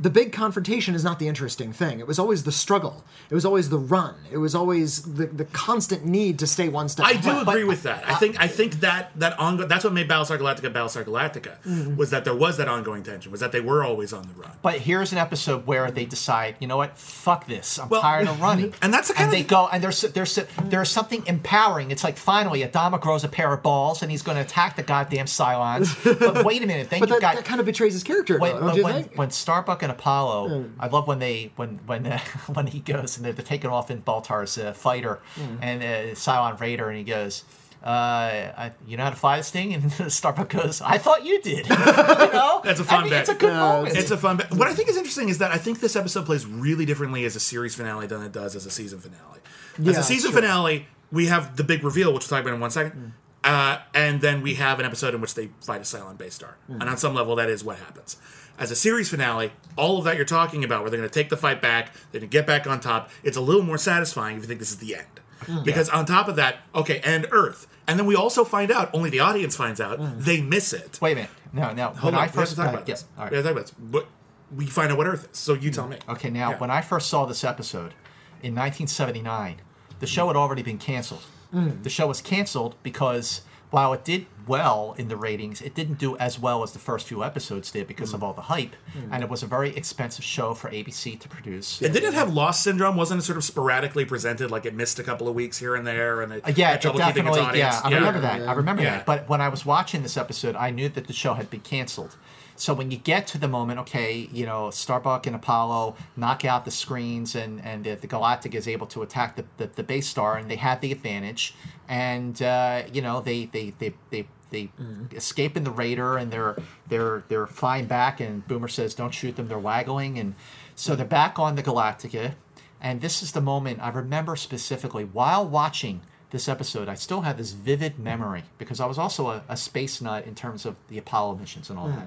the big confrontation is not the interesting thing. It was always the struggle. It was always the run. It was always the, the constant need to stay one step. I do ahead. agree with that. I think I think that that ongoing that's what made Battlestar Galactica Battlestar Galactica Mm-hmm. was that there was that ongoing tension was that they were always on the run. But here's an episode where they decide, you know what? Fuck this. I'm Well, tired of running. and that's the kind and of- they go and there's there's there's something empowering. It's like finally Adama grows a pair of balls and he's going to attack the goddamn Cylons. But wait a minute, then But you've that, got that kind of betrays his character, when, though, don't when, you when, think? when Starbuck and Apollo, I love when they when when uh, when he goes and they're, they're taking off in Baltar's uh, fighter Mm. and uh, Cylon Raider and he goes. Uh, I, you know how to fly this thing, and Starbuck goes. I thought you did. you know, That's a fun I mean, bit. It's a good moment. It's a fun. Bit. What I think is interesting is that I think this episode plays really differently as a series finale than it does as a season finale. Yeah, as a season sure. finale, we have the big reveal, which we'll talk about in one second. Uh, and then we have an episode in which they fight a Cylon base star. And on some level, that is what happens. As a series finale, all of that you're talking about, where they're going to take the fight back, they're going to get back on top, it's a little more satisfying if you think this is the end. because on top of that, okay, and Earth, and then we also find out only the audience finds out they miss it. Wait a minute. No, no. Hold when on, I first to talk uh, about yeah, this. all right. We have to talk about this. But we find out what Earth is. So you tell me. Okay, now Yeah. when I first saw this episode in 1979, the show had already been canceled. Mm. The show was canceled because while it did well in the ratings, it didn't do as well as the first few episodes did because Mm. of all the hype, and it was a very expensive show for ABC to produce. And did it have lost syndrome? Wasn't it sort of sporadically presented, like it missed a couple of weeks here and there, and it Uh, yeah, it trouble keeping its definitely. Yeah, I remember that. I remember Yeah. that. But when I was watching this episode, I knew that the show had been canceled. So when you get to the moment, okay, you know, Starbuck and Apollo knock out the screens, and and the, the Galactic is able to attack the, the, the base star, and they have the advantage, and uh, you know they they they they. They escape in the Raider and they're they're they're flying back and Boomer says don't shoot them they're waggling and so they're back on the Galactica and this is the moment I remember specifically while watching this episode. I still have this vivid memory because I was also a, a space nut in terms of the Apollo missions and all that.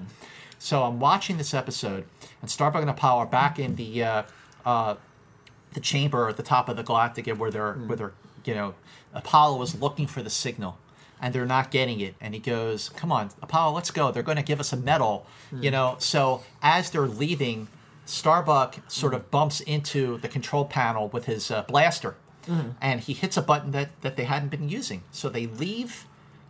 So I'm watching this episode, and Starbuck and Apollo are back in the uh, uh, the chamber at the top of the Galactica where they're where they're you know Apollo is looking for the signal. And they're not getting it, and he goes, "Come on, Apollo, let's go. They're going to give us a medal, hmm. you know." So as they're leaving, Starbuck sort of bumps into the control panel with his uh, blaster, hmm. and he hits a button that, that they hadn't been using. So they leave,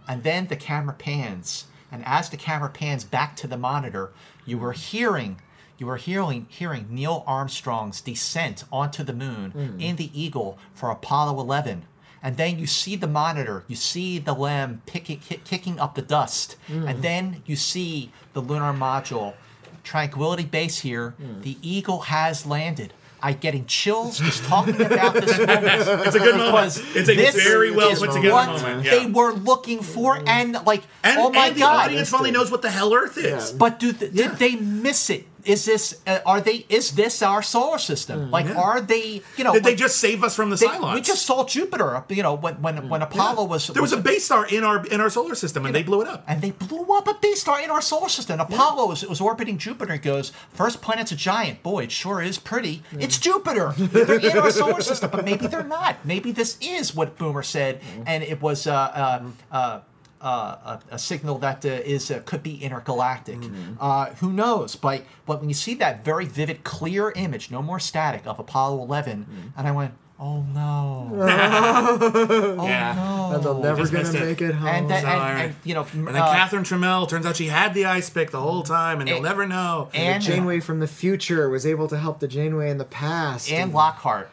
and then the camera pans. And as the camera pans back to the monitor, you were hearing you were hearing hearing Neil Armstrong's descent onto the moon hmm. in the Eagle for Apollo 11. And then you see the monitor, you see the LEM picking, kick, kicking up the dust, hmm. and then you see the lunar module. Tranquility Base here, hmm. the Eagle has landed. I'm getting chills just talking about this moment. It's a good moment. It's a this very well is put together what moment. They were looking for, hmm. and like, And, oh my and the god! audience finally knows what the hell Earth is. But do th- did they miss it? Is this uh, are they? Is this our solar system? like, are they? You know, Did they just save us from the they- Cylons? we just saw Jupiter. You know, when when when Apollo was there was a base star in our in our solar system, and they blew it up. and they blew up a base star in our solar system. Apollo was, it was orbiting Jupiter and goes, First planet's a giant. Boy, it sure is pretty. It's Jupiter. They're in our solar system, but maybe they're not. Maybe this is what Boomer said, and it was uh, uh, uh, uh, a, a signal that uh, is uh, could be intergalactic. Uh, who knows? But, but when you see that very vivid, clear image, no more static, of Apollo 11, and I went, Oh no. oh Yeah. no. And they're never gonna it. make it home. And, that, and, and you know, And then uh, Catherine Tramell turns out she had the ice pick the whole time, and they'll never know. and Janeway from the future was able to help the Janeway in the past. Anne Lockhart.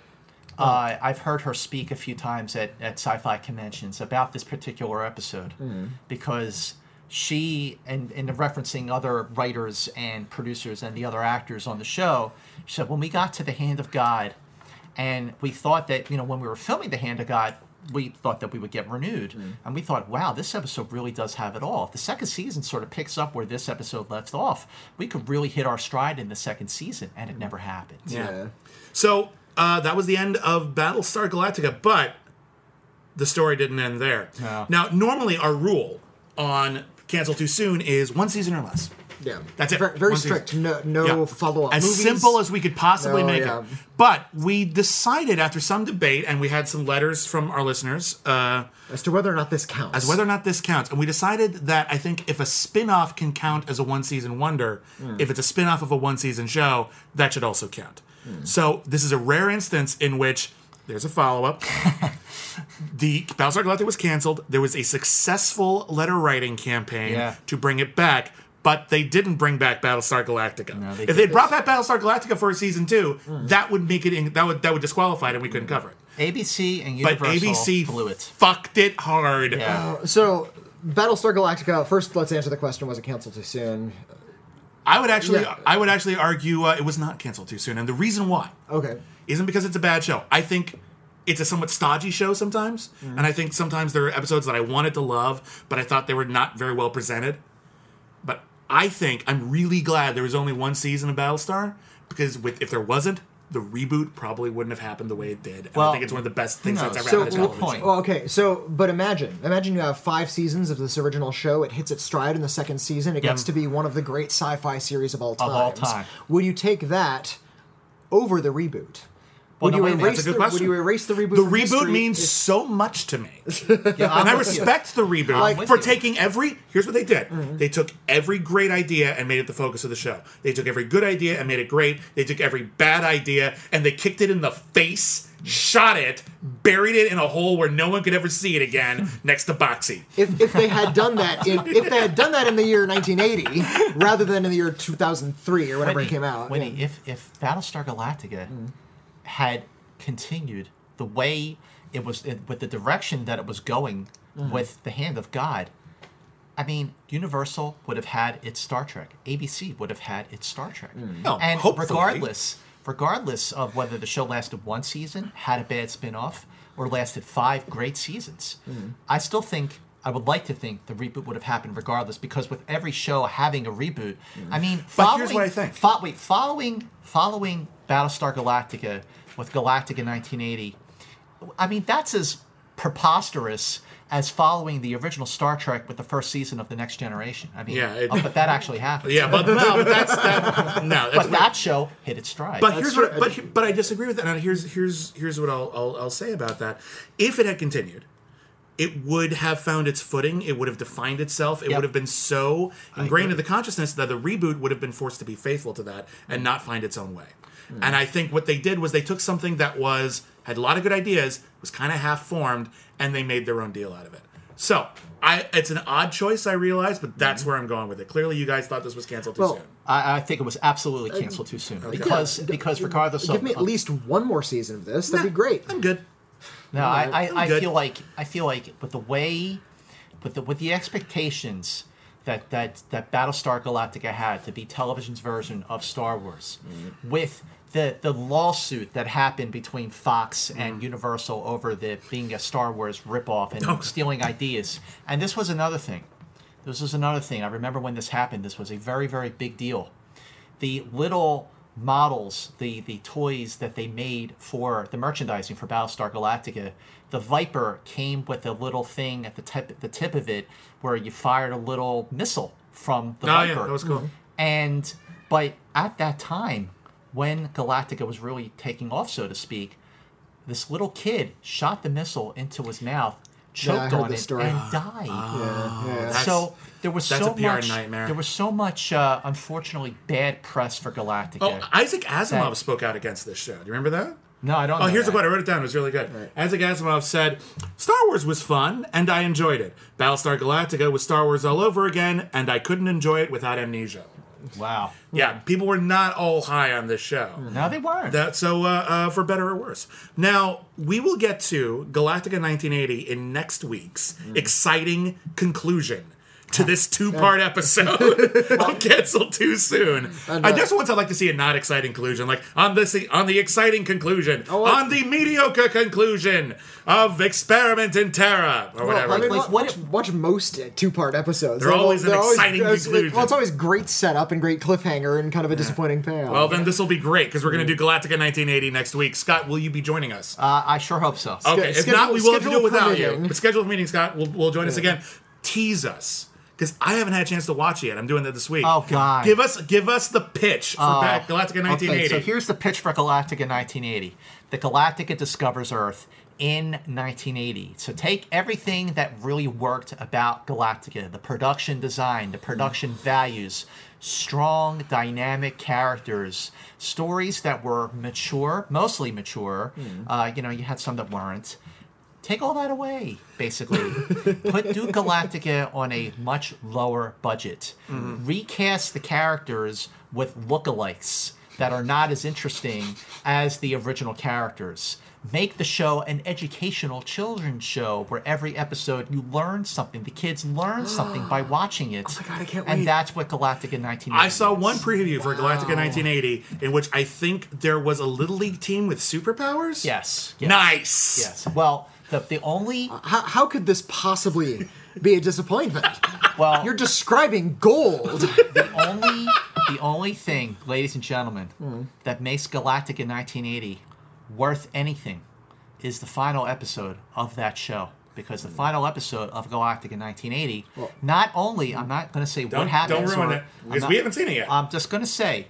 Oh. Uh, I've heard her speak a few times at, at sci-fi conventions about this particular episode hmm. because she and, and referencing other writers and producers and the other actors on the show she said when we got to the hand of god and we thought that you know when we were filming the hand of god we thought that we would get renewed. Hmm. And we thought wow this episode really does have it all. If the second season sort of picks up where this episode left off we could really hit our stride in the second season and it hmm. never happened yeah. So uh, that was the end of Battlestar Galactica, but the story didn't end there. No. Now, normally our rule on cancel too soon is one season or less. Yeah. That's it. Very, very One season. strict. No, no Yeah. follow up. As simple as we could possibly No, make yeah. it. But we decided after some debate, and we had some letters from our listeners, uh, as to whether or not this counts. as whether or not this counts. And we decided that I think if a spin off can count as a one season wonder, if it's a spin off of a one season show, that should also count. So this is a rare instance in which there's a follow up. the Battlestar Galactica was canceled. There was a successful letter writing campaign Yeah. to bring it back. But they didn't bring back Battlestar Galactica. No, they if they'd brought back Battlestar Galactica for a season two, hmm. that would make it. In, that would that would disqualify it, and we couldn't cover it. ABC and Universal But Universal ABC blew it. fucked it hard. Yeah. So, Battlestar Galactica. First, let's answer the question: Was it canceled too soon? I would actually, Yeah. I would actually argue uh, it was not canceled too soon, and the reason why Okay. isn't because it's a bad show. I think it's a somewhat stodgy show sometimes, Mm. and I think sometimes there are episodes that I wanted to love, but I thought they were not very well presented. But I think I'm really glad there was only one season of Battlestar because with if there wasn't, the reboot probably wouldn't have happened the way it did. And I think it's one of the best things that's ever? So, happened to well, television. point. well, okay. So, but imagine, imagine you have five seasons of this original show. It hits its stride in the second season. It gets to be one of the great sci-fi series of all time. all time. Would you take that over the reboot? Would no, you wait erase that's a good the. Would you erase the reboot? The from reboot history means if- so much to me. Yeah, and I I'm you. respect the reboot I'm for taking every. Here's what they did: mm-hmm. they took every great idea and made it the focus of the show. They took every good idea and made it great. They took every bad idea and they kicked it in the face, shot it, buried it in a hole where no one could ever see it again, next to Boxey. if, if they had done that in if they had done that in the year 1980 rather than in the year 2003 or whenever Winnie, it came out. Winnie, yeah. if if Battlestar Galactica mm. Had continued the way it was it, with the direction that it was going mm-hmm. with the hand of God, I mean, Universal would have had its Star Trek. ABC would have had its Star Trek. Oh, and hopefully. regardless, regardless of whether the show lasted one season, had a bad spin-off, or lasted five great seasons, mm. I still think I would like to think the reboot would have happened regardless because with every show having a reboot, I mean, But following, here's what I think. fo- wait, following following Battlestar Galactica with Galactica 1980, I mean that's as preposterous as following the original Star Trek with the first season of the Next Generation. I mean, Yeah, it- oh, but that actually happened. Yeah, but no, but that's that. No, that's but that show hit its stride. But here's what, but but I disagree with that. And here's here's here's what I'll, I'll I'll say about that. If it had continued, it would have found its footing. It would have defined itself. It Yep. would have been so ingrained in the consciousness that the reboot would have been forced to be faithful to that and mm. not find its own way. Mm. And I think what they did was they took something that was had a lot of good ideas, was kind of half formed, and they made their own deal out of it. So I, it's an odd choice, I realize, but that's mm-hmm. where I'm going with it. Clearly, you guys thought this was canceled too Well, soon. I, I think it was absolutely uh, canceled too soon because because regardless give of me at of- least one more season of this. That'd be great. I'm good. No, I, I, I feel like I feel like with the way, with the with the expectations that that that Battlestar Galactica had to be television's version of Star Wars, Mm-hmm. with the the lawsuit that happened between Fox Mm-hmm. and Universal over the being a Star Wars ripoff and Oh. stealing ideas, and this was another thing. This was another thing. I remember when this happened. This was a very very big deal the little models, the the toys that they made for the merchandising for Battlestar Galactica, the Viper came with a little thing at the tip the tip of it where you fired a little missile from the Oh, Viper. yeah, that was cool. Mm-hmm. And but at that time, when Galactica was really taking off, so to speak, this little kid shot the missile into his mouth, Yeah, I choked heard on this it, story. and died yeah, yeah. So there was that's so a PR much nightmare. there was so much uh, unfortunately bad press for Galactica. Oh, Isaac Asimov That- spoke out against this show. Do you remember that? no, I don't. Oh, here's the quote. I wrote it down. It was really good. Isaac Asimov said, Star Wars was fun, and I enjoyed it. Battlestar Galactica was Star Wars all over again, and I couldn't enjoy it without amnesia. Wow. Yeah, people were not all high on this show. No, they weren't. That so uh, uh, for better or worse. Now we will get to Galactica 1980 in next week's exciting conclusion to this two-part episode of Cancel Too Soon. I just once I'd like to see a not exciting conclusion, like on this on the exciting conclusion, Oh, what? on the mediocre conclusion of Experiment in Terra or Well, whatever. I mean, Like, watch, what- watch most uh, two-part episodes. They're always an exciting always- conclusion. Well, it's always great setup and great cliffhanger and kind of a disappointing payoff. well, then this will be great because we're going to do Galactica 1980 next week. Scott, will you be joining us? Uh, I sure hope so. Okay, if schedule- not, we will have to do it schedule without you. permitting. But schedule a meeting, Scott. We'll, we'll join us again. Tease us. Because I haven't had a chance to watch it yet. I'm doing that this week. Oh, God. Give us give us the pitch for Oh, Galactica 1980. Okay, so here's the pitch for Galactica 1980. The Galactica discovers Earth in 1980. So take everything that really worked about Galactica, the production design, the production values, strong, dynamic characters, stories that were mature, mostly mature. Uh, you know, you had some that weren't. Take all that away, basically. Put do Galactica on a much lower budget. Mm-hmm. Recast the characters with lookalikes that are not as interesting as the original characters. Make the show an educational children's show where every episode you learn something. The kids learn something by watching it. Oh my God, I can't and wait. that's what Galactica 1980 I saw one preview for Galactica 1980 in which I think there was a little league team with superpowers. Yes. yes Nice. Yes. Well, the, the only uh, how, how could this possibly be a disappointment? well You're describing gold. the only the only thing, ladies and gentlemen, hmm. that makes Galactica 1980 worth anything is the final episode of that show. Because the hmm. final episode of Galactica 1980, not only I'm not going to say what happens, don't ruin or- it because we haven't seen it yet. I'm just going to say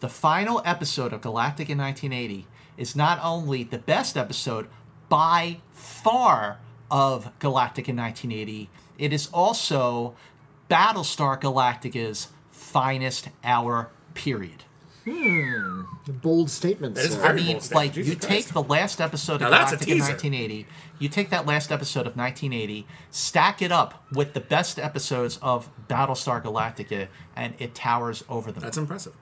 the final episode of Galactica 1980 is not only the best episode by far of Galactica 1980, it is also Battlestar Galactica's finest hour period. Hmm. Bold statements. That is sir. very I mean, bold statement. like Jesus you take Christ. the last episode of that's a Galactica teaser. 1980, you take that last episode of 1980, stack it up with the best episodes of Battlestar Galactica, and it towers over them. That's impressive.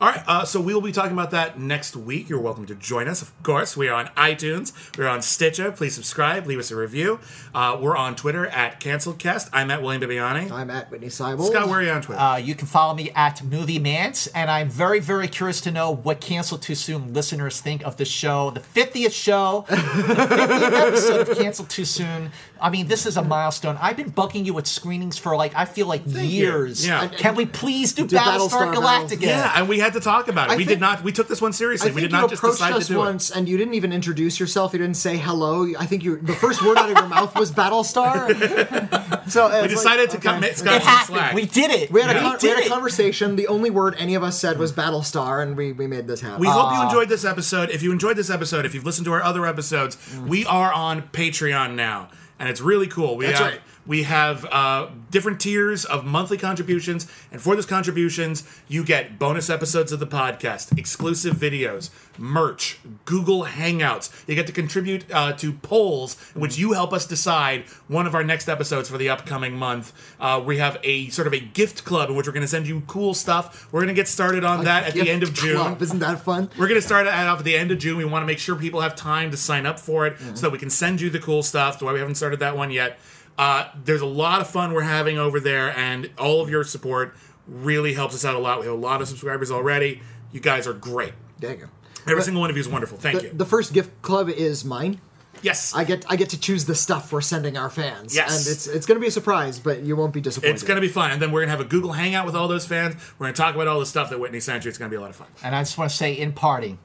All right, uh, so we will be talking about that next week. You're welcome to join us. Of course, we are on iTunes. We're on Stitcher. Please subscribe. Leave us a review. Uh, we're on Twitter at CanceledCast. I'm at William Bibbiani. I'm at Witney Seibold. Scott, where are you on Twitter? Uh, you can follow me at MovieMantz, and I'm very, very curious to know what Cancel Too Soon listeners think of the show, the 50th show, the 50th episode of Cancel Too Soon. I mean, this is a milestone. I've been bugging you with screenings for like I feel like you. years. Yeah. Can we please do Did Battlestar Battlestar Galactica? yeah, and we had to talk about it. I we think- did not. We took this one seriously. I we did you not just decide us to do once, and you didn't even introduce yourself. You didn't say hello. I think you the first word out of your mouth was Battlestar. so it. We decided to cut okay. Scott It happened. slack. We did it. We had, a we con- we did had a conversation. The only word any of us said was Battlestar, and we, we made this happen. We hope you enjoyed this episode. If you enjoyed this episode, if you've listened to our other episodes, Mm. we are on Patreon now, and it's really cool. We That's have right. We have uh, different tiers of monthly contributions, and for those contributions, you get bonus episodes of the podcast, exclusive videos, merch, Google Hangouts. You get to contribute uh, to polls, in which you help us decide one of our next episodes for the upcoming month. Uh, we have a sort of a gift club in which we're going to send you cool stuff. We're going to get started on that at the end of June. club. Isn't that fun? We're going to start it off at the end of June. We want to make sure people have time to sign up for it so that we can send you the cool stuff. That's why we haven't started that one yet. Uh, there's a lot of fun we're having over there, and all of your support really helps us out a lot. We have a lot of subscribers already. You guys are great. There you go. Every single one of you is wonderful. Thank The, you. the first gift club is mine. yes. I get I get to choose the stuff we're sending our fans. Yes. and it's it's going to be a surprise, but you won't be disappointed. it's going to be fun. And then we're going to have a Google Hangout with all those fans. We're going to talk about all the stuff that Witney sent you. It's going to be a lot of fun. And I just want to say, in parting,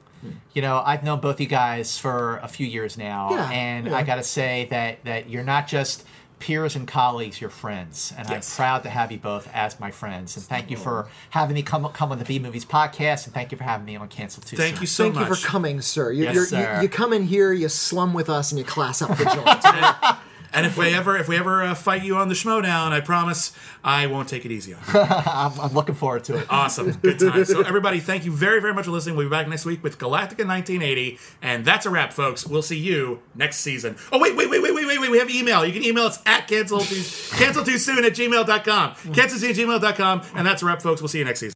you know, I've known both you guys for a few years now, Yeah, and yeah. I got to say that that you're not just peers and colleagues, you're friends, and Yes. I'm proud to have you both as my friends. And thank you for having me come come on the B Movies podcast, and thank you for having me on Cancel Too Thank Soon. you so Thank much. you for coming, sir. You, Yes, you're, sir. You, you come in here, you slum with us, and you class up the joint. And if we ever if we ever uh, fight you on the Schmodown, I promise I won't take it easy on you. I'm, I'm looking forward to it. Awesome. Good time. So, everybody, thank you very, very much for listening. We'll be back next week with Galactica 1980. And that's a wrap, folks. We'll see you next season. Oh, wait, wait, wait, wait, wait, wait, wait. We have email. You can email us at cancel too, cancel too soon at gmail.com. Cancel too soon at gmail.com. And that's a wrap, folks. We'll see you next season.